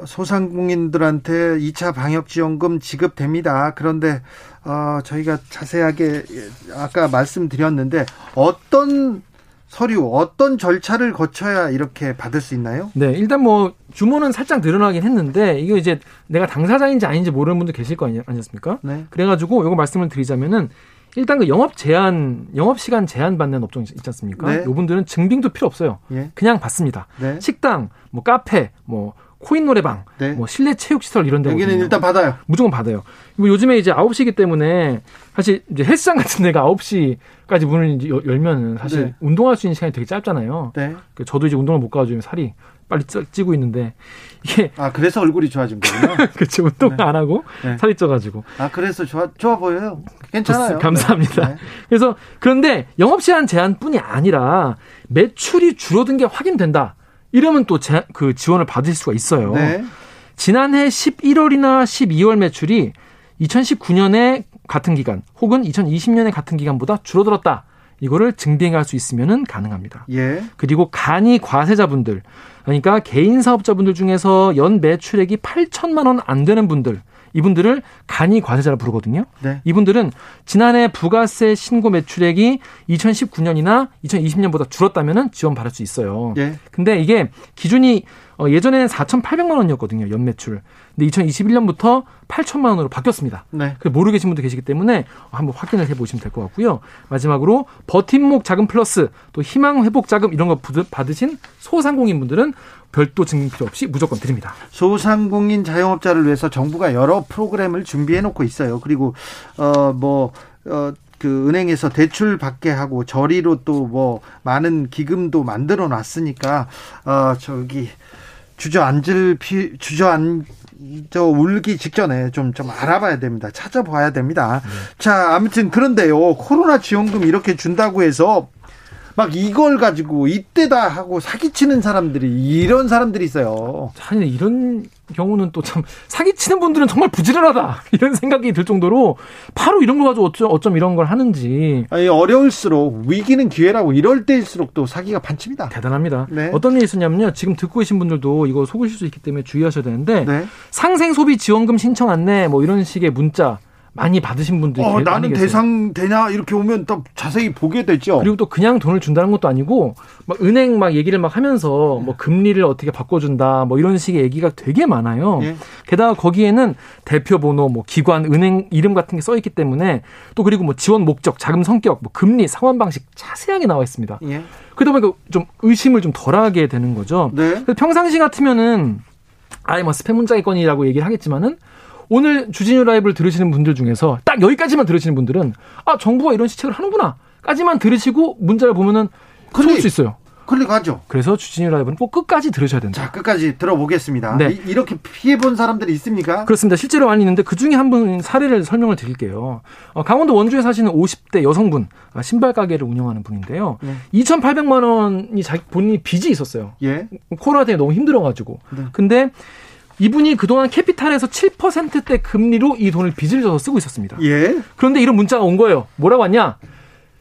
소상공인들한테 2차 방역지원금 지급됩니다. 그런데, 어, 저희가 자세하게 아까 말씀드렸는데, 어떤 서류, 어떤 절차를 거쳐야 이렇게 받을 수 있나요? 네, 일단 뭐 규모는 살짝 늘어나긴 했는데 이게 이제 내가 당사자인지 아닌지 모르는 분도 계실 거 아니, 아니었습니까? 네. 그래가지고 요거 말씀을 드리자면은 일단 그 영업 제한, 영업 시간 제한 받는 업종 있지 않습니까? 네. 요 분들은 증빙도 필요 없어요. 예. 그냥 받습니다. 네. 식당, 뭐 카페, 뭐 코인 노래방, 네. 뭐 실내 체육 시설 이런 데 여기는 일단 받아요. 무조건 받아요. 뭐 요즘에 이제 9시기 때문에 사실 이제 헬스장 같은 데가 9시까지 문을 이제 여- 열면은 사실 네. 운동할 수 있는 시간이 되게 짧잖아요. 네. 그 저도 이제 운동을 못 가가지고 살이 빨리 쪄, 찌고 있는데 이게 아, 그래서 얼굴이 좋아진 거군요. (laughs) 그치 운동을 안 하고 네. 살이 쪄가지고 아, 그래서 좋아, 좋아 보여요. 괜찮아요. 감사합니다. 네. 그래서 그런데 영업 시간 제한뿐이 아니라 매출이 줄어든 게 확인된다. 이러면 또 그 지원을 받을 수가 있어요. 네. 지난해 11월이나 12월 매출이 2019년의 같은 기간 혹은 2020년의 같은 기간보다 줄어들었다. 이거를 증빙할 수 있으면 가능합니다. 예. 그리고 간이 과세자분들, 그러니까 개인 사업자분들 중에서 연 매출액이 8천만 원 안 되는 분들, 이분들을 간이 과세자라 부르거든요. 네. 이분들은 지난해 부가세 신고 매출액이 2019년이나 2020년보다 줄었다면 지원 받을 수 있어요. 예. 근데 이게 기준이 어, 예전에는 4,800만 원이었거든요. 연매출. 근데 2021년부터 8천만 원으로 바뀌었습니다. 네. 그 모르 계신 분도 계시기 때문에 한번 확인을 해보시면 될 것 같고요. 마지막으로 버팀목 자금 플러스 또 희망 회복 자금 이런 거 받으신 소상공인 분들은 별도 증빙 필요 없이 무조건 드립니다. 소상공인 자영업자를 위해서 정부가 여러 프로그램을 준비해 놓고 있어요. 그리고 어뭐 어, 그 은행에서 대출 받게 하고 저리로 또 뭐 많은 기금도 만들어 놨으니까 어 저기 주저앉을 피 주저앉 저 울기 직전에 좀 좀 알아봐야 됩니다. 찾아봐야 됩니다. 자, 아무튼 그런데요. 코로나 지원금 이렇게 준다고 해서 막 이걸 가지고 이때다 하고 사기치는 사람들이 이런 사람들이 있어요. 아니 이런 경우는 또 참 사기치는 분들은 정말 부지런하다 (laughs) 이런 생각이 들 정도로 바로 이런 거 가지고 어쩜, 어쩜 이런 걸 하는지 아니 어려울수록 위기는 기회라고 이럴 때일수록 또 사기가 반칩니다. 대단합니다. 네. 어떤 일이 있었냐면요. 지금 듣고 계신 분들도 이거 속으실 수 있기 때문에 주의하셔야 되는데 네. 상생 소비 지원금 신청 안내 뭐 이런 식의 문자 많이 받으신 분들이 어, 나는. 대상 되냐 이렇게 오면 또 자세히 보게 되죠. 그리고 또 그냥 돈을 준다는 것도 아니고 막 은행 막 얘기를 막 하면서 네. 뭐 금리를 어떻게 바꿔준다 뭐 이런 식의 얘기가 되게 많아요. 예. 게다가 거기에는 대표 번호, 뭐 기관, 은행 이름 같은 게 써 있기 때문에 또 그리고 뭐 지원 목적, 자금 성격, 뭐 금리, 상환 방식 자세하게 나와 있습니다. 예. 그러다 보니까 좀 의심을 좀 덜하게 되는 거죠. 네. 평상시 같으면은 아예 뭐 스팸 문자겠거니라고 얘기를 하겠지만은 오늘 주진우 라이브를 들으시는 분들 중에서 딱 여기까지만 들으시는 분들은 아 정부가 이런 시책을 하는구나 까지만 들으시고 문자를 보면은 좋을 수 있어요. 클릭하죠. 그래서 주진우 라이브는 꼭 끝까지 들으셔야 된다. 자, 끝까지 들어보겠습니다. 네. 이, 렇게 피해 본 사람들이 있습니까? 그렇습니다. 실제로 많이 있는데 그 중에 한 분 사례를 설명을 드릴게요. 어, 강원도 원주에 사시는 50대 여성분 아, 신발 가게를 운영하는 분인데요. 네. 2,800만 원이 자기 본인이 빚이 있었어요. 예. 코로나 때문에 너무 힘들어가지고. 네. 근데 이분이 그동안 캐피탈에서 7%대 금리로 이 돈을 빚을 져서 쓰고 있었습니다. 예. 그런데 이런 문자가 온 거예요. 뭐라고 왔냐?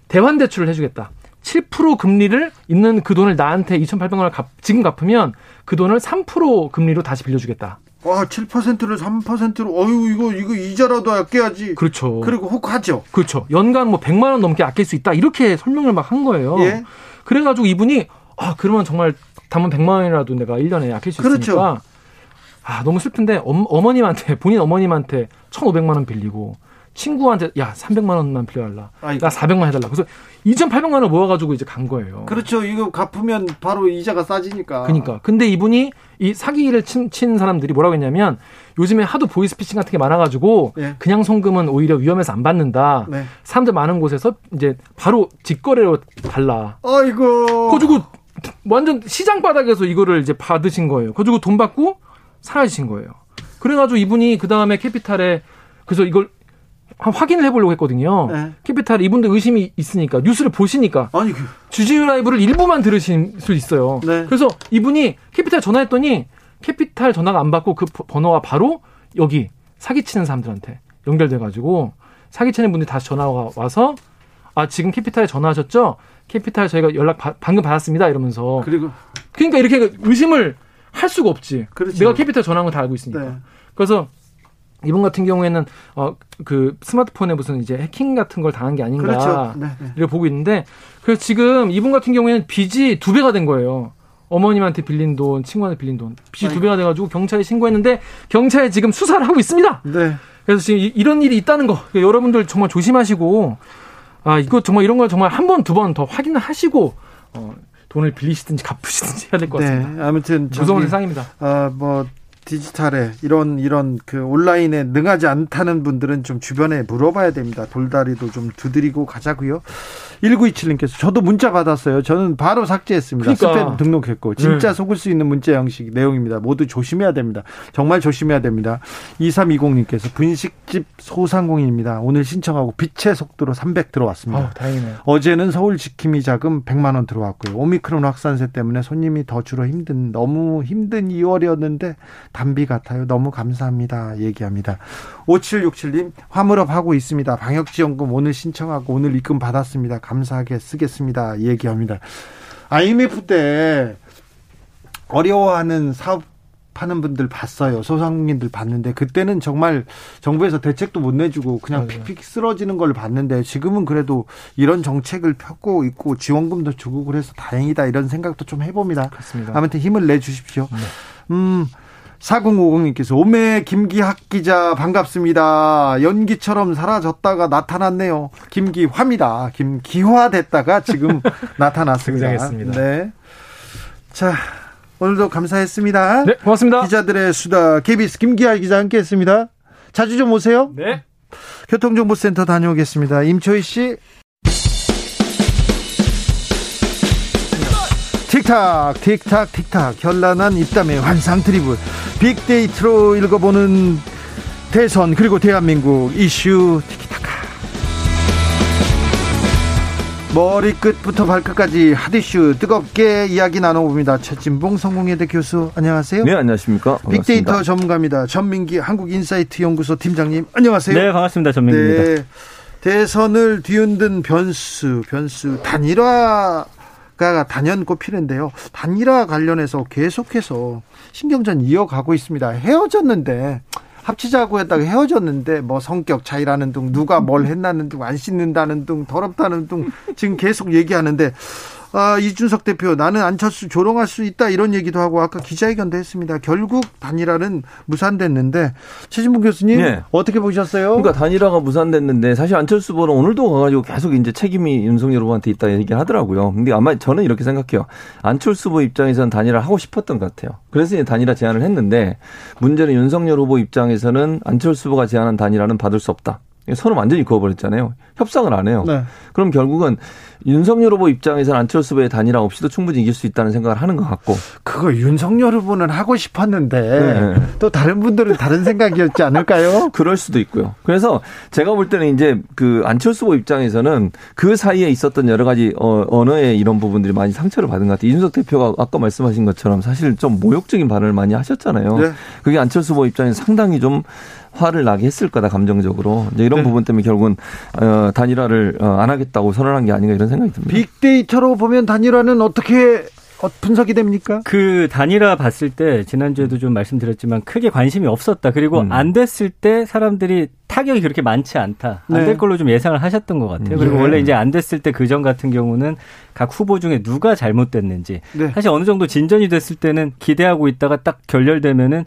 대환 대출을 해주겠다. 7% 금리를 있는 그 돈을 나한테 2,800만 원을 갚, 지금 갚으면 그 돈을 3% 금리로 다시 빌려주겠다. 와, 7%를 3%로, 어유 이거, 이거 이자라도 아껴야지. 그렇죠. 그리고 혹 하죠. 그렇죠. 연간 뭐 100만 원 넘게 아낄 수 있다. 이렇게 설명을 막 한 거예요. 예. 그래가지고 이분이 아 그러면 정말 담은 100만 원이라도 내가 1년에 아낄 수 그렇죠. 있으니까 아 너무 슬픈데 엄, 어머님한테 본인 어머님한테 1,500만 원 빌리고 친구한테 야 300만 원만 빌려달라. 아이고. 나 400만 해달라. 그래서 2,800만 원 모아가지고 이제 간 거예요. 그렇죠. 이거 갚으면 바로 이자가 싸지니까. 그러니까. 근데 이분이 이 사기를 친, 친 사람들이 뭐라고 했냐면 요즘에 하도 보이스피싱 같은 게 많아가지고 예. 그냥 송금은 오히려 위험해서 안 받는다. 네. 사람들 많은 곳에서 이제 바로 직거래로 달라. 아이고. 그래가지고 완전 시장 바닥에서 이거를 이제 받으신 거예요. 그래가지고 돈 받고 사라지신 거예요. 그래가지고 이분이 그 다음에 캐피탈에 그래서 이걸 한- 확인을 해보려고 했거든요. 네. 캐피탈 이분들 의심이 있으니까 뉴스를 보시니까 아니, 그, 주진우 라이브를 일부만 들으실 수 있어요. 네. 그래서 이분이 캐피탈 전화했더니 캐피탈 전화가 안 받고 그 버- 번호가 바로 여기 사기치는 사람들한테 연결돼가지고 사기치는 분들이 다시 전화가 와서 아 지금 캐피탈에 전화하셨죠? 캐피탈 저희가 연락 바- 방금 받았습니다 이러면서 그리고. 그러니까 이렇게 의심을 할 수가 없지. 그렇죠. 내가 캐피탈 전화한 거다 알고 있으니까. 네. 그래서 이분 같은 경우에는 어 그 스마트폰에 무슨 이제 해킹 같은 걸 당한 게 아닌가 그렇죠. 네, 네. 이렇게 보고 있는데 그래서 지금 이분 같은 경우에는 빚이 두 배가 된 거예요. 어머님한테 빌린 돈, 친구한테 빌린 돈, 빚이 두 배가 돼가지고 경찰에 신고했는데 경찰에 지금 수사를 하고 있습니다. 네. 그래서 지금 이- 이런 일이 있다는 거 그러니까 여러분들 정말 조심하시고 아 이거 정말 이런 걸 정말 한 번 두 번 더 확인을 하시고 어, 돈을 빌리시든지 갚으시든지 해야 될 것 같습니다. 네. 아무튼. 무서운 세상입니다. 아, 뭐, 디지털에 이런 이런 그 온라인에 능하지 않다는 분들은 좀 주변에 물어봐야 됩니다. 돌다리도 좀 두드리고 가자고요. 1927님께서 저도 문자 받았어요. 저는 바로 삭제했습니다. 그러니까. 스팸 등록했고 진짜 네. 속을 수 있는 문자 형식 내용입니다. 모두 조심해야 됩니다. 정말 조심해야 됩니다. 2320님께서 분식집 소상공인입니다. 오늘 신청하고 빛의 속도로 300 들어왔습니다. 아 다행이네요. 어제는 서울 지킴이 자금 100만 원 들어왔고요. 오미크론 확산세 때문에 손님이 더 줄어 힘든 너무 힘든 2월이었는데 단비 같아요. 너무 감사합니다. 얘기합니다. 5767님 화물업 하고 있습니다. 방역지원금 오늘 신청하고 오늘 입금 받았습니다. 감사하게 쓰겠습니다. 얘기합니다. IMF 때 어려워하는 사업 하는 분들 봤어요. 소상공인들 봤는데 그때는 정말 정부에서 대책도 못 내주고 그냥 맞아요. 픽픽 쓰러지는 걸 봤는데 지금은 그래도 이런 정책을 펴고 있고 지원금도 주고 그래서 다행이다 이런 생각도 좀 해봅니다. 그렇습니다. 아무튼 힘을 내 주십시오. 네. 음. 4050님께서 오메 김기학 기자 반갑습니다. 연기처럼 사라졌다가 나타났네요. 김기화입니다. 김기화 됐다가 지금 (laughs) 나타났습니다. 등장했습니다. 네. 자, 오늘도 감사했습니다. 네, 고맙습니다. 기자들의 수다 KBS 김기하 기자 함께했습니다. 자주 좀 오세요. 네. 교통정보센터 다녀오겠습니다. 임초희 씨. 틱탁 틱탁 틱탁 현란한 입담의 환상 드리블 빅데이터로 읽어보는 대선 그리고 대한민국 이슈 티키타카 머리끝부터 발끝까지 핫이슈 뜨겁게 이야기 나눠봅니다. 최진봉 성공회대 교수 안녕하세요. 네, 안녕하십니까. 반갑습니다. 빅데이터 전문가입니다. 전민기 한국인사이트 연구소 팀장님 안녕하세요. 네, 반갑습니다. 전민기입니다. 네. 대선을 뒤흔든 변수, 변수 단일화 가 단연 꼽히는데요. 단일화 관련해서 계속해서 신경전 이어가고 있습니다. 헤어졌는데 합치자고 했다가 헤어졌는데 뭐 성격 차이라는 둥 누가 뭘 했나는 둥 안 씻는다는 둥 더럽다는 둥 지금 계속 얘기하는데 아, 이준석 대표 나는 안철수 조롱할 수 있다 이런 얘기도 하고 아까 기자회견도 했습니다. 결국 단일화는 무산됐는데 최진봉 교수님 네. 어떻게 보셨어요? 그러니까 단일화가 무산됐는데 사실 안철수 후보는 오늘도 가가지고 계속 이제 책임이 윤석열 후보한테 있다 얘기 하더라고요. 근데 아마 저는 이렇게 생각해요. 안철수 후보 입장에서는 단일화 하고 싶었던 것 같아요. 그래서 이제 단일화 제안을 했는데 문제는 윤석열 후보 입장에서는 안철수 후보가 제안한 단일화는 받을 수 없다. 선을 완전히 그어버렸잖아요. 협상을 안 해요. 네. 그럼 결국은 윤석열 후보 입장에서는 안철수 후보의 단일화 없이도 충분히 이길 수 있다는 생각을 하는 것 같고. 그거 윤석열 후보는 하고 싶었는데 네. 또 다른 분들은 다른 생각이었지 않을까요? (laughs) 그럴 수도 있고요. 그래서 제가 볼 때는 이제 그 안철수 후보 입장에서는 그 사이에 있었던 여러 가지 어, 언어의 이런 부분들이 많이 상처를 받은 것 같아요. 이준석 대표가 아까 말씀하신 것처럼 사실 좀 모욕적인 발언을 많이 하셨잖아요. 네. 그게 안철수 후보 입장에서 상당히 좀 화를 나게 했을 거다 감정적으로 이제 이런 네. 부분 때문에 결국은 어, 단일화를 어, 안 하겠다고 선언한 게 아닌가 이런 생각이 듭니다. 빅데이터로 보면 단일화는 어떻게 어, 분석이 됩니까? 그 단일화 봤을 때 지난주에도 좀 말씀드렸지만 크게 관심이 없었다. 그리고 음. 안 됐을 때 사람들이 타격이 그렇게 많지 않다. 안 네. 될 걸로 좀 예상을 하셨던 것 같아요. 음. 그리고 네. 원래 이제 안 됐을 때 그 전 같은 경우는 각 후보 중에 누가 잘못됐는지 네. 사실 어느 정도 진전이 됐을 때는 기대하고 있다가 딱 결렬되면은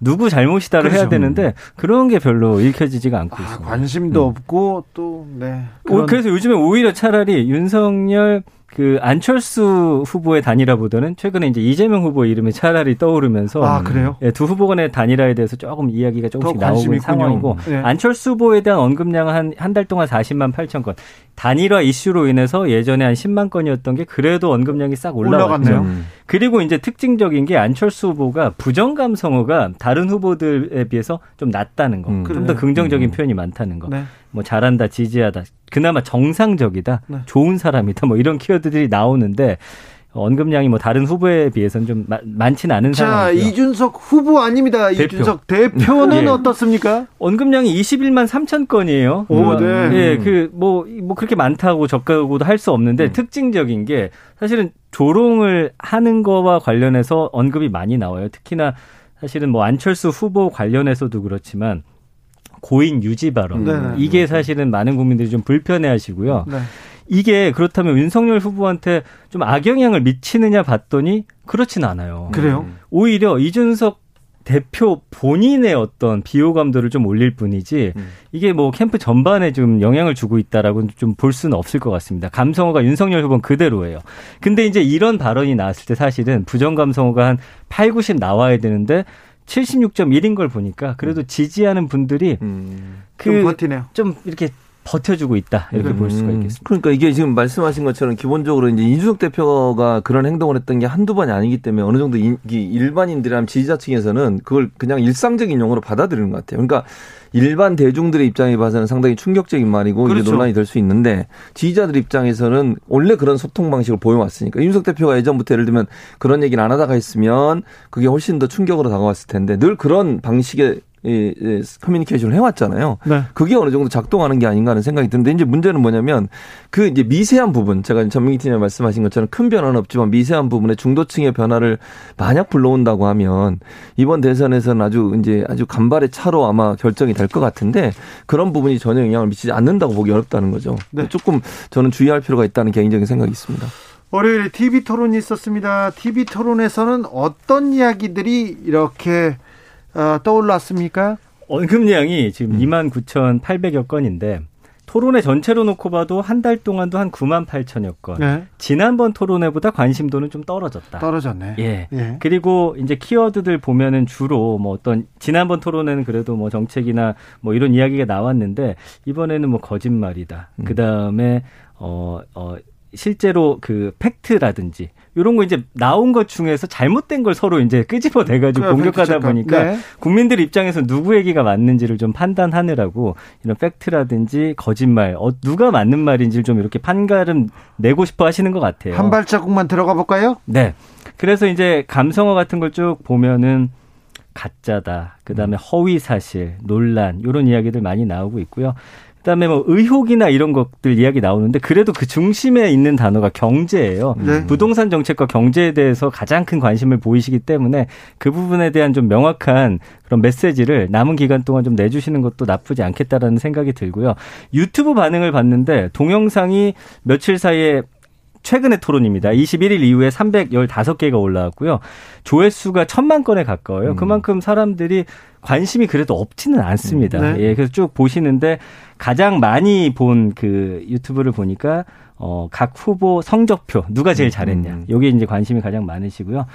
누구 잘못이다를 해야 그렇죠. 되는데 그런 게 별로 읽혀지지가 않고 아, 있습니다. 관심도 없고 또 네. 오, 그런- 그래서 요즘에 오히려 차라리 윤석열 그 안철수 후보의 단일화보다는 최근에 이제 이재명 후보 이름이 차라리 떠오르면서 아 그래요? 예, 두 후보 간의 단일화에 대해서 조금 이야기가 조금씩 나오는 있군요. 상황이고 네. 안철수 후보에 대한 언급량은 한 한 달 동안 40만 8천 건 단일화 이슈로 인해서 예전에 한 10만 건이었던 게 그래도 언급량이 싹. 올라갔네요. 음. 그리고 이제 특징적인 게 안철수 후보가 부정 감성어가 다른 후보들에 비해서 좀 낮다는 거. 음. 좀더 그래요? 긍정적인 표현이 많다는 거. 네. 뭐 잘한다, 지지하다. 그나마 정상적이다, 네. 좋은 사람이다. 뭐 이런 키워드들이 나오는데 언급량이 뭐 다른 후보에 비해서는 좀 마- 많지는 않은 자 상황이고요. 이준석 후보 아닙니다. 대표. 이준석 대표는 (laughs) 예. 어떻습니까? 언급량이 21만 3천 건이에요. 오, 네. 예, 그, 뭐, 뭐 그렇게 많다고 적다고도 할 수 없는데 음. 특징적인 게 사실은 조롱을 하는 거와 관련해서 언급이 많이 나와요. 특히나 사실은 뭐 안철수 후보 관련해서도 그렇지만 고인 유지 발언. 네, 네. 이게 사실은 많은 국민들이 좀 불편해 하시고요. 네. 이게 그렇다면 윤석열 후보한테 좀 악영향을 미치느냐 봤더니 그렇진 않아요. 그래요? 오히려 이준석 대표 본인의 어떤 비호감도를 좀 올릴 뿐이지 음. 이게 뭐 캠프 전반에 좀 영향을 주고 있다라고 좀볼 수는 없을 것 같습니다. 감성어가 윤석열 후보는 그대로예요. 근데 이제 이런 발언이 나왔을 때 사실은 부정 감성어가 한 8, 90 나와야 되는데 76.1인 걸 보니까 그래도 지지하는 분들이 음. 좀그 버티네요. 좀 이렇게 버텨주고 있다 이렇게 볼 수가 음. 있겠습니다. 그러니까 이게 지금 말씀하신 것처럼 기본적으로 이제 이준석 대표가 그런 행동을 했던 게 한두 번이 아니기 때문에 어느 정도 인- 이 일반인들이나 지지자 층에서는 그걸 그냥 일상적인 용어로 받아들이는 것 같아요. 그러니까 일반 대중들의 입장에 봐서는 상당히 충격적인 말이고 그렇죠. 이게 논란이 될 수 있는데 지지자들 입장에서는 원래 그런 소통 방식을 보여왔으니까 이준석 대표가 예전부터 예를 들면 그런 얘기를 안 하다가 했으면 그게 훨씬 더 충격으로 다가왔을 텐데 늘 그런 방식의 이, 이 커뮤니케이션을 해왔잖아요. 네. 그게 어느 정도 작동하는 게 아닌가 하는 생각이 드는데 이제 문제는 뭐냐면 그 이제 미세한 부분 제가 전민기 팀장님 말씀하신 것처럼 큰 변화는 없지만 미세한 부분에 중도층의 변화를 만약 불러온다고 하면 이번 대선에서는 아주 이제 아주 간발의 차로 아마 결정이 될 것 같은데 그런 부분이 전혀 영향을 미치지 않는다고 보기 어렵다는 거죠. 네. 조금 저는 주의할 필요가 있다는 개인적인 생각이 있습니다. 월요일에 TV 토론이 있었습니다. TV 토론에서는 어떤 이야기들이 이렇게 어, 떠올랐습니까? 언급량이 지금 음. 2만 9,800여 건인데 토론회 전체로 놓고 봐도 한 달 동안도 한 9만 8천여 건. 네. 지난번 토론회보다 관심도는 좀 떨어졌다. 떨어졌네. 예. 예. 그리고 이제 키워드들 보면은 주로 뭐 어떤 지난번 토론회는 그래도 뭐 정책이나 뭐 이런 이야기가 나왔는데 이번에는 뭐 거짓말이다. 음. 그 다음에 어, 어, 실제로 그 팩트라든지 이런 거 이제 나온 것 중에서 잘못된 걸 서로 이제 끄집어 내가지고 그 공격하다 팩트 보니까 네. 국민들 입장에서 누구 얘기가 맞는지를 좀 판단하느라고 이런 팩트라든지 거짓말, 어, 누가 맞는 말인지를 좀 이렇게 판가름 내고 싶어 하시는 것 같아요. 한 발자국만 들어가 볼까요? 네. 그래서 이제 감성어 같은 걸 쭉 보면은 가짜다. 그 다음에 허위 사실, 논란 이런 이야기들 많이 나오고 있고요. 그다음에 뭐 의혹이나 이런 것들 이야기 나오는데 그래도 그 중심에 있는 단어가 경제예요. 네. 부동산 정책과 경제에 대해서 가장 큰 관심을 보이시기 때문에 그 부분에 대한 좀 명확한 그런 메시지를 남은 기간 동안 좀 내주시는 것도 나쁘지 않겠다라는 생각이 들고요. 유튜브 반응을 봤는데 동영상이 며칠 사이에 최근의 토론입니다. 21일 이후에 315개가 올라왔고요. 조회수가 천만 건에 가까워요. 그만큼 사람들이 관심이 그래도 없지는 않습니다. 네. 예, 그래서 쭉 보시는데 가장 많이 본 그 유튜브를 보니까 어, 각 후보 성적표 누가 제일 잘했냐. 요게 이제 관심이 가장 많으시고요.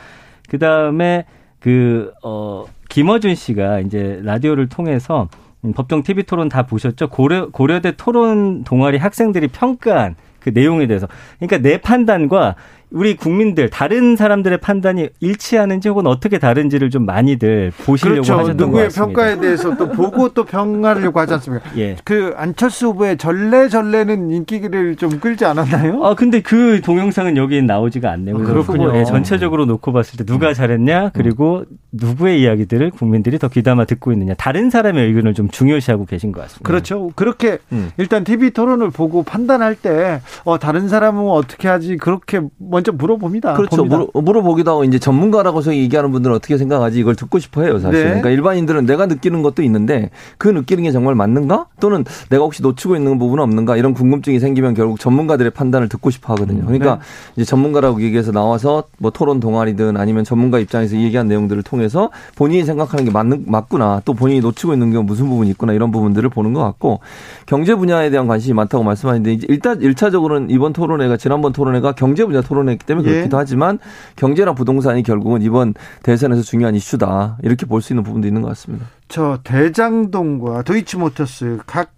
그 다음에 그, 어, 김어준 씨가 이제 라디오를 통해서 음, 법정 TV 토론 다 보셨죠? 고려, 고려대 토론 동아리 학생들이 평가한 그 내용에 대해서. 그러니까 내 판단과 우리 국민들, 다른 사람들의 판단이 일치하는지 혹은 어떻게 다른지를 좀 많이들 보시려고 그렇죠. 하셨던 것 누구의 같습니다. 평가에 대해서 또 보고 또 평가하려고 하지 않습니까? 예. 그 안철수 후보의 전래 전래는 인기를 좀 끌지 않았나요? 아 근데 그 동영상은 여기 나오지가 않네요. 아, 그래서 그렇군요. 예, 전체적으로 놓고 봤을 때 누가 잘했냐 그리고 누구의 이야기들을 국민들이 더 귀담아 듣고 있느냐 다른 사람의 의견을 좀 중요시하고 계신 것 같습니다. 그렇죠. 그렇게 음. 일단 TV 토론을 보고 판단할 때 어, 다른 사람은 어떻게 하지 그렇게 먼저 물어봅니다. 그렇죠. 봅니다. 물어, 물어 보기도 하고 이제 전문가라고 서 얘기하는 분들은 어떻게 생각하지 이걸 듣고 싶어 해요, 사실. 네. 그러니까 일반인들은 내가 느끼는 것도 있는데 그 느끼는 게 정말 맞는가? 또는 내가 혹시 놓치고 있는 부분은 없는가? 이런 궁금증이 생기면 결국 전문가들의 판단을 듣고 싶어 하거든요. 그러니까 네. 이제 전문가라고 얘기해서 나와서 뭐 토론 동아리든 아니면 전문가 입장에서 얘기한 내용들을 통해서 본인이 생각하는 게 맞는, 맞구나. 또 본인이 놓치고 있는 게 무슨 부분이 있구나. 이런 부분들을 보는 것 같고 경제 분야에 대한 관심이 많다고 말씀하셨는데 이제 일단 1차적으로는 이번 토론회가 지난번 토론회가 경제 분야 토론회 이기 때문에 예. 그렇기도 하지만 경제나 부동산이 결국은 이번 대선에서 중요한 이슈다. 이렇게 볼 수 있는 부분도 있는 것 같습니다. 저 대장동과 도이치모터스 각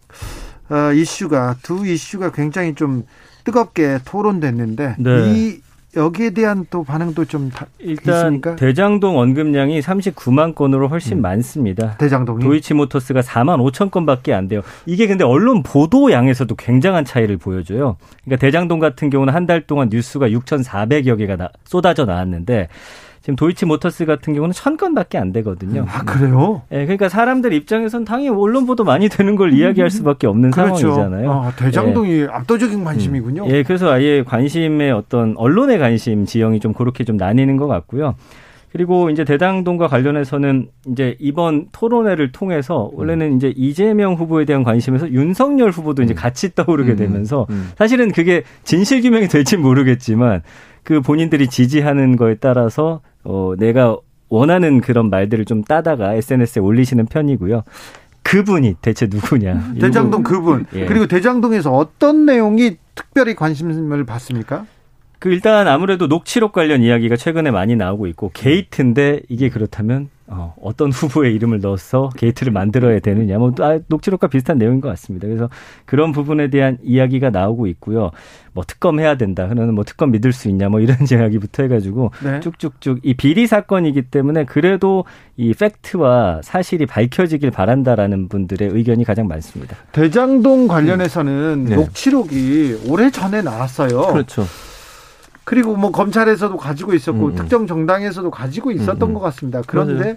어, 이슈가 두 이슈가 굉장히 좀 뜨겁게 토론됐는데 네. 이 여기에 대한 또 반응도 좀 다, 일단 있습니까? 대장동 원금량이 39만 건으로 훨씬 많습니다. 대장동이 도이치모터스가 4만 5천 건밖에 안 돼요. 이게 근데 언론 보도 양에서도 굉장한 차이를 보여줘요. 그러니까 대장동 같은 경우는 한 달 동안 뉴스가 6,400여 개가 나- 쏟아져 나왔는데 지금 도이치모터스 같은 경우는 천 건밖에 안 되거든요. 아 그래요? 예, 그러니까 사람들 입장에서는 당연히 언론 보도 많이 되는 걸 이야기할 수밖에 없는 그렇죠. 상황이잖아요. 어, 대장동이 압도적인 관심이군요. 예, 그래서 아예 관심의 어떤 언론의 관심 지형이 좀 그렇게 좀 나뉘는 것 같고요. 그리고 이제 대장동과 관련해서는 이제 이번 토론회를 통해서 원래는 이제 이재명 후보에 대한 관심에서 윤석열 후보도 이제 같이 떠오르게 되면서 사실은 그게 진실 규명이 될지 모르겠지만 그 본인들이 지지하는 거에 따라서 어 내가 원하는 그런 말들을 좀 따다가 SNS에 올리시는 편이고요. 그분이 대체 누구냐? 대장동 그분 예. 그리고 대장동에서 어떤 내용이 특별히 관심을 받습니까? 그 일단 아무래도 녹취록 관련 이야기가 최근에 많이 나오고 있고 게이트인데 이게 그렇다면 어, 어떤 후보의 이름을 넣어서 게이트를 만들어야 되느냐 뭐 아, 녹취록과 비슷한 내용인 것 같습니다. 그래서 그런 부분에 대한 이야기가 나오고 있고요. 뭐 특검 해야 된다. 그러면 뭐 특검 믿을 수 있냐 뭐 이런 (laughs) 이야기부터 해가지고 네. 쭉쭉쭉 이 비리 사건이기 때문에 그래도 이 팩트와 사실이 밝혀지길 바란다라는 분들의 의견이 가장 많습니다. 대장동 관련해서는 네. 녹취록이 오래 전에 나왔어요. 그렇죠. 그리고 뭐 검찰에서도 가지고 있었고 음, 음. 특정 정당에서도 가지고 있었던 음, 음. 것 같습니다. 그런데 맞아요.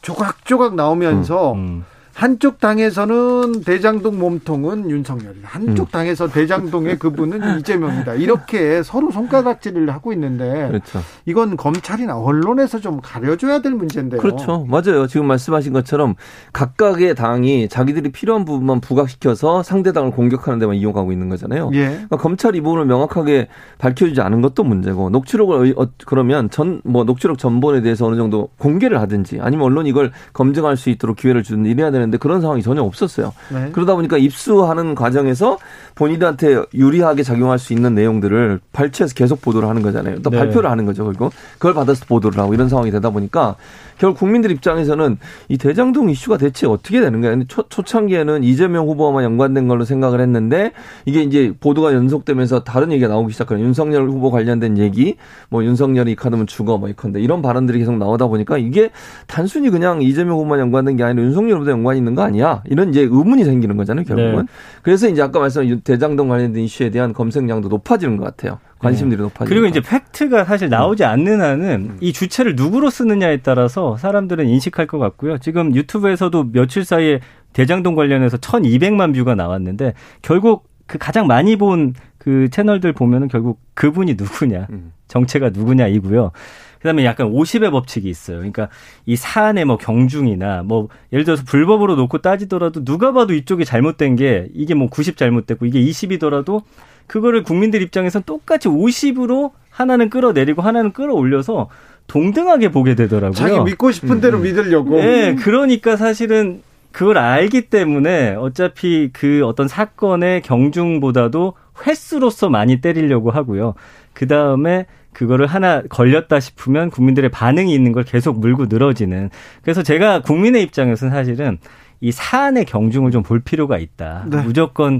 조각조각 나오면서 음. 한쪽 당에서는 대장동 몸통은 윤석열이다. 한쪽 음. 당에서 대장동의 그분은 (laughs) 이재명이다. 이렇게 서로 손가락질을 하고 있는데 그렇죠. 이건 검찰이나 언론에서 좀 가려줘야 될 문제인데요. 그렇죠. 맞아요. 지금 말씀하신 것처럼 각각의 당이 자기들이 필요한 부분만 부각시켜서 상대 당을 공격하는 데만 이용하고 있는 거잖아요. 예. 그러니까 검찰이 이 부분을 명확하게 밝혀주지 않은 것도 문제고 녹취록을 의- 어, 그러면 전 뭐 녹취록 전본에 대해서 어느 정도 공개를 하든지 아니면 언론이 이걸 검증할 수 있도록 기회를 주든지 이래야 되는 데 그런 상황이 전혀 없었어요. 네. 그러다 보니까 입수하는 과정에서 본인한테 유리하게 작용할 수 있는 내용들을 발췌해서 계속 보도를 하는 거잖아요. 또 네. 발표를 하는 거죠. 그리고 그걸 받아서 보도를 하고 이런 상황이 되다 보니까 결국 국민들 입장에서는 이 대장동 이슈가 대체 어떻게 되는 거야. 초, 초창기에는 이재명 후보와만 연관된 걸로 생각을 했는데 이게 이제 보도가 연속되면서 다른 얘기가 나오기 시작하는 윤석열 후보 관련된 얘기, 뭐 윤석열이 이 카드면 죽어, 뭐 이컨대 이런 발언들이 계속 나오다 보니까 이게 단순히 그냥 이재명 후보만 연관된 게 아니라 윤석열 후보도 연관이 있는 거 아니야? 이런 이제 의문이 생기는 거잖아요, 결국은. 네. 그래서 이제 아까 말씀한 대장동 관련된 이슈에 대한 검색량도 높아지는 것 같아요. 관심들이 높아지고 그리고 이제 팩트가 사실 나오지 않는 한은 음. 이 주체를 누구로 쓰느냐에 따라서 사람들은 인식할 것 같고요. 지금 유튜브에서도 며칠 사이에 대장동 관련해서 1,200만 뷰가 나왔는데 결국 그 가장 많이 본 그 채널들 보면은 결국 그분이 누구냐, 음. 정체가 누구냐이고요. 그다음에 약간 50의 법칙이 있어요. 그러니까 이 사안의 뭐 경중이나 뭐 예를 들어서 불법으로 놓고 따지더라도 누가 봐도 이쪽이 잘못된 게 이게 뭐 90 잘못됐고 이게 20이더라도 그거를 국민들 입장에선 똑같이 50으로 하나는 끌어내리고 하나는 끌어올려서 동등하게 보게 되더라고요. 자기 믿고 싶은 대로 믿으려고. 네, 그러니까 사실은 그걸 알기 때문에 어차피 그 어떤 사건의 경중보다도 횟수로서 많이 때리려고 하고요. 그 다음에 그거를 하나 걸렸다 싶으면 국민들의 반응이 있는 걸 계속 물고 늘어지는. 그래서 제가 국민의 입장에서는 사실은 이 사안의 경중을 좀 볼 필요가 있다. 네. 무조건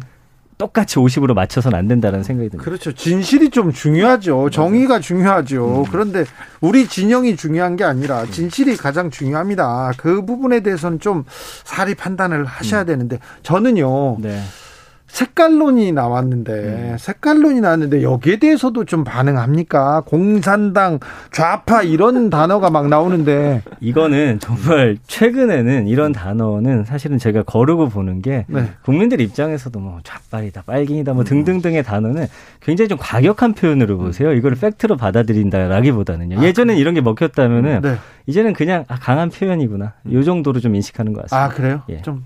똑같이 50으로 맞춰서는 안 된다는 생각이 듭니다. 그렇죠. 진실이 좀 중요하죠. 정의가 중요하죠. 그런데 우리 진영이 중요한 게 아니라 진실이 가장 중요합니다. 그 부분에 대해서는 좀 사리 판단을 하셔야 되는데 저는요. 네. 색깔론이 나왔는데 색깔론이 나왔는데 여기에 대해서도 좀 반응합니까? 공산당, 좌파 이런 (laughs) 단어가 막 나오는데 이거는 정말 최근에는 이런 단어는 사실은 제가 거르고 보는 게 네. 국민들 입장에서도 뭐 좌빨이다, 빨갱이다, 뭐 등등등의 단어는 굉장히 좀 과격한 표현으로 보세요. 이거를 팩트로 받아들인다라기보다는요. 예전엔 이런 게 먹혔다면은 네. 이제는 그냥 아, 강한 표현이구나. 요 정도로 좀 인식하는 것 같습니다. 아 그래요? 예. 좀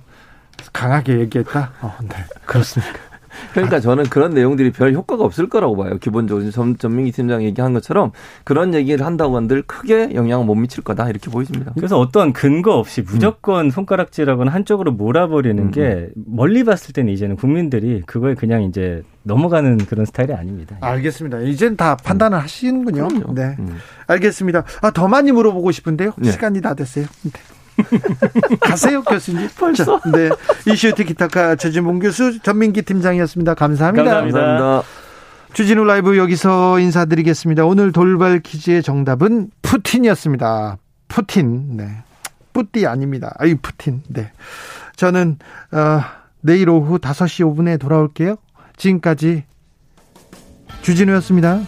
강하게 얘기했다. 어, 네. 그렇습니까? (laughs) 그러니까 저는 그런 내용들이 별 효과가 없을 거라고 봐요. 기본적으로 전, 전민기 팀장 얘기한 것처럼 그런 얘기를 한다고 한들 크게 영향을 못 미칠 거다 이렇게 보여집니다. 그래서 어떠한 근거 없이 무조건 손가락질하거나 한쪽으로 몰아버리는 게 멀리 봤을 때는 이제는 국민들이 그거에 그냥 이제 넘어가는 그런 스타일이 아닙니다. 알겠습니다. 이젠 다 판단을 하시는군요. 그럼요. 네. 음. 알겠습니다. 아, 더 많이 물어보고 싶은데요. 네. 시간이 다 됐어요. 네. (laughs) 가세요, 교수님. (laughs) 벌써? 네. 이슈 티키타카 최진봉 교수, 전민기 팀장이었습니다. 감사합니다. 감사합니다. 감사합니다. 주진우 라이브 여기서 인사드리겠습니다. 오늘 돌발 퀴즈의 정답은 푸틴이었습니다. 푸틴. 네. 뿌띠 아닙니다. 아이, 푸틴. 네. 저는, 어, 내일 오후 5시 5분에 돌아올게요. 지금까지 주진우였습니다.